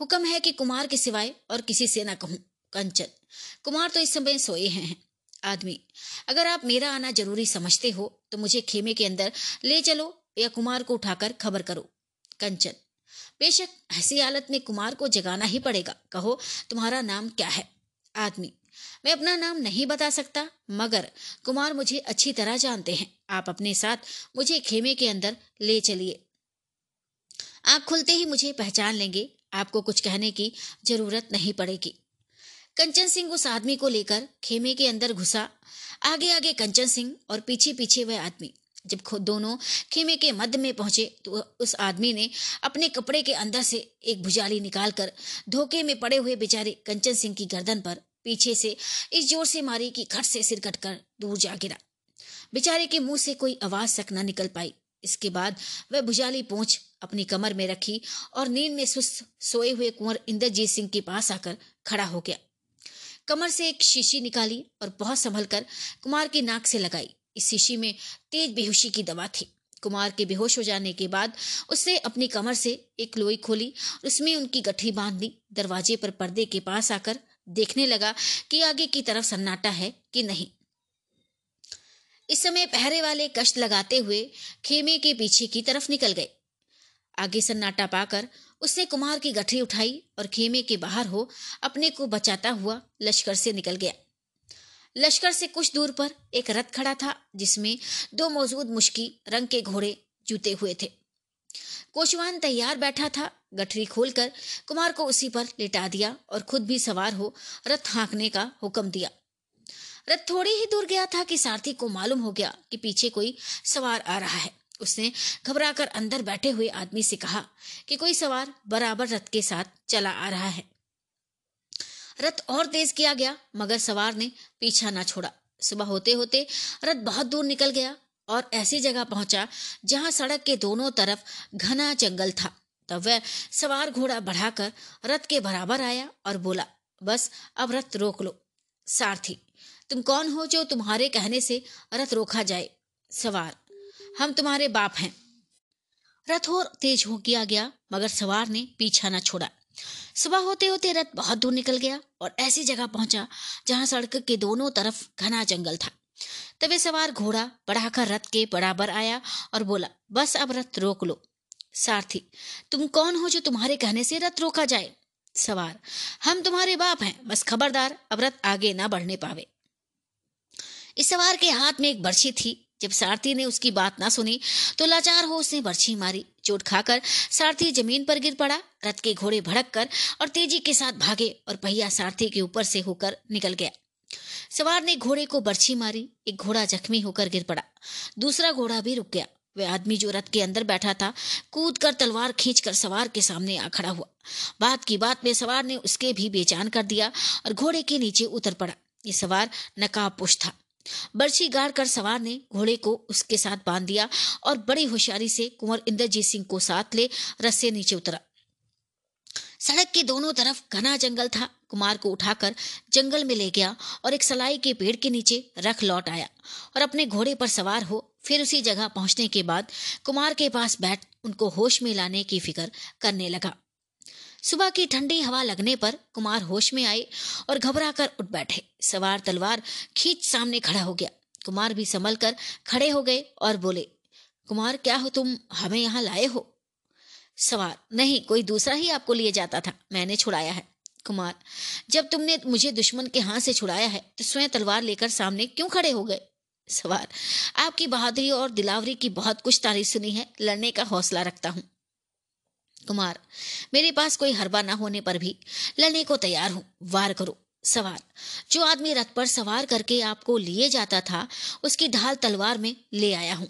हुक्म है कि कुमार के सिवाय और किसी से ना कहूँ। कंचन, कुमार तो इस समय सोए हैं। आदमी, अगर आप मेरा आना ज़रूरी समझते हो तो मुझे खेमे के अंदर ले चलो या कुमार को उठाकर खबर करो। कंचन। बेशक ऐसी हालत में कुमार को जगाना ही पड़ेगा। कहो, तुम्हारा नाम क्या है? आदमी। मैं अपना नाम नहीं बता सकता, मगर कुमार मुझे अच्छी तरह जानते हैं। आप अपने साथ मुझे खेमे के अंदर ले चलिए। आँख खुलते ही मुझे पहचान लेंगे। आपको कुछ कहने की ज़रूरत नहीं पड़ेगी। कंचन सिंह उस आदमी को लेकर खेमे के अंदर घुसा। आगे आगे कंचन सिंह और पीछे पीछे वह आदमी। जब खुद दोनों खेमे के मध्य में पहुँचे तो उस आदमी ने अपने कपड़े के अंदर से एक भुजाली निकालकर धोखे में पड़े हुए बेचारे कंचन सिंह की गर्दन पर पीछे से इस ज़ोर से मारी कि खट से सिर कटकर दूर जा गिरा। बेचारे के मुँह से कोई आवाज़ तक न निकल पाई। इसके बाद वह भुजाली पहुँच अपनी कमर में रखी और नींद में सुस्त सोए हुए कुंवर इंद्रजीत सिंह के पास आकर खड़ा हो गया। कमर से एक शीशी निकाली और बहुत संभल कर कुमार की नाक से लगाई। इस शीशी में तेज बेहोशी की दवा थी। कुमार के बेहोश हो जाने के बाद उसने अपनी कमर से एक लोई खोली उसमें उनकी गठरी बाँध दी। दरवाजे पर पर्दे के पास आकर देखने लगा कि आगे की तरफ़ सन्नाटा है कि नहीं। इस समय पहरे वाले कष्ट लगाते हुए खेमे के पीछे की तरफ़ निकल गए। आगे सन्नाटा पाकर उसने कुमार की गठरी उठाई और खेमे के बाहर हो अपने को बचाता हुआ लश्कर से निकल गया। लश्कर से कुछ दूर पर एक रथ खड़ा था, जिसमें दो मौजूद मुश्की रंग के घोड़े जूते हुए थे। कोचवान तैयार बैठा था, गठरी खोलकर कुमार को उसी पर लेटा दिया और खुद भी सवार हो रथ हाँकने का हुक्म दिया। रथ थोड़ी ही दूर गया था कि सारथी को मालूम हो गया कि पीछे कोई सवार आ रहा है। उसने घबराकर अंदर बैठे हुए आदमी से कहा कि कोई सवार बराबर रथ के साथ चला आ रहा है। रथ और तेज किया गया, मगर सवार ने पीछा ना छोड़ा। सुबह होते होते रथ बहुत दूर निकल गया और ऐसी जगह पहुँचा जहाँ सड़क के दोनों तरफ़ घना जंगल था। तब वह सवार घोड़ा बढ़ाकर रथ के बराबर आया और बोला, बस, अब रथ रोक लो। सारथी, तुम कौन हो जो तुम्हारे कहने से रथ रोका जाए? सवार, हम तुम्हारे बाप हैं। रथ और तेज हो किया गया, मगर सवार ने पीछा न छोड़ा। सुबह होते होते रथ बहुत दूर निकल गया और ऐसी जगह पहुँचा जहाँ सड़क के दोनों तरफ़ घना जंगल था। तबे सवार घोड़ा बढ़ाकर रथ के बराबर आया और बोला, बस अब रथ रोक लो। सारथी, तुम कौन हो जो तुम्हारे कहने से रथ रोका जाए? सवार, हम तुम्हारे बाप हैं, बस खबरदार, अब रथ आगे ना बढ़ने पावे। इस सवार के हाथ में एक बर्छी थी। जब सारथी ने उसकी बात ना सुनी तो लाचार हो उसने बर्छी मारी। चोट खाकर सारथी ज़मीन पर गिर पड़ा। रथ के घोड़े भड़क कर और तेज़ी के साथ भागे और पहिया सारथी के ऊपर से होकर निकल गया। सवार ने घोड़े को बर्छी मारी। एक घोड़ा जख्मी होकर गिर पड़ा। दूसरा घोड़ा भी रुक गया। वह आदमी जो रथ के अंदर बैठा था कूद कर तलवार खींचकर सवार के सामने आ खड़ा हुआ। बात की बात में सवार ने उसके भी बेचान कर दिया और घोड़े के नीचे उतर पड़ा। ये सवार नकाबपोश था। बर्छी गाड़ कर सवार ने घोड़े को उसके साथ बाँध दिया और बड़ी होशियारी से कुंवर इंद्रजीत सिंह को साथ ले रस्से नीचे उतरा। सड़क के दोनों तरफ़ घना जंगल था। कुमार को उठाकर जंगल में ले गया और एक सलाई के पेड़ के नीचे रख लौट आया और अपने घोड़े पर सवार हो फिर उसी जगह पहुँचने के बाद कुमार के पास बैठ उनको होश में लाने की फ़िक्र करने लगा। सुबह की ठंडी हवा लगने पर कुमार होश में आए और घबरा कर उठ बैठे। सवार तलवार खींच सामने खड़ा हो गया। कुमार भी संभल कर खड़े हो गए और बोले, कुमार, क्या हो तुम हमें यहाँ लाए हो? सवार? नहीं, कोई दूसरा ही आपको लिए जाता था। मैंने छुड़ाया है। कुमार, जब तुमने मुझे दुश्मन के हाथ से छुड़ाया है तो स्वयं तलवार लेकर सामने क्यों खड़े हो गए? सवार, आपकी बहादुरी और दिलावरी की बहुत कुछ तारीफ़ सुनी है। लड़ने का हौसला रखता हूँ। कुमार, मेरे पास कोई हरबा ना होने पर भी लड़ने को तैयार हूँ। वार करो। सवार। जो आदमी रथ पर सवार करके आपको लिए जाता था, उसकी ढाल तलवार में ले आया हूँ।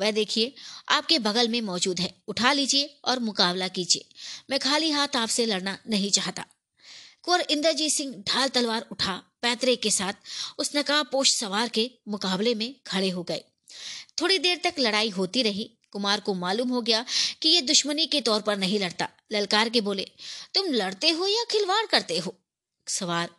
वह देखिए, आपके बगल में मौजूद है। उठा लीजिए और मुकाबला कीजिए। मैं खाली हाथ आपसे लड़ना नहीं चाहता। कुंवर इंद्रजीत सिंह ढाल तलवार उठा, पैतरे के साथ उस नकाबपोश सवार के मुकाबले में खड़े हो गए। थोड़ी देर तक लड़ाई होती रही। कुमार को मालूम हो गया कि ये दुश्मनी के तौर पर नहीं लड़ता। ललकार के बोले, तुम लड़ते हो या खिलवाड़ करते हो? सवार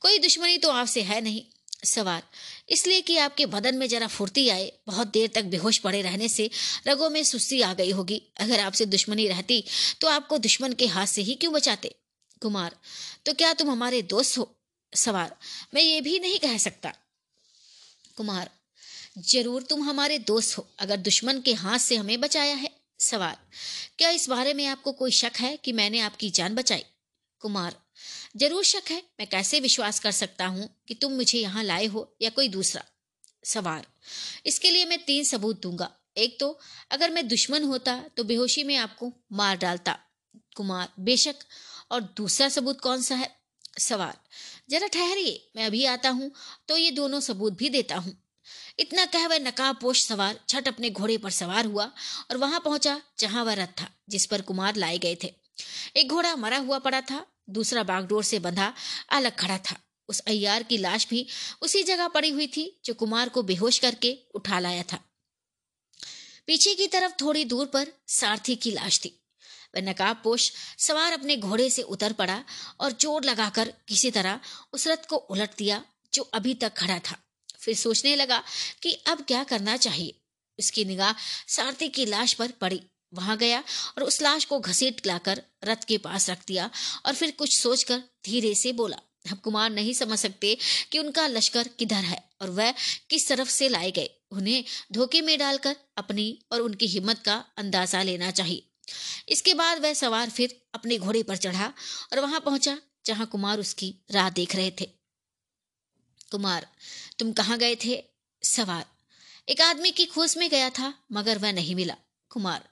कोई दुश्मनी तो आपसे है नहीं। सवार इसलिए कि आपके बदन में जरा फुर्ती आए। बहुत देर तक बेहोश पड़े रहने से रगों में सुस्ती आ गई होगी। अगर आपसे दुश्मनी रहती तो आपको दुश्मन के हाथ से ही क्यों बचाते? कुमार तो क्या तुम हमारे दोस्त हो? सवार मैं ये भी नहीं कह सकता। कुमार ज़रूर तुम हमारे दोस्त हो, अगर दुश्मन के हाथ से हमें बचाया है। सवाल, क्या इस बारे में आपको कोई शक है कि मैंने आपकी जान बचाई? कुमार, ज़रूर शक है, मैं कैसे विश्वास कर सकता हूँ कि तुम मुझे यहाँ लाए हो या कोई दूसरा? सवार इसके लिए मैं तीन सबूत दूँगा। एक तो अगर मैं दुश्मन होता तो बेहोशी में आपको मार डालता। कुमार, बेशक, और दूसरा सबूत कौन सा है? सवाल, जरा ठहरिए, मैं अभी आता हूँ तो ये दोनों सबूत भी देता हूँ। इतना कह वह नकाबपोश सवार, छठ अपने घोड़े पर सवार हुआ और वहाँ पहुँचा जहाँ वह रथ था, जिस पर कुमार लाए गए थे। एक घोड़ा मरा हुआ पड़ा था, दूसरा बागडोर से बंधा अलग खड़ा था। उस अय्यार की लाश भी उसी जगह पड़ी हुई थी, जो कुमार को बेहोश करके उठा लाया था। पीछे की तरफ़ थोड़ी दूर पर सारथी की लाश थी। वह नकाबपोश सवार अपने घोड़े से उतर पड़ा और ज़ोर लगाकर किसी तरह उस रथ को उलट दिया, जो अभी तक खड़ा था। फिर सोचने लगा कि अब क्या करना चाहिए। उसकी निगाह सारथी की लाश पर पड़ी। वहाँ गया और उस लाश को घसीट लाकर रथ के पास रख दिया और फिर कुछ सोचकर धीरे से बोला, अब कुमार नहीं समझ सकते कि उनका लश्कर किधर है और वह किस तरफ़ से लाए गए। उन्हें धोखे में डालकर अपनी और उनकी हिम्मत का अंदाज़ा लेना चाहिए। इसके बाद वह सवार फिर अपने घोड़े पर चढ़ा और वहाँ पहुँचा जहाँ कुमार उसकी राह देख रहे थे। कुमार तुम कहाँ गए थे? सवार एक आदमी की खोज में गया था, मगर वह नहीं मिला। कुमार,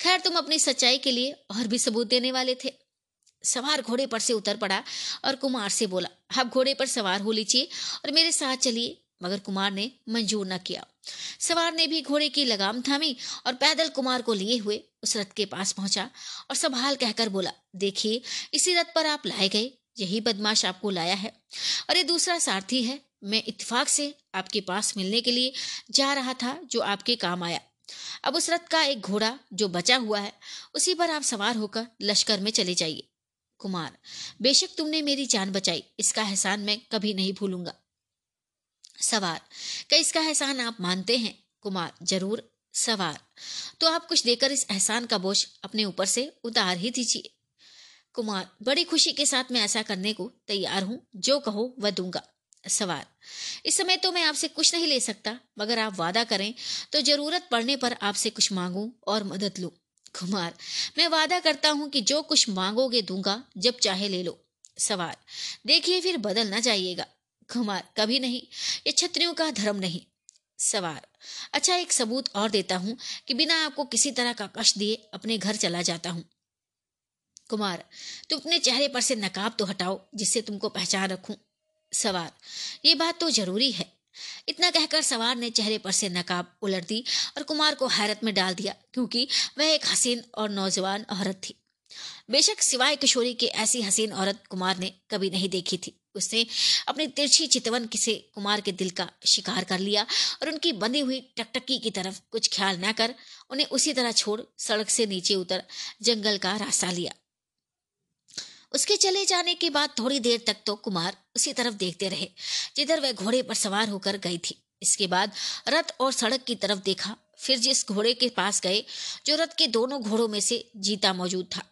खैर तुम अपनी सच्चाई के लिए और भी सबूत देने वाले थे। सवार घोड़े पर से उतर पड़ा और कुमार से बोला, आप घोड़े पर सवार हो लीजिए और मेरे साथ चलिए। मगर कुमार ने मंजूर न किया। सवार ने भी घोड़े की लगाम थामी और पैदल कुमार को लिए हुए उस रथ के पास पहुँचा और संभाल कहकर बोला, देखिए, इसी रथ पर आप लाए गए। यही बदमाश आपको लाया है और ये दूसरा सारथी है। मैं इत्तेफाक से आपके पास मिलने के लिए जा रहा था जो आपके काम आया। अब उस रथ का एक घोड़ा जो बचा हुआ है, उसी पर आप सवार होकर लश्कर में चले जाइए। कुमार, बेशक तुमने मेरी जान बचाई, इसका एहसान मैं कभी नहीं भूलूँगा। सवार, क्या इसका एहसान आप मानते हैं? कुमार, ज़रूर, सवार। तो आप कुछ देकर इस एहसान का बोझ अपने ऊपर से उतार ही दीजिए। कुमार, बड़ी खुशी के साथ मैं ऐसा करने को तैयार हूँ, जो कहो वह दूँगा। सवार इस समय तो मैं आपसे कुछ नहीं ले सकता, मगर आप वादा करें तो ज़रूरत पड़ने पर आपसे कुछ मांगू और मदद लू। कुमार, मैं वादा करता हूँ कि जो कुछ मांगोगे दूँगा, जब चाहे ले लो। सवार देखिए फिर बदल ना जाइएगा। कुमार, कभी नहीं, ये छत्रियों का धर्म नहीं। सवार अच्छा एक सबूत और देता हूँ कि बिना आपको किसी तरह का कष्ट दिए अपने घर चला जाता हूँ। कुमार तुम अपने चेहरे पर से नकाब तो हटाओ, जिससे तुमको पहचान रखूँ। सवार। ये बात तो ज़रूरी है। इतना कहकर सवार ने चेहरे पर से नकाब उलट दी और कुमार को हैरत में डाल दिया, क्योंकि वह एक हसीन और नौजवान औरत थी। बेशक सिवाय किशोरी के ऐसी हसीन औरत कुमार ने कभी नहीं देखी थी। उसने अपनी तिरछी चितवन से कुमार के दिल का शिकार कर लिया और उनकी बंधी हुई टकटकी की तरफ़ कुछ ख्याल न कर, उन्हें उसी तरह छोड़ सड़क से नीचे उतर जंगल का रास्ता लिया। उसके चले जाने के बाद थोड़ी देर तक तो कुमार उसी तरफ़ देखते रहे, जिधर वह घोड़े पर सवार होकर गई थी। इसके बाद रथ और सड़क की तरफ़ देखा, फिर जिस घोड़े के पास गए, जो रथ के दोनों घोड़ों में से जीता मौजूद था।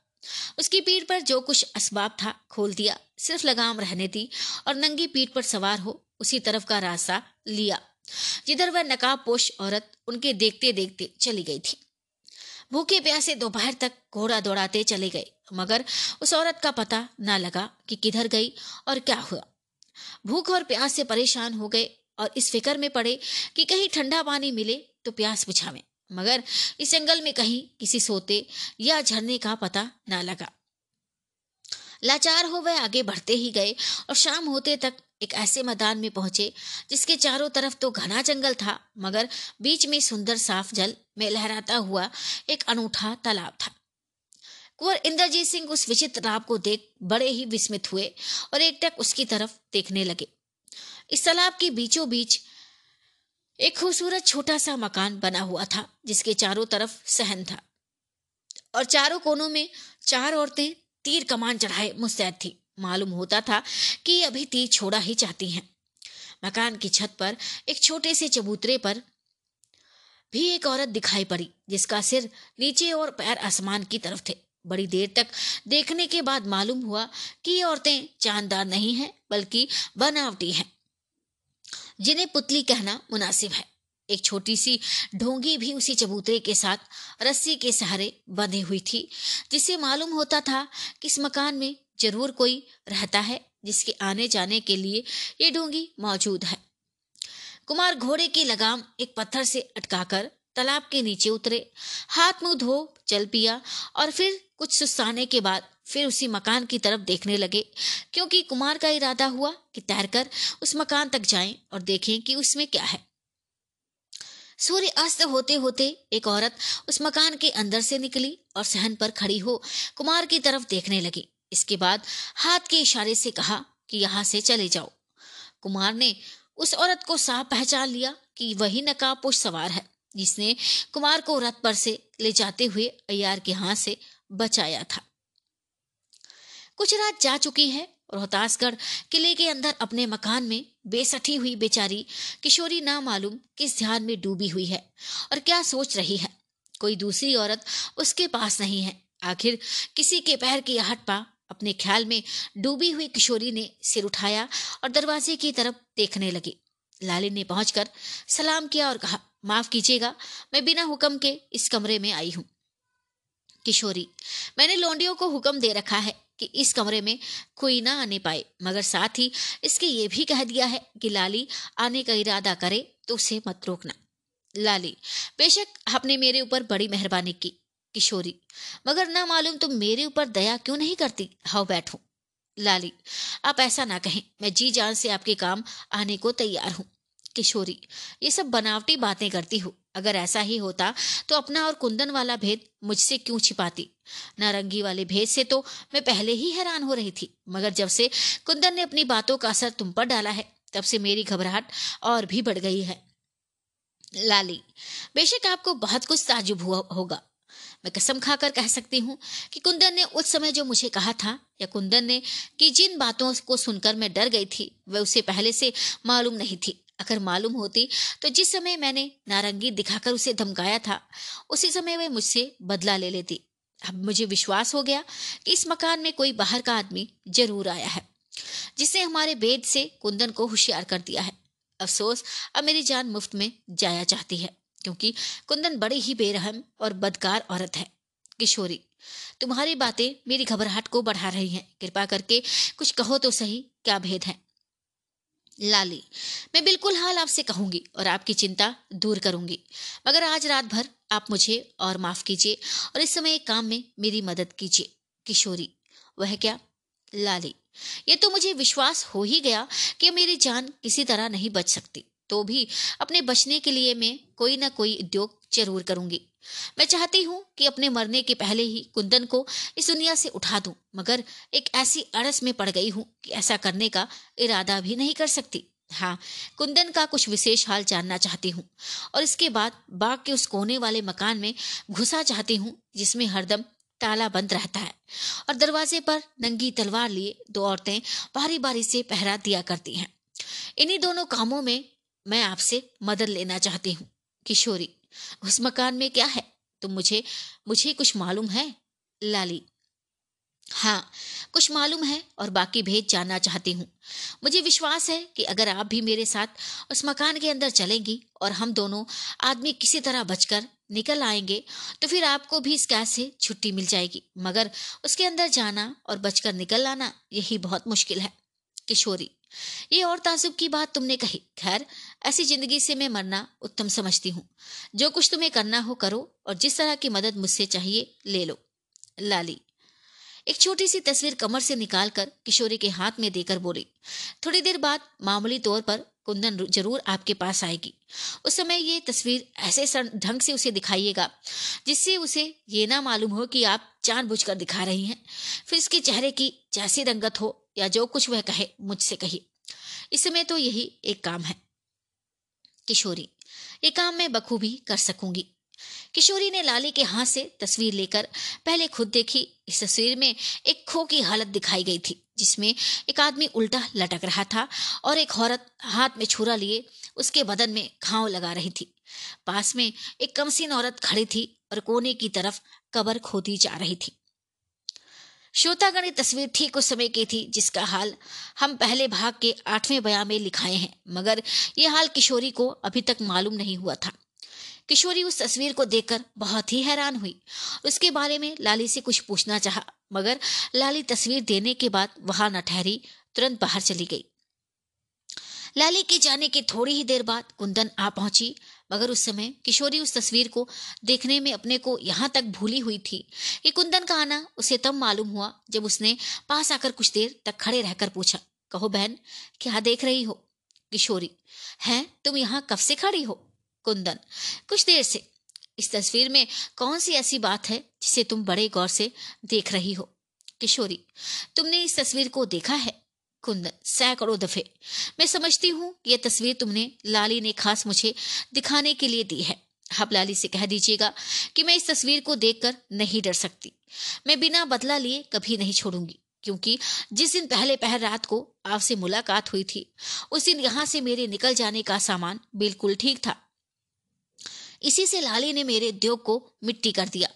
उसकी पीठ पर जो कुछ असबाब था, खोल दिया, सिर्फ़ लगाम रहने दी और नंगी पीठ पर सवार हो, उसी तरफ़ का रास्ता लिया, जिधर वह नकाब पोश औरत उनके देखते देखते चली गई थी। भूखे प्यासे दोपहर तक घोड़ा दौड़ाते चले गए। मगर उस औरत का पता न लगा कि किधर गई और क्या हुआ। भूख और प्यास से परेशान हो गए और इस फ़िक्र में पड़े कि कहीं ठंडा पानी मिले तो प्यास बुझावे। मगर इस जंगल में कहीं किसी सोते या झरने का पता न लगा। लाचार हो वह आगे बढ़ते ही गए और शाम होते तक एक ऐसे मैदान में पहुँचे जिसके चारों तरफ़ तो घना जंगल था, मगर बीच में सुंदर साफ़ जल में लहराता हुआ एक अनूठा तालाब था। कुंवर इंद्रजीत सिंह उस विचित्र तालाब को देख बड़े ही विस्मित हुए और एक टक उसकी तरफ़ देखने लगे। इस तालाब के बीचों बीच एक खूबसूरत छोटा सा मकान बना हुआ था, जिसके चारों तरफ़ सहन था और चारों कोनों में चार औरतें तीर कमान चढ़ाए मुस्तैद थी। मालूम होता था कि अभी तीर छोड़ा ही चाहती हैं। मकान की छत पर एक छोटे से चबूतरे पर भी एक औरत दिखाई पड़ी, जिसका सिर नीचे और पैर आसमान की तरफ़ थे। बड़ी देर तक देखने के बाद मालूम हुआ कि ये औरतें चांदार नहीं हैं, बल्कि बनावटी हैं, जिन्हें पुतली कहना मुनासिब है। एक छोटी सी ढोंगी भी उसी चबूतरे के साथ रस्सी के सहारे बंधी हुई थी जिससे मालूम होता था कि इस मकान में ज़रूर कोई रहता है, जिसके आने जाने के लिए ये ढोंगी मौजूद है। कुमार घोड़े की लगाम एक पत्थर से अटकाकर तालाब के नीचे उतरे। हाथ मुँह धो चल पिया और फिर कुछ सुस्ताने के बाद फिर उसी मकान की तरफ़ देखने लगे। क्योंकि कुमार का इरादा हुआ कि तैरकर उस मकान तक जाएँ और देखें कि उसमें क्या है। सूर्य अस्त होते होते एक औरत उस मकान के अंदर से निकली और सहन पर खड़ी हो कुमार की तरफ़ देखने लगी। इसके बाद हाथ के इशारे से कहा कि यहाँ से चले जाओ। कुमार ने उस औरत को साफ़ पहचान लिया कि वही नकाबपोश सवार है, जिसने कुमार को रथ पर से ले जाते हुए अयार के हाथ से बचाया था। कुछ रात जा चुकी है रोहतासगढ़ किले के अंदर अपने मकान में बेसठी हुई बेचारी किशोरी ना मालूम किस ध्यान में डूबी हुई है और क्या सोच रही है? कोई दूसरी औरत उसके पास नहीं है। आखिर किसी के पैर की आहट पा अपने ख्याल में डूबी हुई किशोरी ने सिर उठाया और दरवाजे की तरफ़ देखने लगी। लाली ने पहुंचकर सलाम किया और कहा, माफ़ कीजिएगा, मैं बिना हुक्म के इस कमरे में आई हूँ। किशोरी, मैंने लोंडियों को हुक्म दे रखा है कि इस कमरे में कोई ना आने पाए, मगर साथ ही इसके ये भी कह दिया है कि लाली आने का इरादा करे तो उसे मत रोकना। लाली, बेशक आपने मेरे ऊपर बड़ी मेहरबानी की, किशोरी, मगर ना मालूम तुम मेरे ऊपर दया क्यों नहीं करती? हाउ बैठो। लाली, आप ऐसा ना कहें, मैं जी जान से आपके काम आने को तैयार हूँ। किशोरी, ये सब बनावटी बातें करती हूँ अगर ऐसा ही होता तो अपना और कुंदन वाला भेद मुझसे क्यों छिपाती? नारंगी वाले भेद से तो मैं पहले ही हैरान हो रही थी, मगर जब से कुंदन ने अपनी बातों का असर तुम पर डाला है, तब से मेरी घबराहट और भी बढ़ गई है। लाली, बेशक आपको बहुत कुछ ताजुब हुआ होगा। मैं कसम खाकर कह सकती हूँ कि कुंदन ने उस समय जो मुझे कहा था, या कुंदन ने कि जिन बातों को सुनकर मैं डर गई थी, वह उसे पहले से मालूम नहीं थी। अगर मालूम होती तो जिस समय मैंने नारंगी दिखाकर उसे धमकाया था, उसी समय वह मुझसे बदला ले लेती। अब मुझे विश्वास हो गया कि इस मकान में कोई बाहर का आदमी ज़रूर आया है, जिसने हमारे बेद से कुंदन को होशियार कर दिया है। अफसोस, अब मेरी जान मुफ़्त में जाया चाहती है, क्योंकि कुंदन बड़ी ही बेरहम और बदकार औरत है। किशोरी, तुम्हारी बातें मेरी घबराहट को बढ़ा रही हैं। कृपा करके कुछ कहो तो सही, क्या भेद है? लाली, मैं बिल्कुल हाल आपसे कहूँगी और आपकी चिंता दूर करूँगी। मगर आज रात भर आप मुझे और माफ़ कीजिए और इस समय एक काम में मेरी मदद कीजिए, किशोरी। वह क्या? लाली, ये तो मुझे विश्वास हो ही गया कि मेरी जान किसी तरह नहीं बच सकती। तो भी अपने बचने के लिए मैं कोई ना कोई उद्योग ज़रूर करूँगी। मैं चाहती हूँ कि अपने मरने के पहले ही कुंदन को इस दुनिया से उठा दूँ, मगर एक ऐसी अड़स में पड़ गई हूँ कि ऐसा करने का इरादा भी नहीं कर सकती। हाँ कुंदन का कुछ विशेष हाल जानना चाहती हूँ, और इसके बाद बाग के उस कोने वाले मकान में घुसा चाहती हूँ, जिसमें हरदम ताला बंद रहता है, और दरवाजे पर नंगी तलवार लिए दो औरतें बारी बारी से पहरा दिया करती हैं। इन्हीं दोनों कामों में मैं आपसे मदद लेना चाहती हूँ, किशोरी। उस मकान में क्या है? तुम मुझे मुझे कुछ मालूम है? लाली। हाँ कुछ मालूम है और बाकी भेद जानना चाहती हूँ। मुझे विश्वास है कि अगर आप भी मेरे साथ उस मकान के अंदर चलेंगी और हम दोनों आदमी किसी तरह बचकर निकल आएँगे तो फिर आपको भी इस कैद से छुट्टी मिल जाएगी। मगर उसके अंदर जाना और बचकर निकल आना यही बहुत मुश्किल है। किशोरी। ये और ताजुब की बात तुमने कही। खैर, ऐसी ज़िंदगी से मैं मरना उत्तम समझती हूँ। जो कुछ तुम्हें करना हो करो और जिस तरह की मदद मुझसे चाहिए, ले लो। लाली। एक छोटी सी तस्वीर कमर से निकालकर किशोरी के हाथ में देकर बोली, थोड़ी देर बाद मामूली तौर पर कुंदन ज़रूर आपके पास आएगी। उस समय ये तस्वीर ऐसे ढंग से उसे दिखाइएगा, जिससे उसे ये ना मालूम हो कि आप जानबूझकर दिखा रही हैं। फिर उसके चेहरे की जैसी रंगत हो या जो कुछ वह कहे, मुझसे कही। इस समय तो यही एक काम है। किशोरी, ये काम मैं बखूबी कर सकूँगी। किशोरी ने लाली के हाथ से तस्वीर लेकर पहले खुद देखी। इस तस्वीर में एक खो की हालत दिखाई गई थी, जिसमें एक आदमी उल्टा लटक रहा था और एक औरत हाथ में छुरा लिए उसके बदन में घाव लगा रही थी। पास में एक कमसीन औरत खड़ी थी और कोने की तरफ़ कबर खोदी जा रही थी। श्रोतागण तस्वीर ठीक उस समय की थी जिसका हाल हम पहले भाग के आठवें बयान में लिखाए हैं, मगर यह हाल किशोरी को अभी तक मालूम नहीं हुआ था। किशोरी उस तस्वीर को देखकर बहुत ही हैरान हुई। उसके बारे में लाली से कुछ पूछना चाहा, मगर लाली तस्वीर देने के बाद वहाँ न ठहरी, तुरंत बाहर चली गई। लाली के जाने के थोड़ी ही देर बाद कुंदन आ पहुँची मगर उस समय किशोरी उस तस्वीर को देखने में अपने को यहाँ तक भूली हुई थी कि कुंदन का आना उसे तब मालूम हुआ जब उसने पास आकर कुछ देर तक खड़े रहकर पूछा, कहो बहन, क्या देख रही हो? किशोरी, है, तुम यहाँ कब से खड़ी हो? कुंदन, कुछ देर से। इस तस्वीर में कौन सी ऐसी बात है जिसे तुम बड़े गौर से देख रही हो? किशोरी, तुमने इस तस्वीर को देखा है? कुंदन, सैकड़ों दफे। मैं समझती हूँ ये तस्वीर तुमने लाली ने खास मुझे दिखाने के लिए दी है। आप लाली से कह दीजिएगा कि मैं इस तस्वीर को देखकर नहीं डर सकती। मैं बिना बदला लिए कभी नहीं छोड़ूँगी, क्योंकि जिस दिन पहले पहर रात को आपसे मुलाकात हुई थी, उस दिन यहाँ से मेरे निकल जाने का सामान बिल्कुल ठीक था। इसी से लाली ने मेरे उद्योग को मिट्टी कर दिया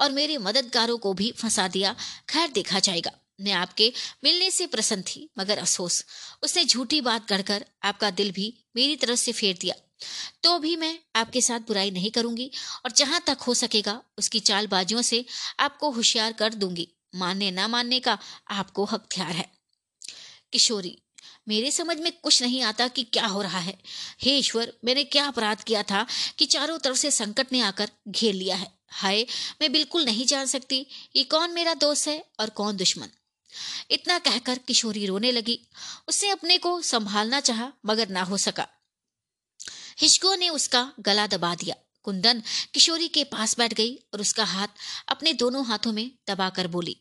और मेरे मददगारों को भी फंसा दिया। खैर, देखा जाएगा। मैं आपके मिलने से प्रसन्न थी, मगर अफसोस। उसने झूठी बात गढ़कर आपका दिल भी मेरी तरफ़ से फेर दिया। तो भी मैं आपके साथ बुराई नहीं करूँगी और जहाँ तक हो सकेगा, उसकी चालबाजियों से आपको होशियार कर दूँगी। मानने ना मानने का आपको हथियार है। किशोरी, मेरे समझ में कुछ नहीं आता कि क्या हो रहा है। हे ईश्वर, मैंने क्या अपराध किया था कि चारों तरफ़ से संकट ने आकर घेर लिया है? हाय, मैं बिल्कुल नहीं जान सकती कि कौन मेरा दोस्त है और कौन दुश्मन। इतना कहकर किशोरी रोने लगी। उसने अपने को संभालना चाहा, मगर ना हो सका। हिचको ने उसका गला दबा दिया। कुंदन किशोरी के पास बैठ गई और उसका हाथ अपने दोनों हाथों में दबाकर बोली,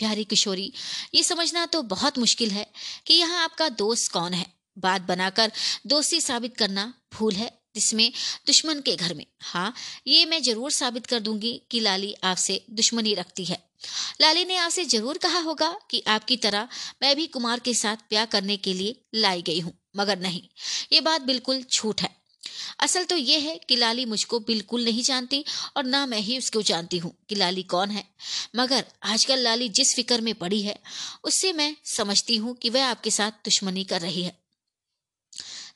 प्यारी किशोरी, ये समझना तो बहुत मुश्किल है कि यहाँ आपका दोस्त कौन है। बात बनाकर दोस्ती साबित करना भूल है जिसमें दुश्मन के घर में। हाँ ये मैं ज़रूर साबित कर दूँगी कि लाली आपसे दुश्मनी रखती है। लाली ने आपसे ज़रूर कहा होगा कि आपकी तरह मैं भी कुमार के साथ ब्याह करने के लिए लाई गई हूँ, मगर नहीं, ये बात बिल्कुल झूठ है। असल तो ये है कि लाली मुझको बिल्कुल नहीं जानती और ना मैं ही उसको जानती हूँ कि लाली कौन है। मगर आजकल लाली जिस फ़िक्र में पड़ी है, उससे मैं समझती हूँ कि वह आपके साथ दुश्मनी कर रही है।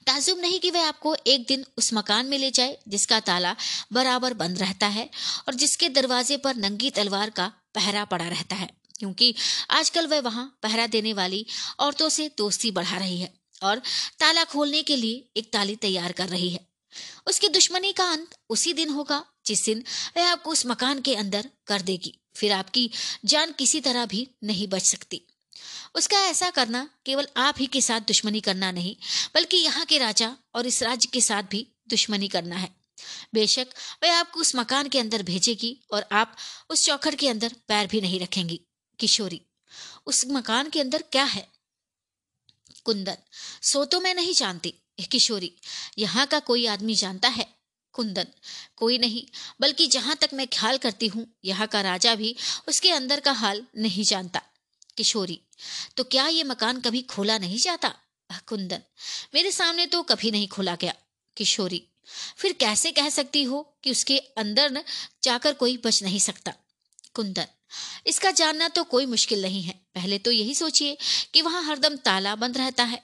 ताजुब नहीं कि वह आपको एक दिन उस मकान में ले जाए जिसका ताला बराबर बंद रहता है और जिसके दरवाजे पर नंगी तलवार का पहरा पड़ा रहता है, क्योंकि आजकल वह वहाँ पहरा देने वाली औरतों से दोस्ती बढ़ा रही है और ताला खोलने के लिए एक ताली तैयार कर रही है। उसकी दुश्मनी का अंत उसी दिन होगा जिस दिन वह आपको उस मकान के अंदर कर देगी, फिर आपकी जान किसी तरह भी नहीं बच सकती। उसका ऐसा करना केवल आप ही के साथ दुश्मनी करना नहीं, बल्कि यहाँ के राजा और इस राज्य के साथ भी दुश्मनी करना है। बेशक, वह आपको उस मकान के अंदर भेजेगी और आप उस चौखट के अंदर पैर भी नहीं रखेंगी। किशोरी, उस मकान के अंदर क्या है? कुंदन, सो तो मैं नहीं जानती। किशोरी, यहाँ का कोई आदमी जानता है? कुंदन, कोई नहीं, बल्कि जहाँ तक मैं ख्याल करती हूँ, यहाँ का राजा भी उसके अंदर का हाल नहीं जानता। किशोरी तो क्या ये मकान कभी खोला नहीं जाता? कुंदन, मेरे सामने तो कभी नहीं खोला गया। किशोरी फिर कैसे कह सकती हो कि उसके अंदर न जाकर कोई बच नहीं सकता? कुंदन, इसका जानना तो कोई मुश्किल नहीं है। पहले तो यही सोचिए कि वहाँ हरदम ताला बंद रहता है।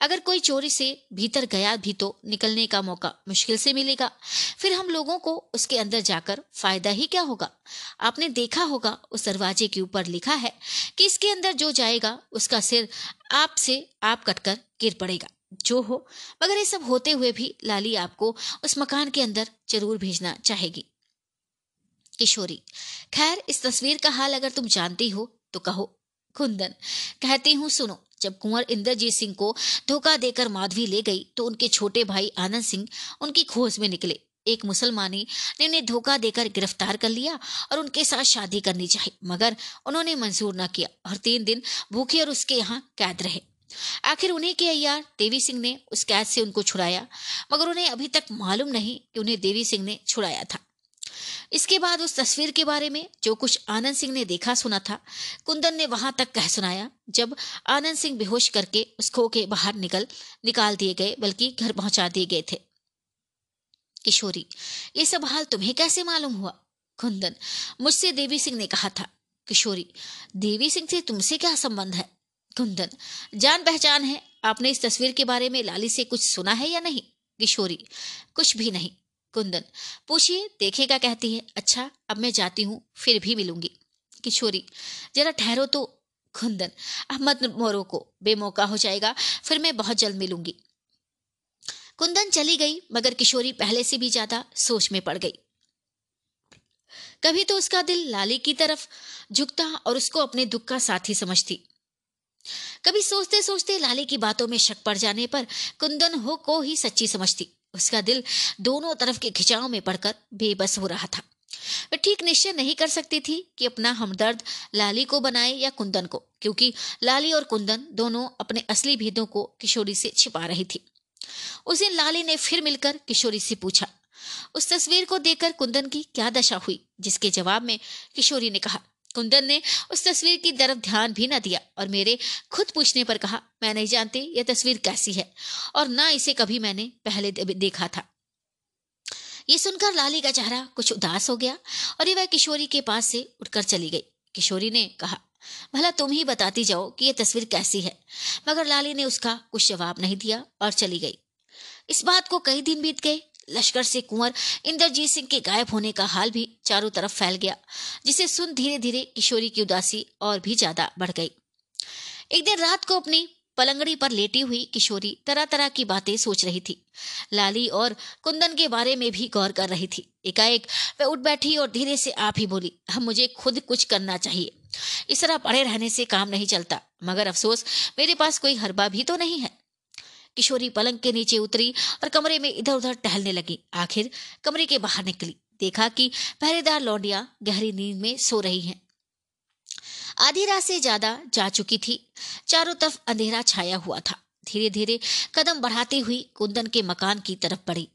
अगर कोई चोरी से भीतर गया भी तो निकलने का मौका मुश्किल से मिलेगा। फिर हम लोगों को उसके अंदर जाकर फ़ायदा ही क्या होगा? आपने देखा होगा उस दरवाजे के ऊपर लिखा है कि इसके अंदर जो जाएगा उसका सिर आप से आप कटकर गिर पड़ेगा। जो हो, मगर ये सब होते हुए भी लाली आपको उस मकान के अंदर ज़रूर भेजना चाहेगी। किशोरी, खैर, इस तस्वीर का हाल अगर तुम जानती हो तो कहो। कुंदन, कहती हूँ, सुनो, जब कुंवर इंद्रजीत सिंह को धोखा देकर माधवी ले गई तो उनके छोटे भाई आनंद सिंह उनकी खोज में निकले। एक मुसलमानी ने उन्हें धोखा देकर गिरफ़्तार कर लिया और उनके साथ शादी करनी चाहिए मगर उन्होंने मंजूर न किया और तीन दिन भूखे और उसके यहाँ कैद रहे। आखिर उन्हें के अयार देवी सिंह ने उस कैद से उनको छुड़ाया, मगर उन्हें अभी तक मालूम नहीं कि उन्हें देवी सिंह ने छुड़ाया था। इसके बाद उस तस्वीर के बारे में जो कुछ आनंद सिंह ने देखा सुना था, कुंदन ने वहाँ तक कह सुनाया, जब आनंद सिंह बेहोश करके उस खो के बाहर निकल, निकाल दिए गए, बल्कि घर पहुँचा दिए गए थे। किशोरी, ये सब हाल तुम्हें कैसे मालूम हुआ? कुंदन, मुझसे देवी सिंह ने कहा था। किशोरी, देवी सिंह से तुमसे क्या संबंध है? कुंदन जान पहचान है, आपने इस तस्वीर के बारे में लाली से कुछ सुना है या नहीं? किशोरी, कुछ भी नहीं। कुंदन, पूछिए, देखेगा कहती है अच्छा अब मैं जाती हूँ, फिर भी मिलूँगी। किशोरी, जरा ठहरो तो। कुंदन, अब मत मोरो को, बेमौका हो जाएगा, फिर मैं बहुत जल्द मिलूँगी। कुंदन चली गई, मगर किशोरी पहले से भी ज़्यादा सोच में पड़ गई। कभी तो उसका दिल लाली की तरफ़ झुकता और उसको अपने दुख का साथी समझती। कभी सोचते सोचते लाली की बातों में शक पड़ जाने पर कुंदन हो को ही सच्ची समझती। उसका दिल दोनों तरफ़ के खिंचाव में पड़कर बेबस हो रहा था। वह ठीक निश्चय नहीं कर सकती थी कि अपना हमदर्द लाली को बनाए या कुंदन को, क्योंकि लाली और कुंदन दोनों अपने असली भेदों को किशोरी से छिपा रही थी। उस दिन लाली ने फिर मिलकर किशोरी से पूछा। उस तस्वीर को देखकर कुंदन की क्या दशा हुई, जिसके जवाब में किशोरी ने कहा कुंदन ने उस तस्वीर की तरफ़ ध्यान भी न दिया और मेरे खुद पूछने पर कहा, मैं नहीं जानती यह तस्वीर कैसी है? और ना इसे कभी मैंने पहले देखा था। ये सुनकर लाली का चेहरा कुछ उदास हो गया और वह किशोरी के पास से उठकर चली गई। किशोरी ने कहा, भला तुम ही बताती जाओ कि यह तस्वीर कैसी है? मगर लाली ने उसका कुछ जवाब नहीं दिया और चली गई। इस बात को कई दिन बीत गए लश्कर से कुंवर इंद्रजीत सिंह के गायब होने का हाल भी चारों तरफ़ फैल गया, जिसे सुन धीरे धीरे किशोरी की उदासी और भी ज़्यादा बढ़ गई। एक दिन रात को अपनी पलंगड़ी पर लेटी हुई किशोरी तरह तरह की बातें सोच रही थी। लाली और कुंदन के बारे में भी गौर कर रही थी। एकाएक वह उठ बैठी और धीरे से आप ही बोली हम मुझे खुद कुछ करना चाहिए। इस तरह पड़े रहने से काम नहीं चलता। मगर अफसोस, मेरे पास कोई हरबा भी तो नहीं है। किशोरी पलंग के नीचे उतरी और कमरे में इधर उधर टहलने लगी। आखिर कमरे के बाहर निकली। देखा कि पहरेदार लौंडिया गहरी नींद में सो रही हैं। आधी रात से ज़्यादा जा चुकी थी। चारों तरफ़ अंधेरा छाया हुआ था। धीरे धीरे कदम बढ़ाती हुई कुंदन के मकान की तरफ़ बढ़ी।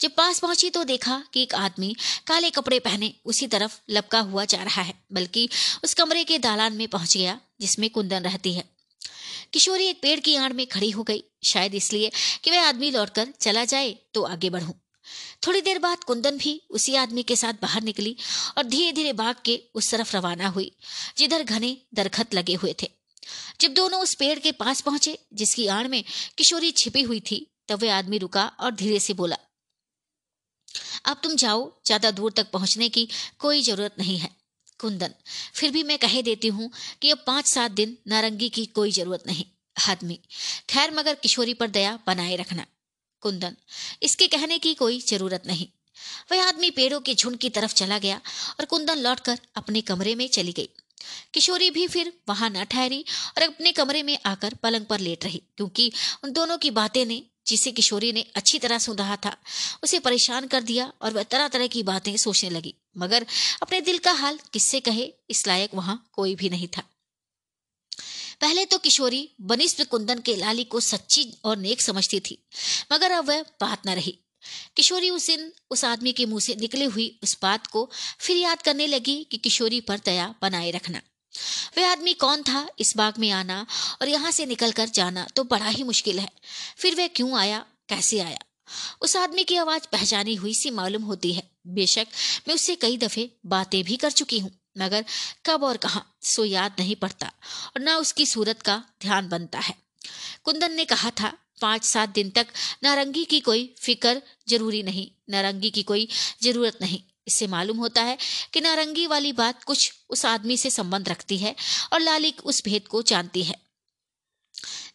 जब पास पहुँची तो देखा कि एक आदमी काले कपड़े पहने उसी तरफ़ लपका हुआ जा रहा है, बल्कि उस कमरे के दालान में पहुँच गया जिसमें कुंदन रहती है। किशोरी एक पेड़ की आड़ में खड़ी हो गई, शायद इसलिए कि वह आदमी लौटकर चला जाए तो आगे बढ़ूं। थोड़ी देर बाद कुंदन भी उसी आदमी के साथ बाहर निकली और धीरे धीरे भाग के उस तरफ़ रवाना हुई, जिधर घने दरखत लगे हुए थे। जब दोनों उस पेड़ के पास पहुँचे, जिसकी आड़ में किशोरी छिपी हुई थी, तब वह आदमी रुका और धीरे से बोला, अब तुम जाओ, ज़्यादा दूर तक पहुँचने की कोई ज़रूरत नहीं है। कुंदन। फिर भी मैं कहे देती हूँ कि अब पाँच सात दिन नारंगी की कोई ज़रूरत नहीं, आदमी। खैर, मगर किशोरी पर दया बनाए रखना। कुंदन, इसके कहने की कोई ज़रूरत नहीं। वह आदमी पेड़ों के झुंड की तरफ़ चला गया और कुंदन लौटकर अपने कमरे में चली गई। किशोरी भी फिर वहाँ न ठहरी और अपने कमरे में आकर पलंग पर लेट रही, क्योंकि उन दोनों की बातें ने जिसे किशोरी ने अच्छी तरह सुन रहा था, उसे परेशान कर दिया और वह तरह तरह की बातें सोचने लगी। मगर अपने दिल का हाल किससे कहे, इस लायक वहाँ कोई भी नहीं था। पहले तो किशोरी बनिस्प कुंदन के लाली को सच्ची और नेक समझती थी, मगर अब वह बात न रही। किशोरी उस दिन उस आदमी के मुँह से निकली हुई उस बात को फिर याद करने लगी कि किशोरी पर दया बनाए रखना। वह आदमी कौन था? इस बाग में आना और यहाँ से निकलकर जाना तो बड़ा ही मुश्किल है। फिर वह क्यों आया? कैसे आया? उस आदमी की आवाज़ पहचानी हुई सी मालूम होती है। बेशक मैं उससे कई दफे बातें भी कर चुकी हूँ, मगर कब और कहा, सो याद नहीं पड़ता और ना उसकी सूरत का ध्यान बनता है। कुंदन ने कहा था, पाँच सात दिन तक नारंगी की कोई फ़िक्र ज़रूरी नहीं, नारंगी की कोई ज़रूरत नहीं। इससे मालूम होता है कि नारंगी वाली बात कुछ उस आदमी से संबंध रखती है और लालिक उस भेद को जानती है।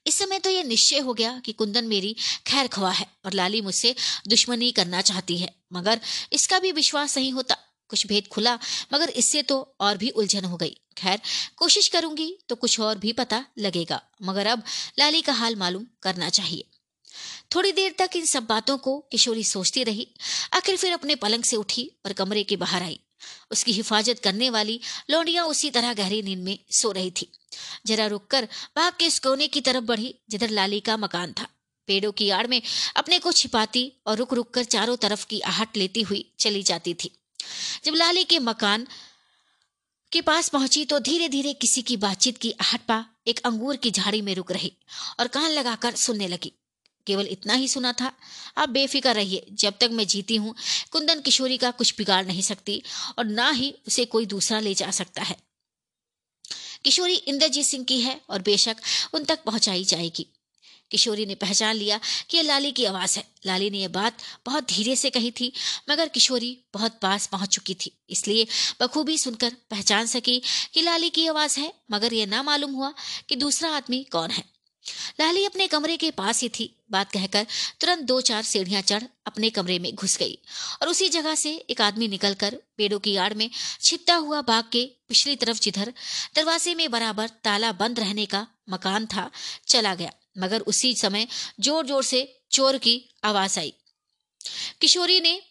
इस समय तो यह निश्चय हो गया कि कुंदन मेरी खैर खवा है और लाली मुझसे दुश्मनी करना चाहती है। मगर इसका भी विश्वास नहीं होता। कुछ भेद खुला, मगर इससे तो और भी उलझन हो गई। खैर, कोशिश करूँगी तो कुछ और भी पता लगेगा। मगर अब लाली का हाल मालूम करना चाहिए। थोड़ी देर तक इन सब बातों को किशोरी सोचती रही। आखिर फिर अपने पलंग से उठी और कमरे के बाहर आई। उसकी हिफाजत करने वाली लौंडिया उसी तरह गहरी नींद में सो रही थी। जरा रुककर बाग के इस कोने की तरफ़ बढ़ी, जिधर लाली का मकान था। पेड़ों की आड़ में अपने को छिपाती और रुक रुक कर चारों तरफ़ की आहट लेती हुई चली जाती थी। जब लाली के मकान के पास पहुँची तो धीरे धीरे किसी की बातचीत की आहट पा एक अंगूर की झाड़ी में रुक रही और कान लगाकर सुनने लगी। केवल इतना ही सुना था। आप बेफिक्र रहिए, जब तक मैं जीती हूँ, कुंदन किशोरी का कुछ बिगाड़ नहीं सकती और ना ही उसे कोई दूसरा ले जा सकता है। किशोरी इंद्रजीत सिंह की है और बेशक उन तक पहुंचाई जाएगी। किशोरी ने पहचान लिया कि यह लाली की आवाज़ है। लाली ने यह बात बहुत धीरे से कही थी, मगर किशोरी बहुत पास पहुँच चुकी थी। इसलिए बखूबी सुनकर पहचान सकी कि लाली की आवाज़ है, मगर यह ना मालूम हुआ कि दूसरा आदमी कौन है। लाली अपने कमरे के पास ही थी बात कहकर तुरंत दो चार सीढ़ियाँ चढ़ अपने कमरे में घुस गई और उसी जगह से एक आदमी निकलकर पेड़ों की आड़ में छिपता हुआ बाग के पिछली तरफ़ जिधर दरवाजे में बराबर ताला बंद रहने का मकान था, चला गया। मगर उसी समय ज़ोर ज़ोर से चोर की आवाज़ आई। किशोरी ने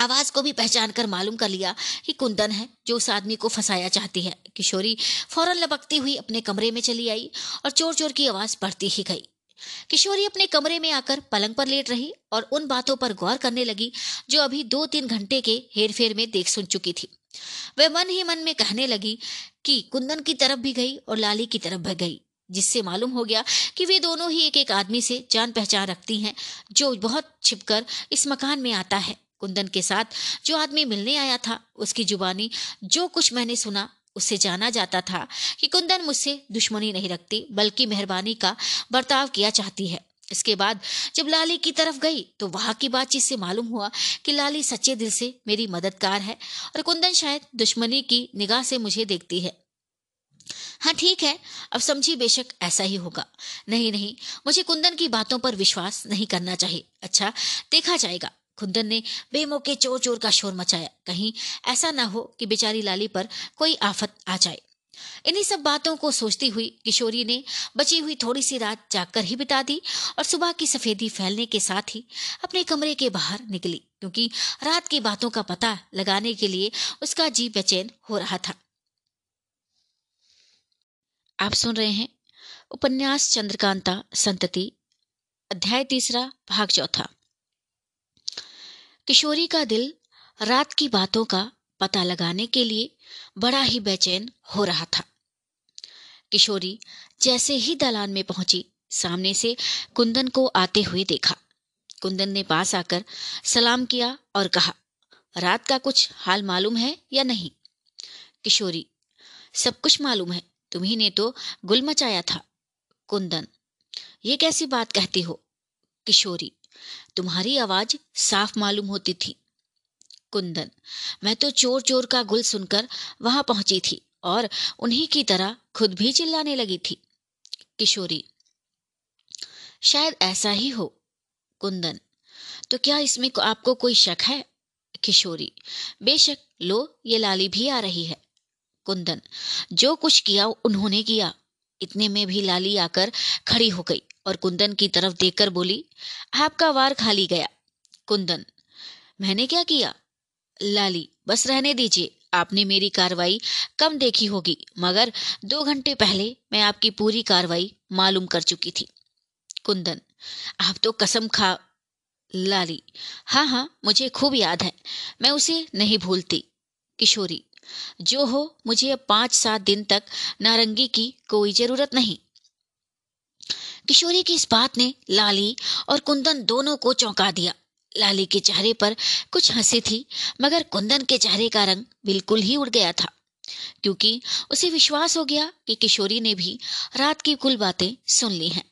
आवाज़ को भी पहचान कर मालूम कर लिया कि कुंदन है, जो उस आदमी को फंसाया चाहती है। किशोरी फ़ौरन लपकती हुई अपने कमरे में चली आई और चोर चोर की आवाज़ बढ़ती ही गई। किशोरी अपने कमरे में आकर पलंग पर लेट रही और उन बातों पर गौर करने लगी, जो अभी दो तीन घंटे के हेरफेर में देख सुन चुकी थी। वह मन ही मन में कहने लगी कि कुंदन की तरफ़ भी गई और लाली की तरफ़ भी गई, जिससे मालूम हो गया कि वे दोनों ही एक एक आदमी से जान पहचान रखती हैं, जो बहुत छिपकर इस मकान में आता है। कुंदन के साथ जो आदमी मिलने आया था, उसकी जुबानी जो कुछ मैंने सुना उससे जाना जाता था कि कुंदन मुझसे दुश्मनी नहीं रखती, बल्कि मेहरबानी का बर्ताव किया चाहती है। इसके बाद जब लाली की तरफ़ गई तो वहाँ की बातचीत से मालूम हुआ कि लाली सच्चे दिल से मेरी मददगार है और कुंदन शायद दुश्मनी की निगाह से मुझे देखती है। हाँ ठीक है, अब समझी बेशक ऐसा ही होगा। नहीं नहीं, मुझे कुंदन की बातों पर विश्वास नहीं करना चाहिए। अच्छा देखा जाएगा। कुंदन ने बेमौके चोर चोर का शोर मचाया। कहीं ऐसा ना हो कि बेचारी लाली पर कोई आफत आ जाए। इन्हीं सब बातों को सोचती हुई किशोरी ने बची हुई थोड़ी सी रात जागकर ही बिता दी और सुबह की सफेदी फैलने के साथ ही अपने कमरे के बाहर निकली, क्योंकि रात की बातों का पता लगाने के लिए उसका जी बेचैन हो रहा था। आप सुन रहे हैं उपन्यास चंद्रकांता, संतति, अध्याय तीसरा, भाग चौथा। किशोरी का दिल रात की बातों का पता लगाने के लिए बड़ा ही बेचैन हो रहा था। किशोरी जैसे ही दलान में पहुँची, सामने से कुंदन को आते हुए देखा। कुंदन ने पास आकर सलाम किया और कहा, रात का कुछ हाल मालूम है या नहीं? किशोरी, सब कुछ मालूम है, तुम्ही ने तो गुल मचाया था। कुंदन, ये कैसी बात कहती हो? किशोरी तुम्हारी आवाज़ साफ़ मालूम होती थी। कुंदन, मैं तो चोर चोर का गुल सुनकर वहाँ पहुँची थी और उन्हीं की तरह खुद भी चिल्लाने लगी थी। किशोरी, शायद ऐसा ही हो। कुंदन तो क्या इसमें को आपको कोई शक है? किशोरी, बेशक, लो, ये लाली भी आ रही है। कुंदन, जो कुछ किया उन्होंने किया। इतने में भी लाली आकर खड़ी हो गई और कुंदन की तरफ़ देखकर बोली, आपका वार खाली गया। कुंदन, मैंने क्या किया? लाली, बस रहने दीजिए। आपने मेरी कार्रवाई कम देखी होगी, मगर दो घंटे पहले मैं आपकी पूरी कार्रवाई मालूम कर चुकी थी। कुंदन, आप तो कसम खा लाली। हाँ हाँ मुझे खूब याद है। मैं उसे नहीं भूलती। किशोरी जो हो, मुझे अब पाँच सात दिन तक नारंगी की कोई ज़रूरत नहीं। किशोरी की इस बात ने लाली और कुंदन दोनों को चौंका दिया। लाली के चेहरे पर कुछ हँसी थी, मगर कुंदन के चेहरे का रंग बिल्कुल ही उड़ गया था, क्योंकि उसे विश्वास हो गया कि किशोरी ने भी रात की कुल बातें सुन ली हैं।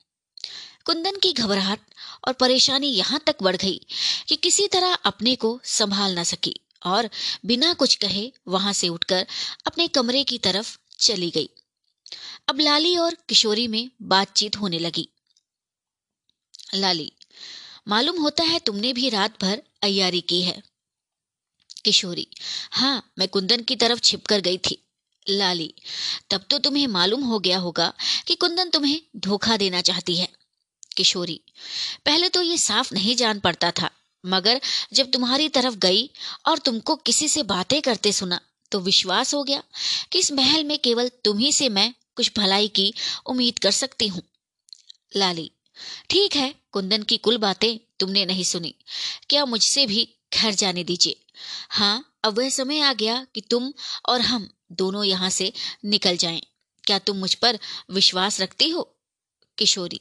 कुंदन की घबराहट और परेशानी यहाँ तक बढ़ गई कि किसी तरह अपने को संभाल न सकी। और बिना कुछ कहे वहाँ से उठकर अपने कमरे की तरफ़ चली गई। अब लाली और किशोरी में बातचीत होने लगी। लाली, मालूम होता है तुमने भी रात भर अयारी की है। किशोरी हाँ मैं कुंदन की तरफ़ छिपकर गई थी। लाली, तब तो तुम्हें मालूम हो गया होगा कि कुंदन तुम्हें धोखा देना चाहती है। किशोरी, पहले तो ये साफ़ नहीं जान पड़ता था मगर जब तुम्हारी तरफ़ गई और तुमको किसी से बातें करते सुना तो विश्वास हो गया कि इस महल में केवल तुम्ही से मैं कुछ भलाई की उम्मीद कर सकती हूँ। लाली, ठीक है, कुंदन की कुल बातें तुमने नहीं सुनी। क्या मुझसे भी घर जाने दीजिए। हाँ अब वह समय आ गया कि तुम और हम दोनों यहाँ से निकल जाएँ। क्या तुम मुझ पर विश्वास रखती हो? किशोरी,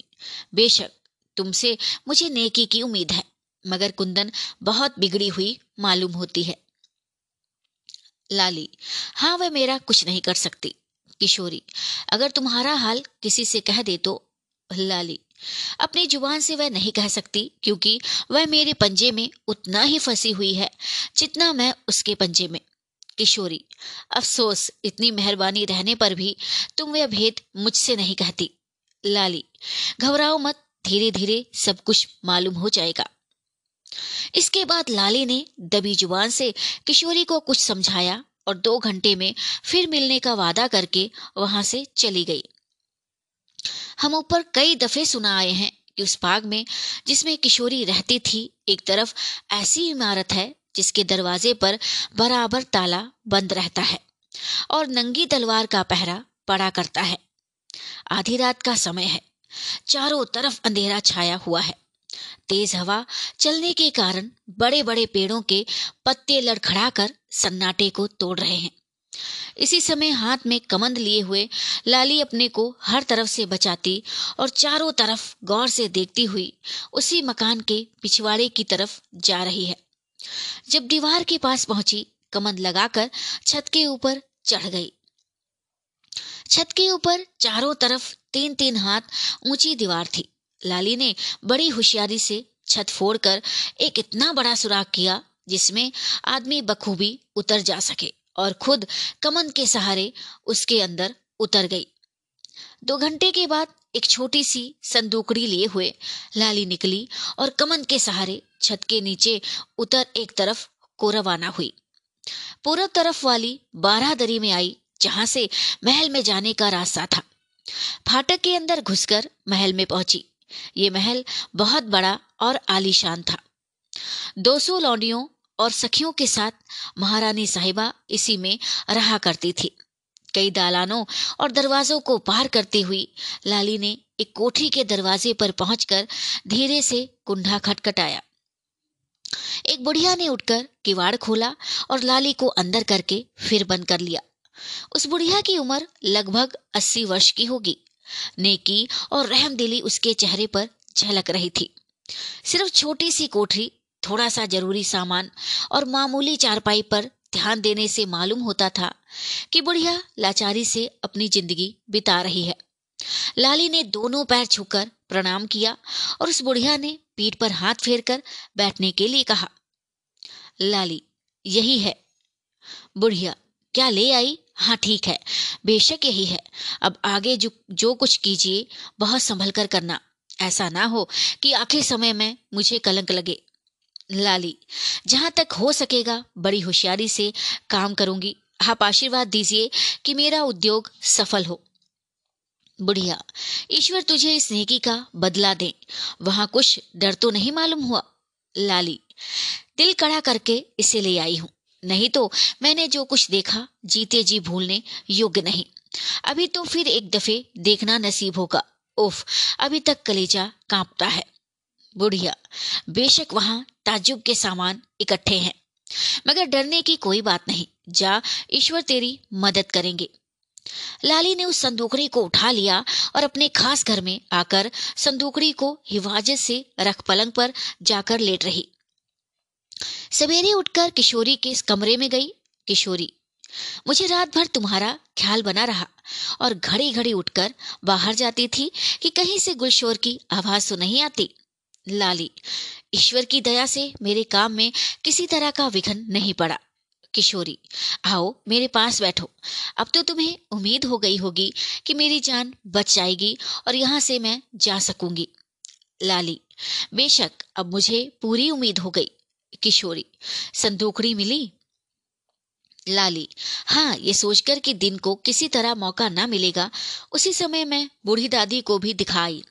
बेशक तुमसे मुझे नेकी की उम्मीद है। मगर कुंदन बहुत बिगड़ी हुई मालूम होती है। लाली हाँ वह मेरा कुछ नहीं कर सकती। किशोरी, अगर तुम्हारा हाल किसी से कह दे तो। लाली, अपनी ज़ुबान से वह नहीं कह सकती, क्योंकि वह मेरे पंजे में उतना ही फंसी हुई है जितना मैं उसके पंजे में। किशोरी, अफसोस, इतनी मेहरबानी रहने पर भी तुम वह भेद मुझसे नहीं कहती। लाली, घबराओ मत धीरे धीरे सब कुछ मालूम हो जाएगा। इसके बाद लाली ने दबी ज़ुबान से किशोरी को कुछ समझाया और दो घंटे में फिर मिलने का वादा करके वहाँ से चली गई। हम ऊपर कई दफे सुना आए हैं कि उस बाग में, जिसमें किशोरी रहती थी, एक तरफ़ ऐसी इमारत है, जिसके दरवाजे पर बराबर ताला बंद रहता है और नंगी तलवार का पहरा पड़ा करता है। आधी रात का समय है, चारों तरफ़ अंधेरा छाया हुआ है। तेज हवा चलने के कारण बड़े बड़े पेड़ों के पत्ते लड़खड़ाकर सन्नाटे को तोड़ रहे हैं। इसी समय हाथ में कमंद लिए हुए लाली अपने को हर तरफ़ से बचाती और चारों तरफ़ गौर से देखती हुई उसी मकान के पिछवाड़े की तरफ़ जा रही है। जब दीवार के पास पहुँची, कमंद लगाकर छत के ऊपर चढ़ गई। छत के ऊपर चारों तरफ़ तीन तीन हाथ ऊँची दीवार थी। लाली ने बड़ी होशियारी से छत फोड़कर एक इतना बड़ा सुराख किया जिसमें आदमी बखूबी उतर जा सके और खुद कमन के सहारे उसके अंदर उतर गई। दो घंटे के बाद एक छोटी सी संदूकड़ी लिए हुए लाली निकली और कमन के सहारे छत के नीचे उतर एक तरफ़ को रवाना हुई। पूर्व तरफ़ वाली बारह दरी में आई, जहाँ से महल में जाने का रास्ता था। फाटक के अंदर घुसकर महल में पहुँची। ये महल बहुत बड़ा और आलीशान था। दो सौ लौंडियों और सखियों के साथ महारानी साहिबा इसी में रहा करती थी। कई दालानों और दरवाजों को पार करती हुई लाली ने एक कोठरी के दरवाजे पर पहुंचकर धीरे से कुंडा खटखटाया। एक बुढ़िया ने उठकर किवाड़ खोला और लाली को अंदर करके फिर बंद कर लिया। उस बुढ़िया की उम्र लगभग अस्सी वर्ष की होगी। नेकी और रहमदिली उसके चेहरे पर झलक रही थी। सिर्फ़ छोटी सी कोठरी थोड़ा सा ज़रूरी सामान और मामूली चारपाई पर ध्यान देने से मालूम होता था कि बुढ़िया लाचारी से अपनी ज़िंदगी बिता रही है। लाली ने दोनों पैर छूकर प्रणाम किया और उस बुढ़िया ने पीठ पर हाथ फेरकर बैठने के लिए कहा, लाली, यही है। बुढ़िया, क्या ले आई? हाँ ठीक है। बेशक यही है। अब आगे जो जो कुछ कीजिए बहुत संभल कर करना। ऐसा ना हो कि आखिर समय में मुझे कलंक लगे। लाली, जहाँ तक हो सकेगा, बड़ी होशियारी से काम करूँगी। आप आशीर्वाद दीजिए कि मेरा उद्योग सफल हो। बुढ़िया, ईश्वर तुझे इस नेकी का बदला दे। वहाँ कुछ डर तो नहीं मालूम हुआ। लाली, दिल कड़ा करके इसे ले आई हूँ। नहीं तो मैंने जो कुछ देखा, जीते जी भूलने योग्य नहीं। अभी तो फिर एक दफे देखना नसीब होगा। उफ, अभी तक कलेजा कांपता है। बुढ़िया, बेशक वहाँ ताजुब के सामान इकट्ठे हैं। मगर डरने की कोई बात नहीं। जा, ईश्वर तेरी मदद करेंगे। लाली ने उस संदूकड़ी को उठा लिया और अपने खास घर में आकर संदूकड़ी को हिफाजत से रख पलंग पर जाकर लेट रही। सवेरे उठकर किशोरी के कमरे में गई। किशोरी, मुझे रात भर तुम्हारा ख्याल बना रहा और घड़ी घड़ी उठकर बाहर जाती थी कि कहीं से गुलशोर की आवाज़ तो नहीं आती। लाली, ईश्वर की दया से मेरे काम में किसी तरह का विघन नहीं पड़ा। किशोरी, आओ मेरे पास बैठो। अब तो तुम्हें उम्मीद हो गई होगी कि मेरी जान बच जाएगी और यहाँ से मैं जा सकूँगी। लाली, बेशक अब मुझे पूरी उम्मीद हो गई। किशोरी। संदूकड़ी मिली? लाली हाँ ये सोचकर कि दिन को किसी तरह मौका ना मिलेगा, उसी समय मैं बूढ़ी दादी को भी दिखाई।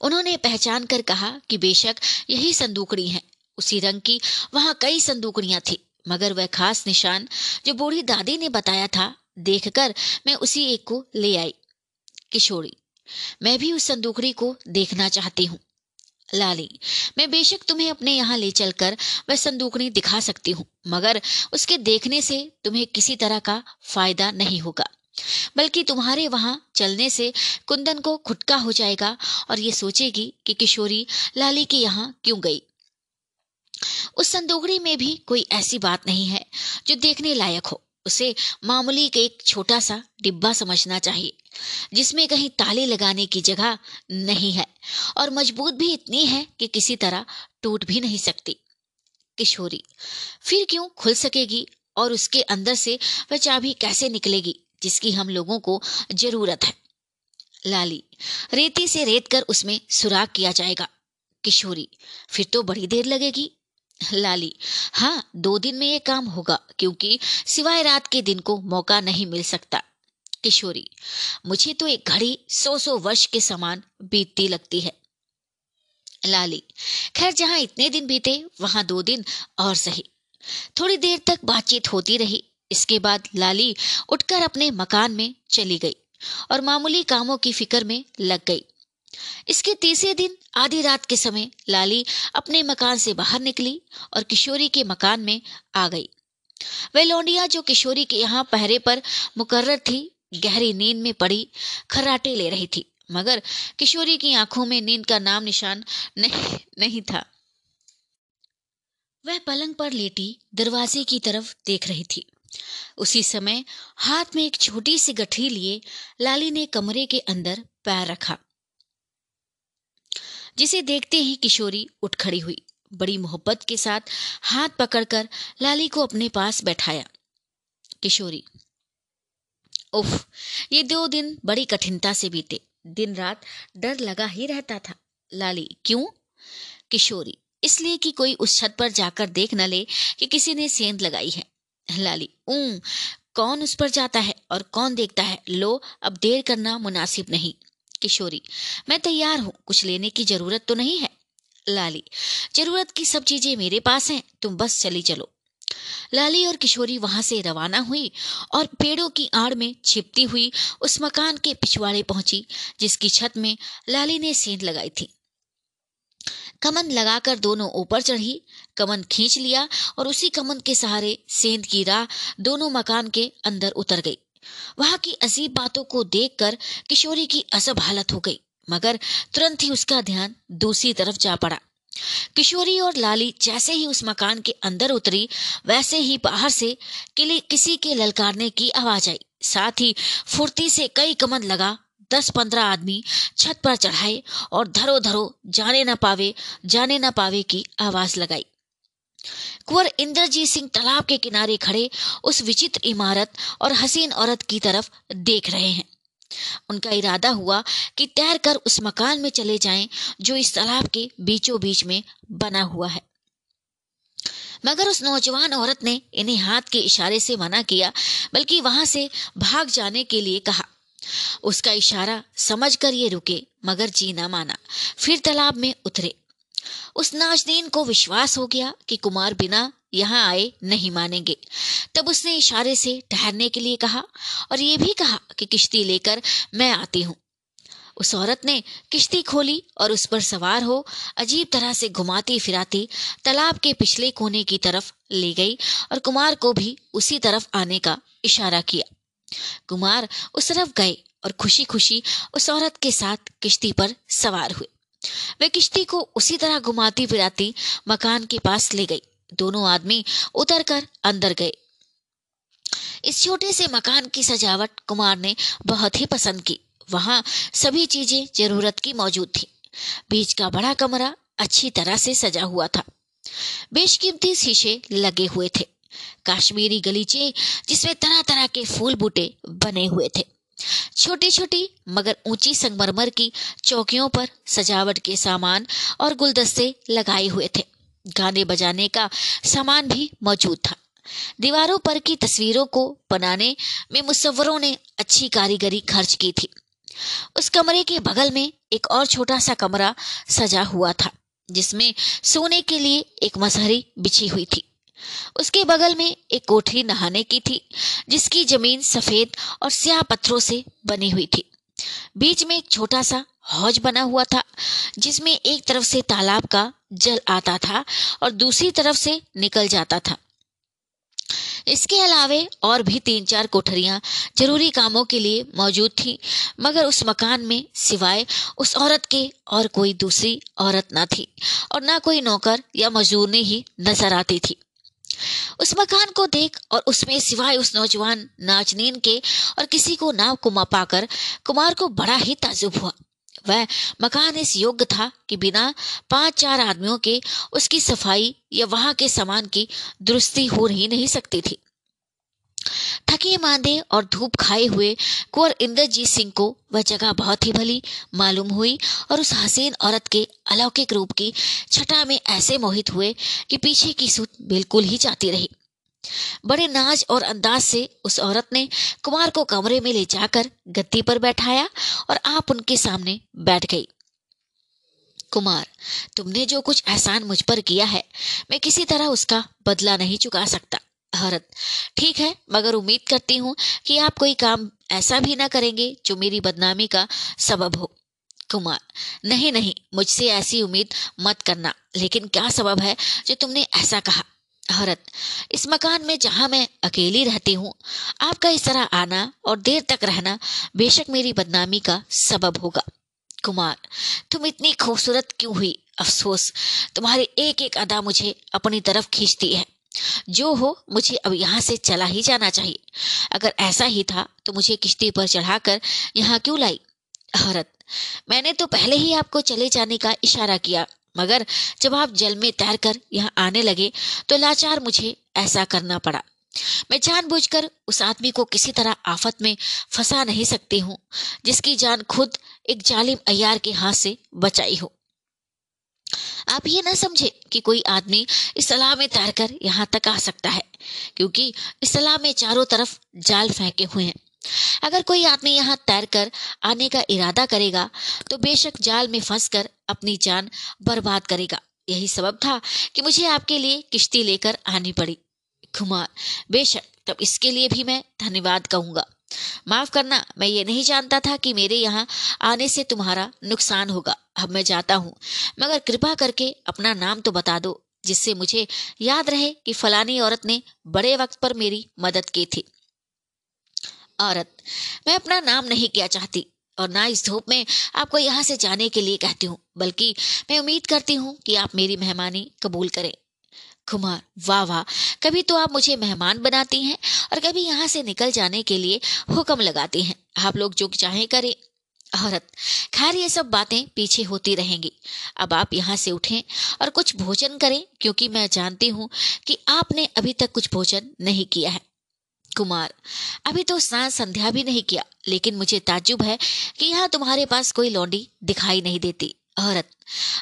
उन्होंने पहचान कर कहा कि बेशक यही संदूकड़ी है। उसी रंग की वहाँ कई संदूकड़ियाँ थी, मगर वह खास निशान जो बूढ़ी दादी ने बताया था, देखकर मैं उसी एक को ले आई। किशोरी, मैं भी उस संदूकड़ी को देखना चाहती हूँ। लाली, मैं बेशक तुम्हें अपने यहाँ ले चलकर वह संदूकड़ी दिखा सकती हूँ, मगर उसके देखने से तुम्हें किसी तरह का फ़ायदा नहीं होगा, बल्कि तुम्हारे वहाँ चलने से कुंदन को खुटका हो जाएगा और ये सोचेगी कि किशोरी लाली के यहाँ क्यों गई। उस संदूकड़ी में भी कोई ऐसी बात नहीं है जो देखने लायक हो। उसे मामूली के एक छोटा सा डिब्बा समझना चाहिए, जिसमें कहीं ताले लगाने की जगह नहीं है और मज़बूत भी इतनी है कि किसी तरह टूट भी नहीं सकती। किशोरी, फिर क्यों खुल सकेगी और उसके अंदर से वह चाबी कैसे निकलेगी, जिसकी हम लोगों को ज़रूरत है? लाली, रेती से रेत कर उसमें सुराग किया जाएगा। किशोरी, फिर तो बड़ी देर लगेगी। लाली हाँ दो दिन में ये काम होगा, क्योंकि सिवाय रात के दिन को मौका नहीं मिल सकता। किशोरी, मुझे तो एक घड़ी सौ सौ वर्ष के समान बीतती लगती है। लाली, खैर, जहाँ इतने दिन बीते, वहाँ दो दिन और सही। थोड़ी देर तक बातचीत होती रही, इसके बाद लाली उठकर अपने मकान में चली गई और मामूली कामों की फ़िक्र में लग गई। इसके तीसरे दिन, आधी रात के समय, लाली अपने मकान से बाहर निकली और किशोरी के मकान में आ गई। वह लौंडिया जो किशोरी के यहाँ पहरे पर मुकर्र थी, गहरी नींद में पड़ी, खर्राटे ले रही थी। मगर किशोरी की आँखों में नींद का नाम निशान नहीं नहीं था। वह पलंग पर लेटी, दरवाजे की तरफ़ देख रही थी। उसी समय हाथ में एक छोटी सी गठरी लिए लाली ने कमरे के अंदर पैर रखा। जिसे देखते ही किशोरी उठ खड़ी हुई। बड़ी मोहब्बत के साथ हाथ पकड़कर लाली को अपने पास बैठाया। किशोरी, उफ, ये दो दिन बड़ी कठिनता से बीते। दिन रात डर लगा ही रहता था। लाली, क्यों? किशोरी, इसलिए कि कोई उस छत पर जाकर देख न ले कि किसी ने सेंध लगाई है। लाली, ऊ, कौन उस पर जाता है और कौन देखता है? लो, अब देर करना मुनासिब नहीं। किशोरी, मैं तैयार हूँ, कुछ लेने की ज़रूरत तो नहीं है। लाली, ज़रूरत की सब चीज़ें मेरे पास हैं, तुम बस चली चलो। लाली और किशोरी वहाँ से रवाना हुई और पेड़ों की आड़ में छिपती हुई उस मकान के पिछवाड़े पहुँची, जिसकी छत में लाली ने सेंध लगाई थी। कमन लगाकर दोनों ऊपर चढ़ी, कमन खींच लिया और उसी कमन के सहारे सेंध की राह दोनों मकान के अंदर उतर गई। वहाँ की अजीब बातों को देखकर किशोरी की असब हालत हो गई, मगर तुरंत ही उसका ध्यान दूसरी तरफ़ जा पड़ा। किशोरी और लाली जैसे ही उस मकान के अंदर उतरी, वैसे ही बाहर से किले, किसी के ललकारने की आवाज़ आई। साथ ही फुर्ती से कई कमन लगा दस पंद्रह आदमी छत पर चढ़ाए और धरो धरो जाने न पावे, जाने न पावे की आवाज़ लगाई। कुंवर इंद्रजीत सिंह तालाब के किनारे खड़े उस विचित्र इमारत और हसीन औरत की तरफ़ देख रहे हैं। उनका इरादा हुआ कि तैर कर उस मकान में चले जाएँ जो इस तालाब के बीचों बीच में बना हुआ है। मगर उस नौजवान औरत ने इन्हें हाथ के इशारे से मना किया, बल्कि वहाँ से भाग जाने के लिए कहा। उसका इशारा समझकर ये रुके, मगर जी ना माना, फिर तालाब में उतरे। उस नाजदीन को विश्वास हो गया कि कुमार बिना यहाँ आए नहीं मानेंगे। तब उसने इशारे से ठहरने के लिए कहा और ये भी कहा कि किश्ती लेकर मैं आती हूँ। उस औरत ने किश्ती खोली और उस पर सवार हो अजीब तरह से घुमाती फिराती तालाब के पिछले कोने की तरफ़ ले गई और कुमार को भी उसी तरफ़ आने का इशारा किया। कुमार उस तरफ़ गए और खुशी खुशी उस औरत के साथ किश्ती पर सवार हुए। वे किश्ती को उसी तरह घुमाती फिराती मकान के पास ले गई। दोनों आदमी उतर कर अंदर गए। इस छोटे से मकान की सजावट कुमार ने बहुत ही पसंद की। वहाँ सभी चीज़ें ज़रूरत की मौजूद थी। बीच का बड़ा कमरा अच्छी तरह से सजा हुआ था। बेशकीमती शीशे लगे हुए थे। काश्मीरी गलीचे जिसमें तरह तरह के फूल बूटे बने हुए थे। छोटी छोटी मगर ऊँची संगमरमर की चौकियों पर सजावट के सामान और गुलदस्ते लगाए हुए थे। गाने बजाने का सामान भी मौजूद था। दीवारों पर की तस्वीरों को बनाने में मुसवरों ने अच्छी कारीगरी खर्च की थी। उस कमरे के बगल में एक और छोटा सा कमरा सजा हुआ था, जिसमें सोने के लिए एक मसहरी बिछी हुई थी। उसके बगल में एक कोठरी नहाने की थी, जिसकी ज़मीन सफ़ेद और स्याह पत्थरों से बनी हुई थी। बीच में एक छोटा सा हौज बना हुआ था, जिसमें एक तरफ़ से तालाब का जल आता था और दूसरी तरफ़ से निकल जाता था। इसके अलावे और भी तीन चार कोठरियाँ ज़रूरी कामों के लिए मौजूद थी, मगर उस मकान में सिवाय उस औरत के और कोई दूसरी औरत ना थी और ना कोई नौकर या मजदूरनी ही नज़र आती थी। उस मकान को देख और उसमें सिवाय उस नौजवान नाचनीन के और किसी को ना कुमा पाकर कुमार को बड़ा ही ताजुब हुआ। वह मकान इस योग्य था कि बिना पाँच चार आदमियों के उसकी सफ़ाई या वहाँ के सामान की दुरुस्ती हो ही नहीं सकती थी। थके मांदे और धूप खाए हुए कुंवर इंद्रजीत सिंह को वह जगह बहुत ही भली मालूम हुई और उस हसीन औरत के अलौकिक रूप की छटा में ऐसे मोहित हुए कि पीछे की सुत बिल्कुल ही जाती रही। बड़े नाज और अंदाज से उस औरत ने कुमार को कमरे में ले जाकर गद्दी पर बैठाया और आप उनके सामने बैठ गई। कुमार, तुमने जो कुछ एहसान मुझ पर किया है, मैं किसी तरह उसका बदला नहीं चुका सकता। औरत ठीक है, मगर उम्मीद करती हूँ कि आप कोई काम ऐसा भी ना करेंगे जो मेरी बदनामी का सबब हो। कुमार, नहीं नहीं, मुझसे ऐसी उम्मीद मत करना, लेकिन क्या सबब है जो तुमने ऐसा कहा? औरत इस मकान में जहाँ मैं अकेली रहती हूँ, आपका इस तरह आना और देर तक रहना बेशक मेरी बदनामी का सबब होगा। कुमार, तुम इतनी खूबसूरत क्यों हुई? अफसोस, तुम्हारी एक एक अदा मुझे अपनी तरफ़ खींचती है। जो हो, मुझे अब यहाँ से चला ही जाना चाहिए। अगर ऐसा ही था तो मुझे किश्ती पर चढ़ाकर यहाँ क्यों लाई? औरत, मैंने तो पहले ही आपको चले जाने का इशारा किया, मगर जब आप जल में तैर कर यहाँ आने लगे तो लाचार मुझे ऐसा करना पड़ा। मैं जानबूझकर उस आदमी को किसी तरह आफत में फंसा नहीं सकती हूँ, जिसकी जान खुद एक जालिम अयार के हाथ से बचाई हो। आप ये ना समझे कि कोई आदमी इस सलाह में तैरकर यहाँ तक आ सकता है, क्योंकि इस सलाह में चारों तरफ़ जाल फेंके हुए हैं। अगर कोई आदमी यहाँ तैर कर आने का इरादा करेगा तो बेशक जाल में फंसकर अपनी जान बर्बाद करेगा। यही सबब था कि मुझे आपके लिए किश्ती लेकर आनी पड़ी। कुमार बेशक तब इसके लिए भी मैं धन्यवाद कहूँगा। माफ़ करना, मैं ये नहीं जानता था कि मेरे यहाँ आने से तुम्हारा नुकसान होगा। अब मैं जाता हूँ। मगर कृपा करके अपना नाम तो बता दो, जिससे मुझे याद रहे कि फलानी औरत ने बड़े वक्त पर मेरी मदद की थी। औरत, मैं अपना नाम नहीं किया चाहती और ना इस धूप में आपको यहाँ से जाने के लिए कहती हूँ, बल्कि मैं उम्मीद करती हूँ कि आप मेरी मेहमानी कबूल करें। कुमार, वाह वाह, कभी तो आप मुझे मेहमान बनाती हैं और कभी यहाँ से निकल जाने के लिए हुक्म लगाती हैं। आप लोग जो चाहे करें। औरत, खैर ये सब बातें पीछे होती रहेंगी। अब आप यहाँ से उठें और कुछ भोजन करें, क्योंकि मैं जानती हूँ कि आपने अभी तक कुछ भोजन नहीं किया है। कुमार, अभी तो स्नान संध्या भी नहीं किया, लेकिन मुझे ताजुब है कि यहाँ तुम्हारे पास कोई लौंडी दिखाई नहीं देती। औरत,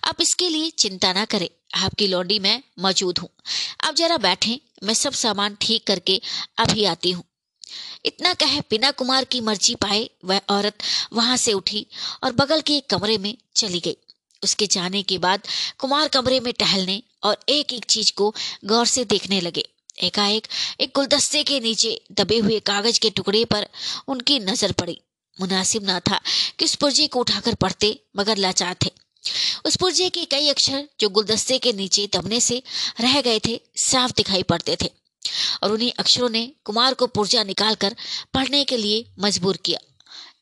आप इसके लिए चिंता ना करें, आपकी लौंडी मैं मौजूद हूँ। आप जरा बैठें, मैं सब सामान ठीक करके अभी आती हूँ। इतना कहे बिना कुमार की मर्ज़ी पाए वह औरत वहाँ से उठी और बगल के एक कमरे में चली गई। उसके जाने के बाद कुमार कमरे में टहलने और एक एक चीज़ को गौर से देखने लगे। एकाएक एक गुलदस्ते के नीचे दबे हुए कागज़ के टुकड़े पर उनकी नज़र पड़ी। मुनासिब ना था कि उस पुर्जे को उठाकर पढ़ते, मगर लाचार थे। उस पुर्जे के कई अक्षर जो गुलदस्ते के नीचे दबने से रह गए थे, साफ़ दिखाई पड़ते थे। और उन्हीं अक्षरों ने कुमार को पुर्जा निकालकर पढ़ने के लिए मजबूर किया।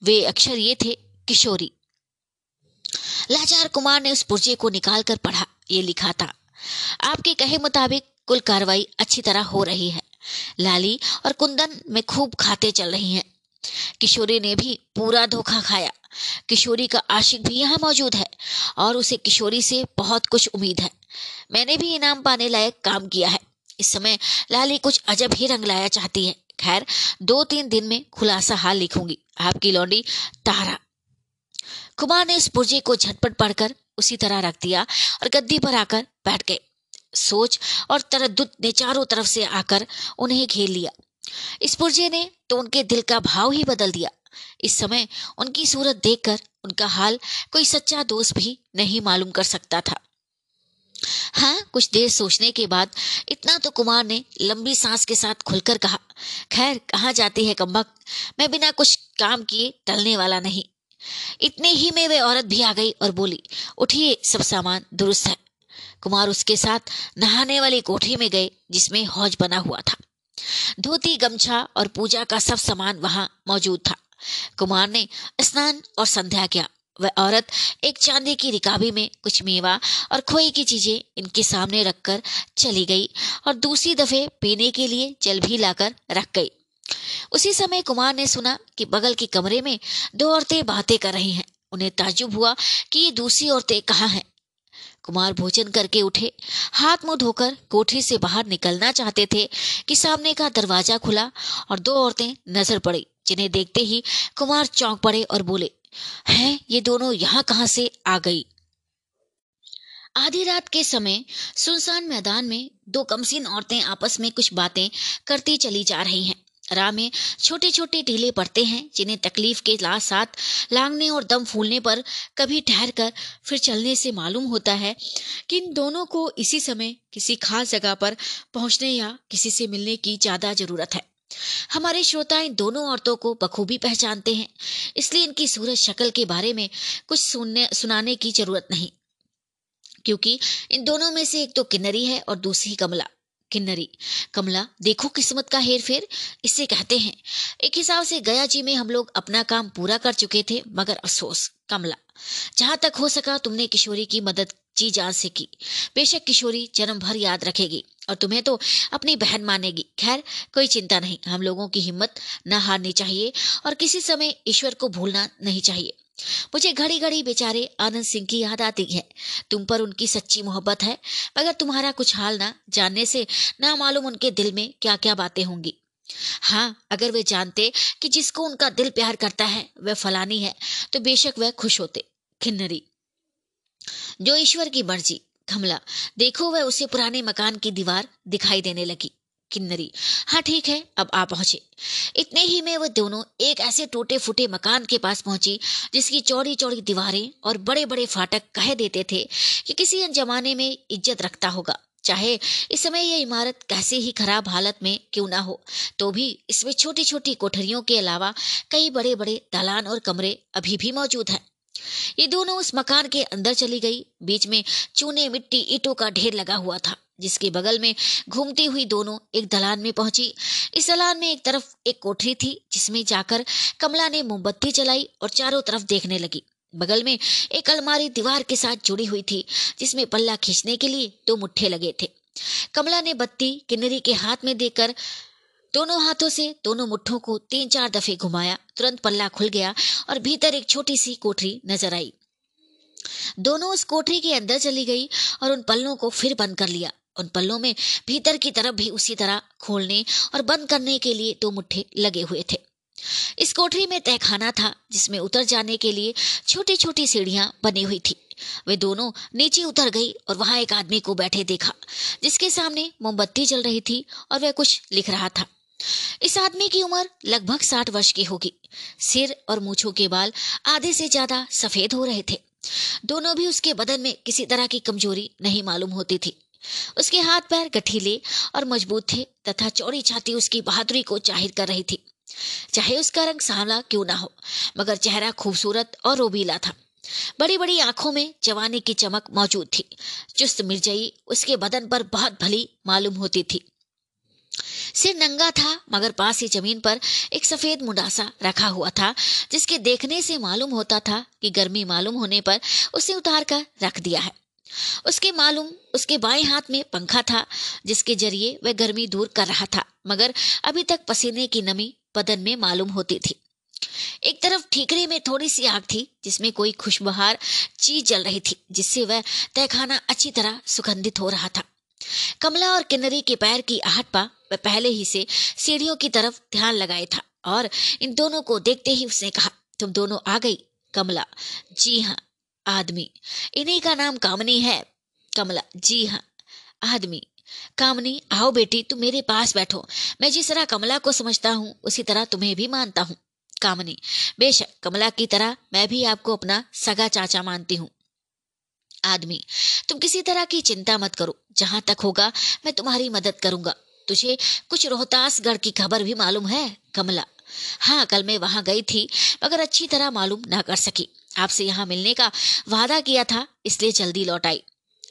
वे अक्षर ये थे, किशोरी। लाचार कुमार ने उस पुर्जे को निकालकर पढ़ा, ये लिखा था, आपके कहे मुताबिक कुल कार्रवाई अच्छी तरह हो रही है। लाली और कुंदन में खूब खाते चल रही हैं। किशोरी ने भी पूरा धोखा खाया। किशोरी का आशिक भी यहाँ मौजूद है और उसे किशोरी से बहुत कुछ उम्मीद है। मैंने भी इनाम पाने लायक काम किया है। इस समय लाली कुछ अजब ही रंग लाया चाहती है। खैर दो तीन दिन में खुलासा हाल लिखूँगी। आपकी लौंडी तारा। कुमार ने इस पुर्जे को झटपट पढ़कर उसी तरह रख दिया और गद्दी पर आकर बैठ गए। सोच और तरद्दुत ने चारों तरफ़ से आकर उन्हें घेर लिया। इस पुर्जे ने तो उनके दिल का भाव ही बदल दिया। इस समय उनकी सूरत देखकर उनका हाल कोई सच्चा दोस्त भी नहीं मालूम कर सकता था। हाँ कुछ देर सोचने के बाद इतना तो कुमार ने लंबी सांस के साथ खुलकर कहा, खैर, कहाँ जाती है कम्बक मैं बिना कुछ काम किए टलने वाला नहीं। इतने ही में वे औरत भी आ गई और बोली, उठिए, सब सामान दुरुस्त है। कुमार उसके साथ नहाने वाली कोठी में गए, जिसमें हौज बना हुआ था। धोती, गमछा और पूजा का सब सामान वहाँ मौजूद था। कुमार ने स्नान और संध्या किया। वह औरत एक चांदी की रिकाबी में कुछ मेवा और खोए की चीज़ें इनके सामने रखकर चली गई और दूसरी दफे पीने के लिए जल भी लाकर रख गई। उसी समय कुमार ने सुना कि बगल के कमरे में दो औरतें बातें कर रही हैं। उन्हें ताजुब हुआ कि ये दूसरी औरतें कहाँ हैं। कुमार भोजन करके उठे। हाथ मुँह धोकर कोठरी से बाहर निकलना चाहते थे कि सामने का दरवाज़ा खुला और दो औरतें नज़र पड़ी, जिन्हें देखते ही कुमार चौंक पड़े और बोले हैं? ये दोनों यहाँ कहाँ से आ गई? आधी रात के समय सुनसान मैदान में दो कमसीन औरतें आपस में कुछ बातें करती चली जा रही हैं। राह में छोटे छोटे टीले पड़ते हैं, जिन्हें तकलीफ़ के साथ लांगने और दम फूलने पर कभी ठहर कर फिर चलने से मालूम होता है कि इन दोनों को इसी समय किसी खास जगह पर पहुँचने या किसी से मिलने की ज़्यादा ज़रूरत है। हमारे श्रोता इन दोनों औरतों को बखूबी पहचानते हैं। इसलिए इनकी सूरत शक्ल के बारे में कुछ सुनने, सुनाने की ज़रूरत नहीं। क्योंकि इन दोनों में से एक तो किन्नरी है और दूसरी कमला। किन्नरी। कमला, देखो किस्मत का हेर फेर इससे कहते हैं, एक हिसाब से गया जी में हम लोग अपना काम पूरा कर चुके थे, मगर अफसोस, कमला। जहाँ तक हो सका तुमने किशोरी की मदद, जी जान से की बेशक किशोरी जन्म भर याद रखेगी। और तुम्हें तो अपनी बहन मानेगी। खैर, कोई चिंता नहीं, हम लोगों की हिम्मत न हारनी चाहिए और किसी समय ईश्वर को भूलना नहीं चाहिए। मुझे घड़ी घड़ी बेचारे आनंद सिंह की याद आती है। तुम पर उनकी सच्ची मोहब्बत है, मगर तुम्हारा कुछ हाल ना जानने से ना मालूम उनके दिल में क्या क्या बातें होंगी। हाँ अगर वे जानते कि जिसको उनका दिल प्यार करता है, वह फलानी है तो बेशक वह खुश होते। खिन्नरी। जो ईश्वर की मर्ज़ी कमला देखो वह उसे पुराने मकान की दीवार दिखाई देने लगी, किन्नरी। हाँ ठीक है, अब आ पहुँचे। इतने ही में वह दोनों एक ऐसे टूटे फूटे मकान के पास पहुँची, जिसकी चौड़ी चौड़ी दीवारें और बड़े बड़े फाटक कह देते थे कि किसी जमाने में इज़्ज़त रखता होगा। चाहे इस समय यह इमारत कैसे ही खराब हालत में क्यों ना हो तो भी इसमें छोटी छोटी कोठरियों के अलावा कई बड़े बड़े दालान और कमरे अभी भी मौजूद हैं। ये दोनों उस मकान के अंदर चली गई। बीच में चूने मिट्टी ईटों का ढेर लगा हुआ था, जिसके बगल में घूमती हुई दोनों एक दलान में पहुँची। इस दलान में एक तरफ़ एक कोठरी थी, जिसमें जाकर कमला ने मोमबत्ती जलाई और चारों तरफ़ देखने लगी। बगल में एक अलमारी दीवार के साथ जुड़ी हुई थी, जिसमें पल्ला खींचने के लिए दो मुट्ठे लगे थे। कमला ने बत्ती किन्नरी के हाथ में देकर दोनों हाथों से दोनों मुट्ठों को तीन चार दफे घुमाया, तुरंत पल्ला खुल गया और भीतर एक छोटी सी कोठरी नज़र आई। दोनों उस कोठरी के अंदर चली गई और उन पल्लों को फिर बंद कर लिया। उन पल्लों में भीतर की तरफ़ भी उसी तरह खोलने और बंद करने के लिए दो मुट्ठे लगे हुए थे। इस कोठरी में तहखाना था, जिसमें उतर जाने के लिए छोटी छोटी सीढ़ियाँ बनी हुई थी। वे दोनों नीचे उतर गई और वहाँ एक आदमी को बैठे देखा, जिसके सामने मोमबत्ती जल रही थी और वह कुछ लिख रहा था। इस आदमी की उम्र लगभग साठ वर्ष की होगी। सिर और मूछों के बाल आधे से ज़्यादा सफ़ेद हो रहे थे। दोनों भी उसके बदन में किसी तरह की कमज़ोरी नहीं मालूम होती थी। उसके हाथ पैर गठीले और मज़बूत थे तथा चौड़ी छाती उसकी बहादुरी को ज़ाहिर कर रही थी। चाहे उसका रंग सांवला क्यों ना हो, मगर चेहरा खूबसूरत और रोबीला था। बड़ी बड़ी आँखों में जवानी की चमक मौजूद थी। चुस्त मिर्जई उसके बदन पर बहुत भली मालूम होती थी। सिर नंगा था, मगर पास ही ज़मीन पर एक सफ़ेद मुंडासा रखा हुआ था, जिसके देखने से मालूम होता था कि गर्मी मालूम होने पर उसे उतार कर रख दिया है। उसके मालूम, उसके बाएँ हाथ में पंखा था, जिसके ज़रिए वह गर्मी दूर कर रहा था, मगर अभी तक पसीने की नमी बदन में मालूम होती थी। एक तरफ़ ठीकरे में थोड़ी सी आग थी, जिसमें कोई खुशबहार चीज़ जल रही थी, जिससे वह तहखाना अच्छी तरह सुगंधित हो रहा था। कमला और किन्नरी के पैर की आहट पा वह पहले ही से सीढ़ियों की तरफ़ ध्यान लगाए था और इन दोनों को देखते ही उसने कहा, तुम दोनों आ गई, कमला। जी हाँ आदमी। इन्हीं का नाम कामनी है। कमला, जी हाँ आदमी। कामनी, आओ बेटी, तुम मेरे पास बैठो। मैं जिस तरह कमला को समझता हूँ, उसी तरह तुम्हें भी मानता हूँ। कामनी, बेशक कमला की तरह मैं भी आपको अपना सगा चाचा मानती हूँ। आदमी, तुम किसी तरह की चिंता मत करो। जहाँ तक होगा, मैं तुम्हारी मदद करूँगा। तुझे कुछ रोहतासगढ़ की खबर भी मालूम है, कमला? हाँ कल मैं वहाँ गई थी, मगर अच्छी तरह मालूम ना कर सकी। आपसे यहाँ मिलने का वादा किया था, इसलिए जल्दी लौट आई।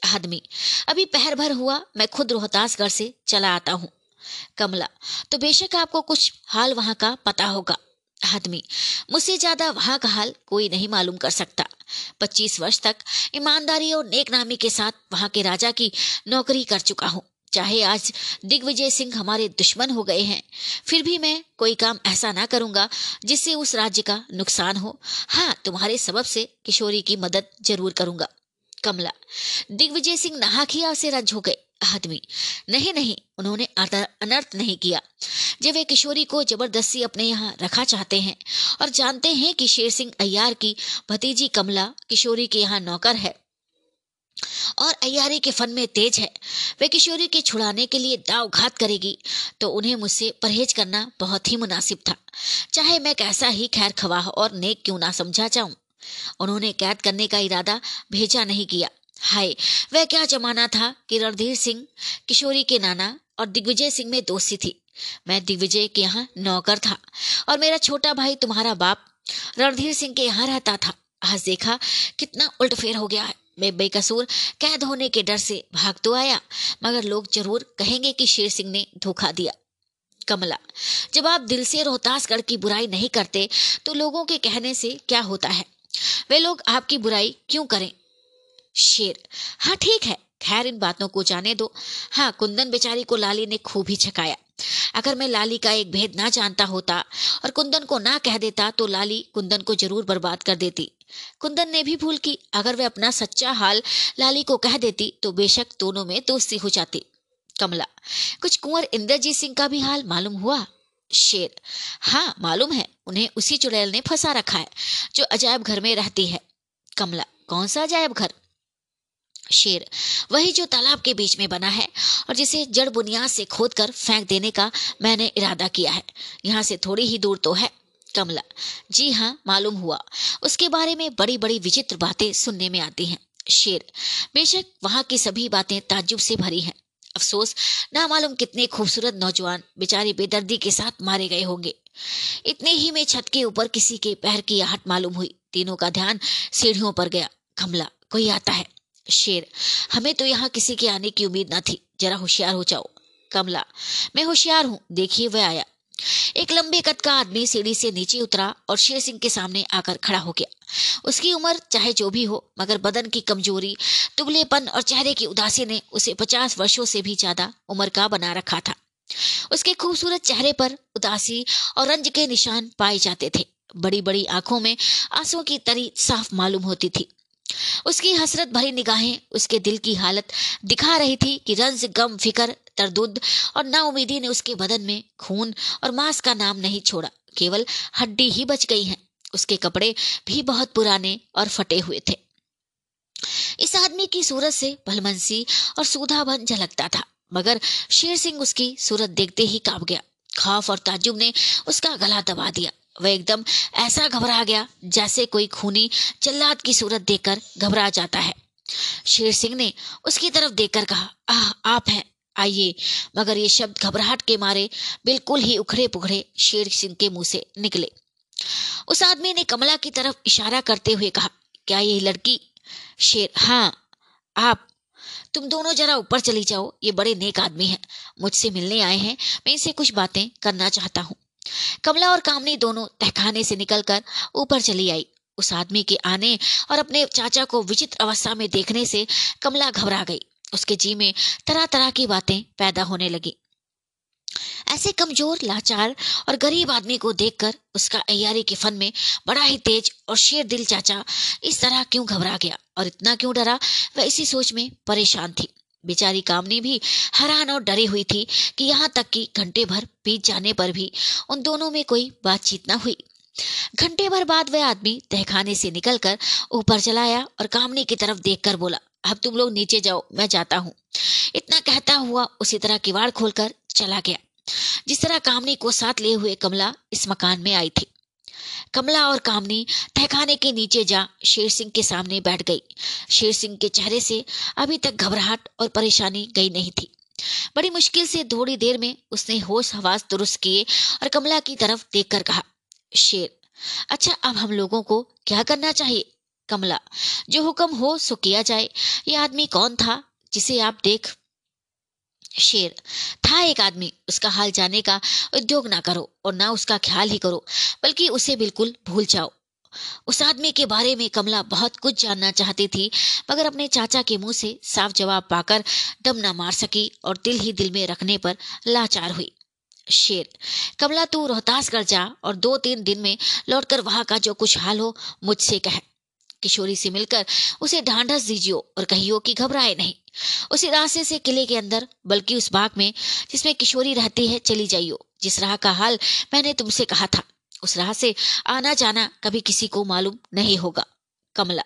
आदमी, अभी पहर भर हुआ, मैं खुद रोहतासगढ़ से चला आता हूँ। कमला तो बेशक आपको कुछ हाल वहाँ का पता होगा। आदमी, मुझसे ज़्यादा वहाँ का हाल कोई नहीं मालूम कर सकता। पच्चीस वर्ष तक ईमानदारी और नेकनामी के साथ वहाँ के राजा की नौकरी कर चुका हूँ। चाहे आज दिग्विजय सिंह हमारे दुश्मन हो गए हैं, फिर भी मैं कोई काम ऐसा ना करूँगा जिससे उस राज्य का नुकसान हो। हाँ तुम्हारे सबब से किशोरी की मदद ज़रूर करूँगा। कमला, दिग्विजय सिंह नहा खिया से रज हो गए। आदमी, नहीं नहीं, उन्होंने अनर्थ नहीं किया। जब वे किशोरी को ज़बरदस्ती अपने यहाँ रखा चाहते हैं और जानते हैं कि शेर सिंह अय्यार की भतीजी कमला किशोरी के यहाँ नौकर है और अयारी के फन में तेज है। वे किशोरी के छुड़ाने के लिए दाव घात करेगी तो उन्हें मुझसे परहेज करना बहुत ही मुनासिब था। चाहे मैं कैसा ही खैर खवाह और नेक क्यों ना समझा जाऊँ, उन्होंने कैद करने का इरादा भेजा नहीं किया। हाय, वह क्या जमाना था कि रणधीर सिंह, किशोरी के नाना और दिग्विजय सिंह में दोस्ती थी। मैं दिग्विजय के यहाँ नौकर था और मेरा छोटा भाई तुम्हारा बाप रणधीर सिंह के यहाँ रहता था। आज देखा कितना उल्टफेर हो गया है। मैं बेकसूर, कैद होने के डर से भाग तो आया, मगर लोग ज़रूर कहेंगे कि शेर सिंह ने धोखा दिया। कमला, जब आप दिल से रोहतासगढ़ की बुराई नहीं करते तो लोगों के कहने से क्या होता है? वे लोग आपकी बुराई क्यों करें? शेर हाँ ठीक है, खैर इन बातों को जाने दो। हाँ कुंदन बेचारी को लाली ने खूब ही छकाया। अगर मैं लाली का एक भेद ना जानता होता और कुंदन को ना कह देता तो लाली कुंदन को ज़रूर बर्बाद कर देती। कुंदन ने भी भूल की। अगर वह अपना सच्चा हाल लाली को कह देती तो बेशक दोनों में दोस्ती हो जाती। कमला, कुछ कुंवर इंद्रजीत सिंह का भी हाल मालूम हुआ? शेर हाँ मालूम है, उन्हें उसी चुड़ैल ने फंसा रखा है, जो अजायब घर में रहती है। कमला, कौन सा अजायब घर? शेर, वही जो तालाब के बीच में बना है, और जिसे जड़ बुनियाद से खोद कर फेंक देने का मैंने इरादा किया है। यहाँ से थोड़ी ही दूर तो है। कमला। जी हाँ मालूम हुआ। उसके बारे में बड़ी बड़ी विचित्र बातें सुनने में आती हैं। शेर, बेशक वहाँ की सभी बातें ताजुब से भरी हैं। अफसोस, ना मालूम कितने खूबसूरत नौजवान बेचारी बेदर्दी के साथ मारे गए होंगे। इतने ही में छत के ऊपर किसी के पैर की आहट मालूम हुई। तीनों का ध्यान सीढ़ियों पर गया। कमला, कोई आता है? शेर, हमें तो यहाँ किसी के आने की उम्मीद न थी। जरा होशियार हो जाओ। कमला, मैं होशियार हूँ। देखिए, वह आया। एक लंबे कद का आदमी सीढ़ी से नीचे उतरा और शेर सिंह के सामने आकर खड़ा हो गया। उसकी उम्र चाहे जो भी हो, मगर बदन की कमज़ोरी दुबलेपन और चेहरे की उदासी ने उसे पचास वर्षों से भी ज़्यादा उम्र का बना रखा था। उसके खूबसूरत चेहरे पर उदासी और रंज के निशान पाए जाते थे। बड़ी बड़ी आँखों में आंसुओं की तरी साफ़ मालूम होती थी। उसकी हसरत भरी निगाहें उसके दिल की हालत दिखा रही थी कि रंज गम फिकर तरदुद और नाउमीदी ने उसके बदन में खून और मांस का नाम नहीं छोड़ा, केवल हड्डी ही बच गई है। उसके कपड़े भी बहुत पुराने और फटे हुए थे। इस आदमी की सूरत से भलमनसी और सूधाबन झलकता था, मगर शेर सिंह उसकी सूरत देखते ही काँप गया। खौफ और ताजुब ने उसका गला दबा दिया। वह एकदम ऐसा घबरा गया जैसे कोई खूनी जल्लाद की सूरत देखकर घबरा जाता है। शेर सिंह ने उसकी तरफ़ देखकर कहा, आह, आप हैं। आइए। मगर ये शब्द घबराहट के मारे बिल्कुल ही उखड़े पुखड़े शेर सिंह के मुँह से निकले। उस आदमी ने कमला की तरफ़ इशारा करते हुए कहा, क्या ये लड़की? शेर हाँ आप। तुम दोनों जरा ऊपर चली जाओ, ये बड़े नेक आदमी हैं। मुझसे मिलने आए हैं, मैं इनसे कुछ बातें करना चाहता हूँ। कमला और कामनी दोनों तहखाने से निकलकर ऊपर चली आई। उस आदमी के आने और अपने चाचा को विचित्र अवस्था में देखने से कमला घबरा गई। उसके जी में तरह तरह की बातें पैदा होने लगी। ऐसे कमज़ोर, लाचार और गरीब आदमी को देखकर उसका अयारी के फन में बड़ा ही तेज और शेर दिल चाचा इस तरह क्यों घबरा गया और इतना क्यों डरा? वह इसी सोच में परेशान थी। बेचारी कामनी भी हैरान और डरी हुई थी कि यहाँ तक कि घंटे भर बीत जाने पर भी उन दोनों में कोई बातचीत न हुई। घंटे भर बाद वह आदमी तहखाने से निकलकर ऊपर चलाया और कामनी की तरफ़ देखकर बोला अब तुम लोग नीचे जाओ, मैं जाता हूँ। इतना कहता हुआ उसी तरह किवाड़ खोलकर चला गया। जिस तरह कामनी को साथ लिए हुए कमला इस मकान में आई थी। कमला और कामनी तहखाने के नीचे जा शेर सिंह के सामने बैठ गई। शेर सिंह के चेहरे से अभी तक घबराहट और परेशानी गई नहीं थी। बड़ी मुश्किल से थोड़ी देर में उसने होश हवास दुरुस्त किए और कमला की तरफ़ देखकर कहा, शेर अच्छा अब हम लोगों को क्या करना चाहिए? कमला। जो हुक्म हो, सो किया जाए। ये आदमी कौन था, जिसे आप देख? शेर। था एक आदमी। उसका हाल जाने का उद्योग ना करो और ना उसका ख्याल ही करो, बल्कि उसे बिल्कुल भूल जाओ। उस आदमी के बारे में कमला बहुत कुछ जानना चाहती थी, मगर अपने चाचा के मुँह से साफ़ जवाब पाकर दम ना मार सकी और दिल ही दिल में रखने पर लाचार हुई। शेर। कमला, तू रोहतासगढ़ जा और दो तीन दिन में लौटकर वहाँ का जो कुछ हाल हो, मुझसे कह। किशोरी से मिलकर उसे ढांढस दीजियो और कहियो कि घबराए नहीं। उसी रास्ते से किले के अंदर, बल्कि उस बाग में, जिसमें किशोरी रहती है, चली जाइयो। जिस राह का हाल मैंने तुमसे कहा था, उस राह से आना जाना कभी किसी को मालूम नहीं होगा। कमला,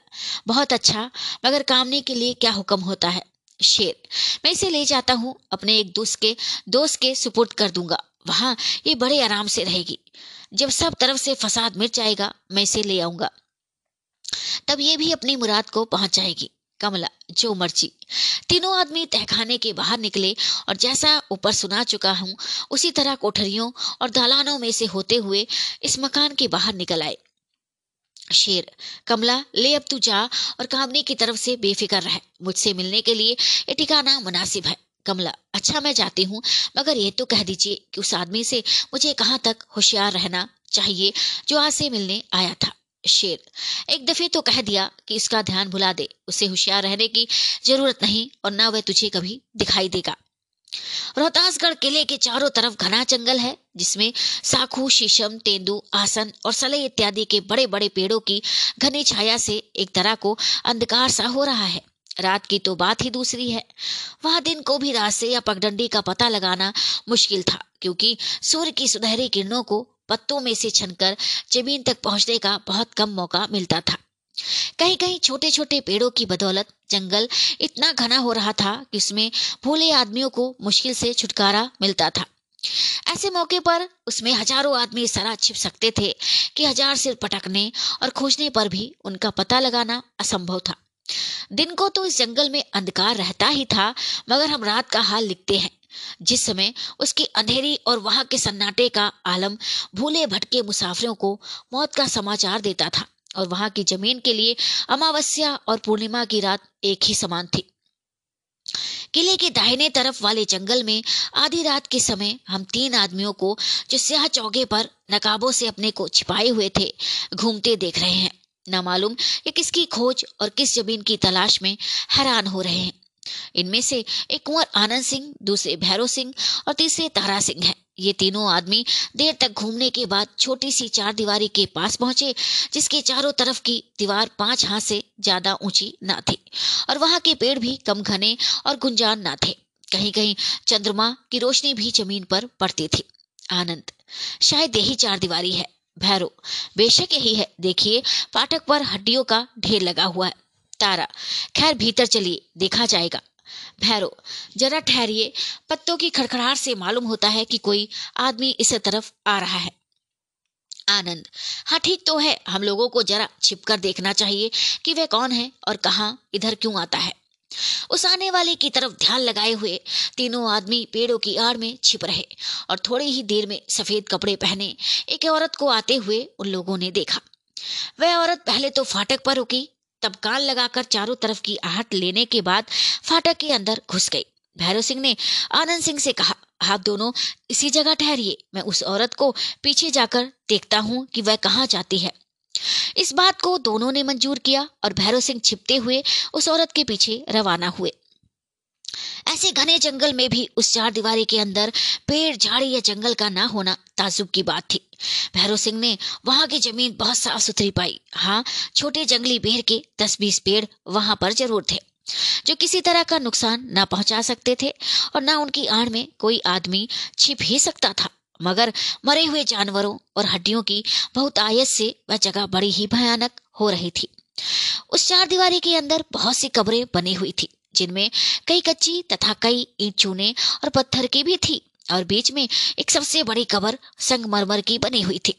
बहुत अच्छा मगर कामने के लिए क्या हुक्म होता है? शेर, मैं इसे ले जाता हूँ, अपने एक दोस्त के दोस्त के सुपुर्द कर दूँगा। वहाँ ये बड़े आराम से रहेगी। जब सब तरफ़ से फसाद मिट जाएगा, मैं इसे ले आऊँगा। तब ये भी अपनी मुराद को पहुँच जाएगी कमला, जो मर्ज़ी। तीनों आदमी तहखाने के बाहर निकले और जैसा ऊपर सुना चुका हूँ, उसी तरह कोठरियों और दालानों में से होते हुए इस मकान के बाहर निकल आए। शेर, कमला, ले अब तू जा और कामनी की तरफ़ से बेफिक्र रह। मुझसे मिलने के लिए ये ठिकाना मुनासिब है। कमला अच्छा मैं जाती हूँ, मगर ये तो कह दीजिए कि उस आदमी से मुझे कहाँ तक होशियार रहना चाहिए जो आज से मिलने आया था। शेर। एक दफे तो कह दिया कि इसका ध्यान भुला दे, उसे होशियार रहने की ज़रूरत नहीं और ना वह तुझे कभी दिखाई देगा। रोहतासगढ़ किले के चारों तरफ़ घना जंगल है, जिसमें साखू, शीशम, तेंदु, आसन और सले इत्यादि के बड़े बड़े पेड़ों की घनी छाया से एक तरह को अंधकार सा हो रहा है। रात की तो बात ही दूसरी है। वहाँ दिन को भी रास्ते या पगडंडी का पता लगाना मुश्किल था, क्योंकि सूर्य की सुनहरी किरणों को पत्तों में से छनकर ज़मीन तक पहुँचने का बहुत कम मौका मिलता था। कहीं कहीं छोटे छोटे पेड़ों की बदौलत जंगल इतना घना हो रहा था कि उसमें भूले आदमियों को मुश्किल से छुटकारा मिलता था। ऐसे मौके पर उसमें हज़ारों आदमी सरा छिप सकते थे कि हज़ार सिर पटकने और खोजने पर भी उनका पता लगाना असंभव था। दिन को तो इस जंगल में अंधकार रहता ही था, मगर हम रात का हाल लिखते हैं। जिस समय उसकी अंधेरी और वहाँ के सन्नाटे का आलम भूले भटके मुसाफिरों को मौत का समाचार देता था और वहाँ की ज़मीन के लिए अमावस्या और पूर्णिमा की रात एक ही समान थी। किले के दाहिने तरफ़ वाले जंगल में आधी रात के समय हम तीन आदमियों को जो स्याह चौके पर नकाबों से अपने को छिपाए हुए थे, घूमते देख रहे हैं। न मालूम ये किसकी खोज और किस ज़मीन की तलाश में हैरान हो रहे हैं। इनमें से एक कुंवर आनंद सिंह, दूसरे भैरव सिंह और तीसरे तारा सिंह है। ये तीनों आदमी देर तक घूमने के बाद छोटी सी चार दीवारी के पास पहुँचे, जिसके चारों तरफ़ की दीवार पाँच हाथ से ज़्यादा ऊँची ना थी और वहाँ के पेड़ भी कम घने और गुंजान ना थे। कहीं कहीं चंद्रमा की रोशनी भी ज़मीन पर पड़ती थी। आनंद, शायद यही चार दीवारी है। भैरो बेशक यही है। देखिए, पाठक पर हड्डियों का ढेर लगा हुआ है। तारा। खैर, भीतर चलिए, देखा जाएगा। भैरो जरा ठहरिए। पत्तों की खड़खड़ाहट से मालूम होता है कि कोई आदमी इस तरफ़ आ रहा है। आनंद हाँ ठीक तो है। हम लोगों को जरा छिपकर देखना चाहिए कि वह कौन है और कहा, इधर क्यों आता है। उस आने वाले की तरफ़ ध्यान लगाए हुए तीनों आदमी पेड़ों की आड़ में छिप रहे और थोड़ी ही देर में सफ़ेद कपड़े पहने एक औरत को आते हुए उन लोगों ने देखा। वह औरत पहले तो फाटक पर रुकी तब कान लगाकर चारों तरफ़ की आहट लेने के बाद फाटक के अंदर घुस गई। भैरव सिंह ने आनंद सिंह से कहा, आप दोनों इसी जगह ठहरिए, मैं उस औरत को पीछे जाकर देखता हूँ कि वह कहाँ जाती है। इस बात को दोनों ने मंजूर किया और भैरव सिंह छिपते हुए उस औरत के पीछे रवाना हुए। ऐसे घने जंगल में भी उस चार दीवारी के अंदर पेड़ झाड़ी या जंगल का ना होना ताजुब की बात थी। भैरव सिंह ने वहाँ की ज़मीन बहुत साफ़ सुथरी पाई। हाँ छोटे जंगली बेर के दस बीस पेड़ वहाँ पर ज़रूर थे, जो किसी तरह का नुकसान ना पहुँचा सकते थे और ना उनकी आड़ में कोई आदमी छिप ही सकता था। मगर मरे हुए जानवरों और हड्डियों की बहुत आयत से वह जगह बड़ी ही भयानक हो रही थी। उस चार दीवारी के अंदर बहुत सी कब्रें बनी हुई थी, जिनमें कई कच्ची तथा कई ईंट चूने और पत्थर की भी थी। और बीच में एक सबसे बड़ी कबर संगमरमर की बनी हुई थी।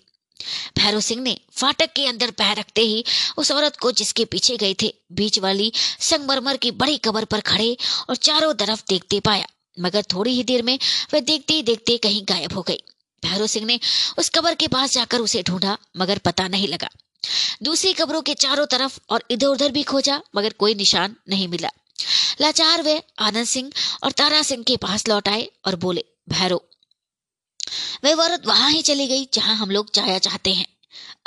भैरव सिंह ने फाटक के अंदर पैर रखते ही उस औरत को जिसके पीछे गए थे, बीच वाली संगमरमर की बड़ी कबर पर खड़े और चारों तरफ़ देखते पाया, मगर थोड़ी ही देर में वह देखते ही देखते कहीं गायब हो गई। भैरव सिंह ने उस कबर के पास जाकर उसे ढूंढा, मगर पता नहीं लगा। दूसरी कब्रों के चारों तरफ़ और इधर उधर भी खोजा, मगर कोई निशान नहीं मिला। लाचार वे आनंद सिंह और तारा सिंह के पास लौट आए और बोले भैरव। वह औरत वहाँ ही चली गई जहाँ हम लोग जाया चाहते हैं।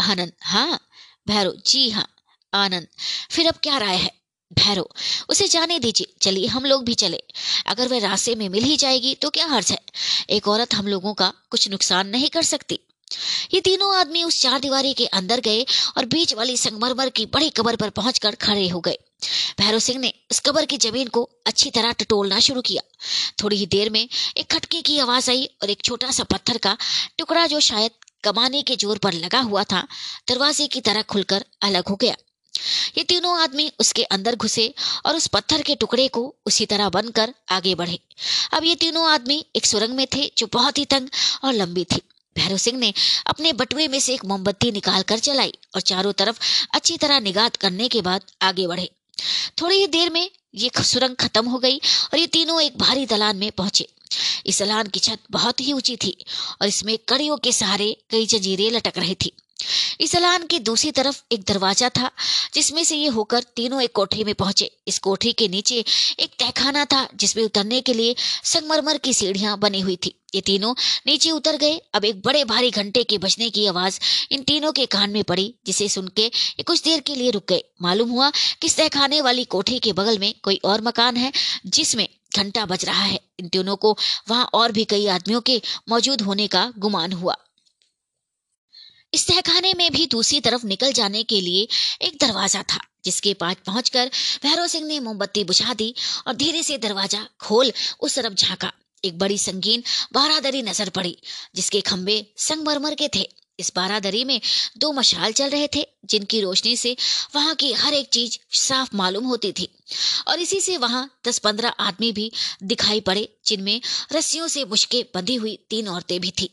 आनंद हाँ भैरव, जी हाँ आनंद। फिर अब क्या राय है? भैरव, उसे जाने दीजिए, चलिए हम लोग भी चले। अगर वह रास्ते में मिल ही जाएगी तो क्या हर्ज है? एक औरत हम लोगों का कुछ नुकसान नहीं कर सकती। ये तीनों आदमी उस चार दीवारी के अंदर गए और बीच वाली संगमरमर की बड़ी कबर पर पहुंचकर खड़े हो गए। भैरव सिंह ने उस कबर की ज़मीन को अच्छी तरह टटोलना शुरू किया। थोड़ी ही देर में एक खटके की आवाज़ आई और एक छोटा सा पत्थर का टुकड़ा जो शायद कमाने के ज़ोर पर लगा हुआ था, दरवाजे की तरह खुलकर अलग हो गया। ये तीनों आदमी उसके अंदर घुसे और उस पत्थर के टुकड़े को उसी तरह बनकर आगे बढ़े। अब ये तीनों आदमी एक सुरंग में थे जो बहुत ही तंग और लंबी थी। भैरव सिंह ने अपने बटुए में से एक मोमबत्ती निकाल कर चलाई और चारों तरफ़ अच्छी तरह निगात करने के बाद आगे बढ़े। थोड़ी ही देर में ये सुरंग खत्म हो गई और ये तीनों एक भारी दलान में पहुँचे। इस दलान की छत बहुत ही ऊँची थी और इसमें कड़ियों के सहारे कई जंजीरें लटक रही थी। इस दलान की दूसरी तरफ़ एक दरवाज़ा था, जिसमें से ये होकर तीनों एक कोठरी में पहुँचे। इस कोठरी के नीचे एक तहखाना था, जिसमें उतरने के लिए संगमरमर की सीढ़ियाँ बनी हुई थी। ये तीनों नीचे उतर गए। अब एक बड़े भारी घंटे के बजने की आवाज़ इन तीनों के कान में पड़ी, जिसे सुन के ये कुछ देर के लिए रुक गए। मालूम हुआ कि तहखाने वाली कोठरी के बगल में कोई और मकान है, जिसमें घंटा बज रहा है। इन तीनों को वहाँ और भी कई आदमियों के मौजूद होने का गुमान हुआ। इस तहखाने में भी दूसरी तरफ़ निकल जाने के लिए एक दरवाज़ा था, जिसके पास पहुंचकर भैरव सिंह ने मोमबत्ती बुझा दी और धीरे से दरवाज़ा खोल उस तरफ़ झांका। एक बड़ी संगीन बारादरी नज़र पड़ी, जिसके खंबे संगमरमर के थे। इस बारादरी में दो मशाल चल रहे थे, जिनकी रोशनी से वहाँ की हर एक चीज़ साफ़ मालूम होती थी। और इसी से वहाँ दस पंद्रह आदमी भी दिखाई पड़े, जिनमें रस्सियों से मुश्के बंधी हुई तीन औरतें भी थी।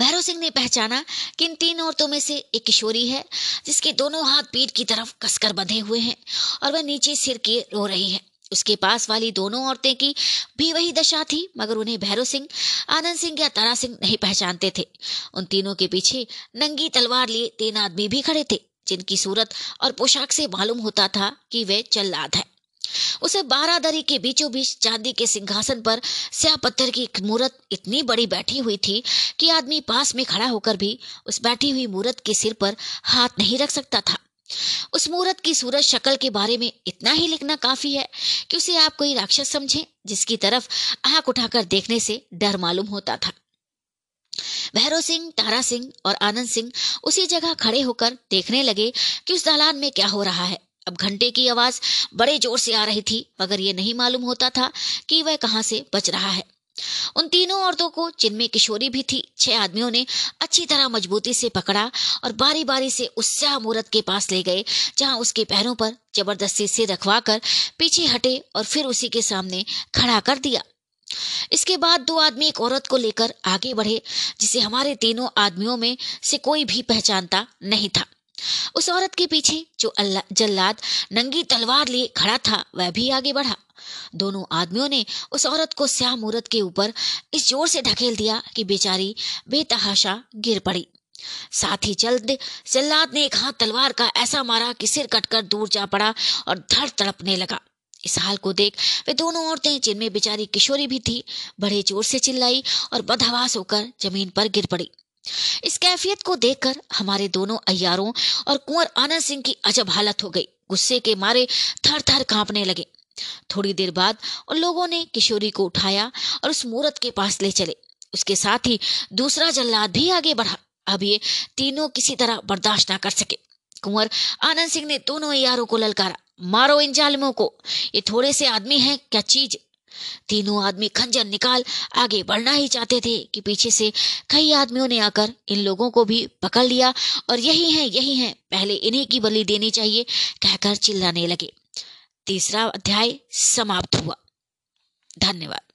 भैरव सिंह ने पहचाना कि इन तीन औरतों में से एक किशोरी है, जिसके दोनों हाथ पीठ की तरफ़ कसकर बंधे हुए हैं और वह नीचे सिर के रो रही है। उसके पास वाली दोनों औरतें की भी वही दशा थी, मगर उन्हें भैरव सिंह, आनंद सिंह या तारा सिंह नहीं पहचानते थे। उन तीनों के पीछे नंगी तलवार लिए तीन आदमी भी खड़े थे, जिनकी सूरत और पोशाक से मालूम होता था कि वे चल्लाद है। उसे बारादरी के बीचों बीच चांदी के सिंहासन पर स्या पत्थर की एक मूर्त इतनी बड़ी बैठी हुई थी कि आदमी पास में खड़ा होकर भी उस बैठी हुई मूर्त के सिर पर हाथ नहीं रख सकता था। उस मूर्त की सूरज शक्ल के बारे में इतना ही लिखना काफ़ी है कि उसे आप कोई राक्षस समझें, जिसकी तरफ़ आँख उठाकर देखने से डर मालूम होता था। भैरव सिंह, तारा सिंह और आनंद सिंह उसी जगह खड़े होकर देखने लगे कि उस दालान में क्या हो रहा है। अब घंटे की आवाज़ बड़े ज़ोर से आ रही थी, मगर यह नहीं मालूम होता था कि वह कहाँ से बच रहा है। उन तीनों औरतों को जिनमें किशोरी भी थी। छह आदमियों ने अच्छी तरह मजबूती से पकड़ा और बारी बारी से उस स्याह मूर्त के पास ले गए, जहाँ उसके पैरों पर ज़बरदस्ती से रखवा कर पीछे हटे और फिर उसी के सामने खड़ा कर दिया। इसके बाद दो आदमी एक औरत को लेकर आगे बढ़े, जिसे हमारे तीनों आदमियों में से कोई भी पहचानता नहीं था। उस औरत के पीछे जो जल्लाद नंगी तलवार लिए खड़ा था, वह भी आगे बढ़ा। दोनों आदमियों ने उस औरत को स्याह मूर्त के ऊपर इस ज़ोर से ढकेल दिया कि बेचारी बेतहाशा गिर पड़ी। साथ ही जल्द जल्लाद ने एक हाथ तलवार का ऐसा मारा कि सिर कटकर दूर जा पड़ा और धड़ तड़पने लगा। इस हाल को देख वे दोनों औरतें, जिनमें बेचारी किशोरी भी थी, बड़े ज़ोर से चिल्लाई और बदहवास होकर ज़मीन पर गिर पड़ी। इस कैफियत को देखकर हमारे दोनों अयारों और कुंवर आनंद सिंह की अजब हालत हो गई। गुस्से के मारे थर थर कांपने लगे। थोड़ी देर बाद उन लोगों ने किशोरी को उठाया और उस मूर्त के पास ले चले। उसके साथ ही दूसरा जल्लाद भी आगे बढ़ा। अब ये तीनों किसी तरह बर्दाश्त ना कर सके। कुंवर आनंद सिंह ने दोनों यारों को ललकारा। मारो इन जालिमों को। ये थोड़े से आदमी हैं, क्या चीज़ तीनों आदमी खंजर निकाल आगे बढ़ना ही चाहते थे कि पीछे से कई आदमियों ने आकर इन लोगों को भी पकड़ लिया और यही है यही है। पहले इन्हीं की बलि देनी चाहिए, कहकर चिल्लाने लगे। तीसरा अध्याय समाप्त हुआ। धन्यवाद।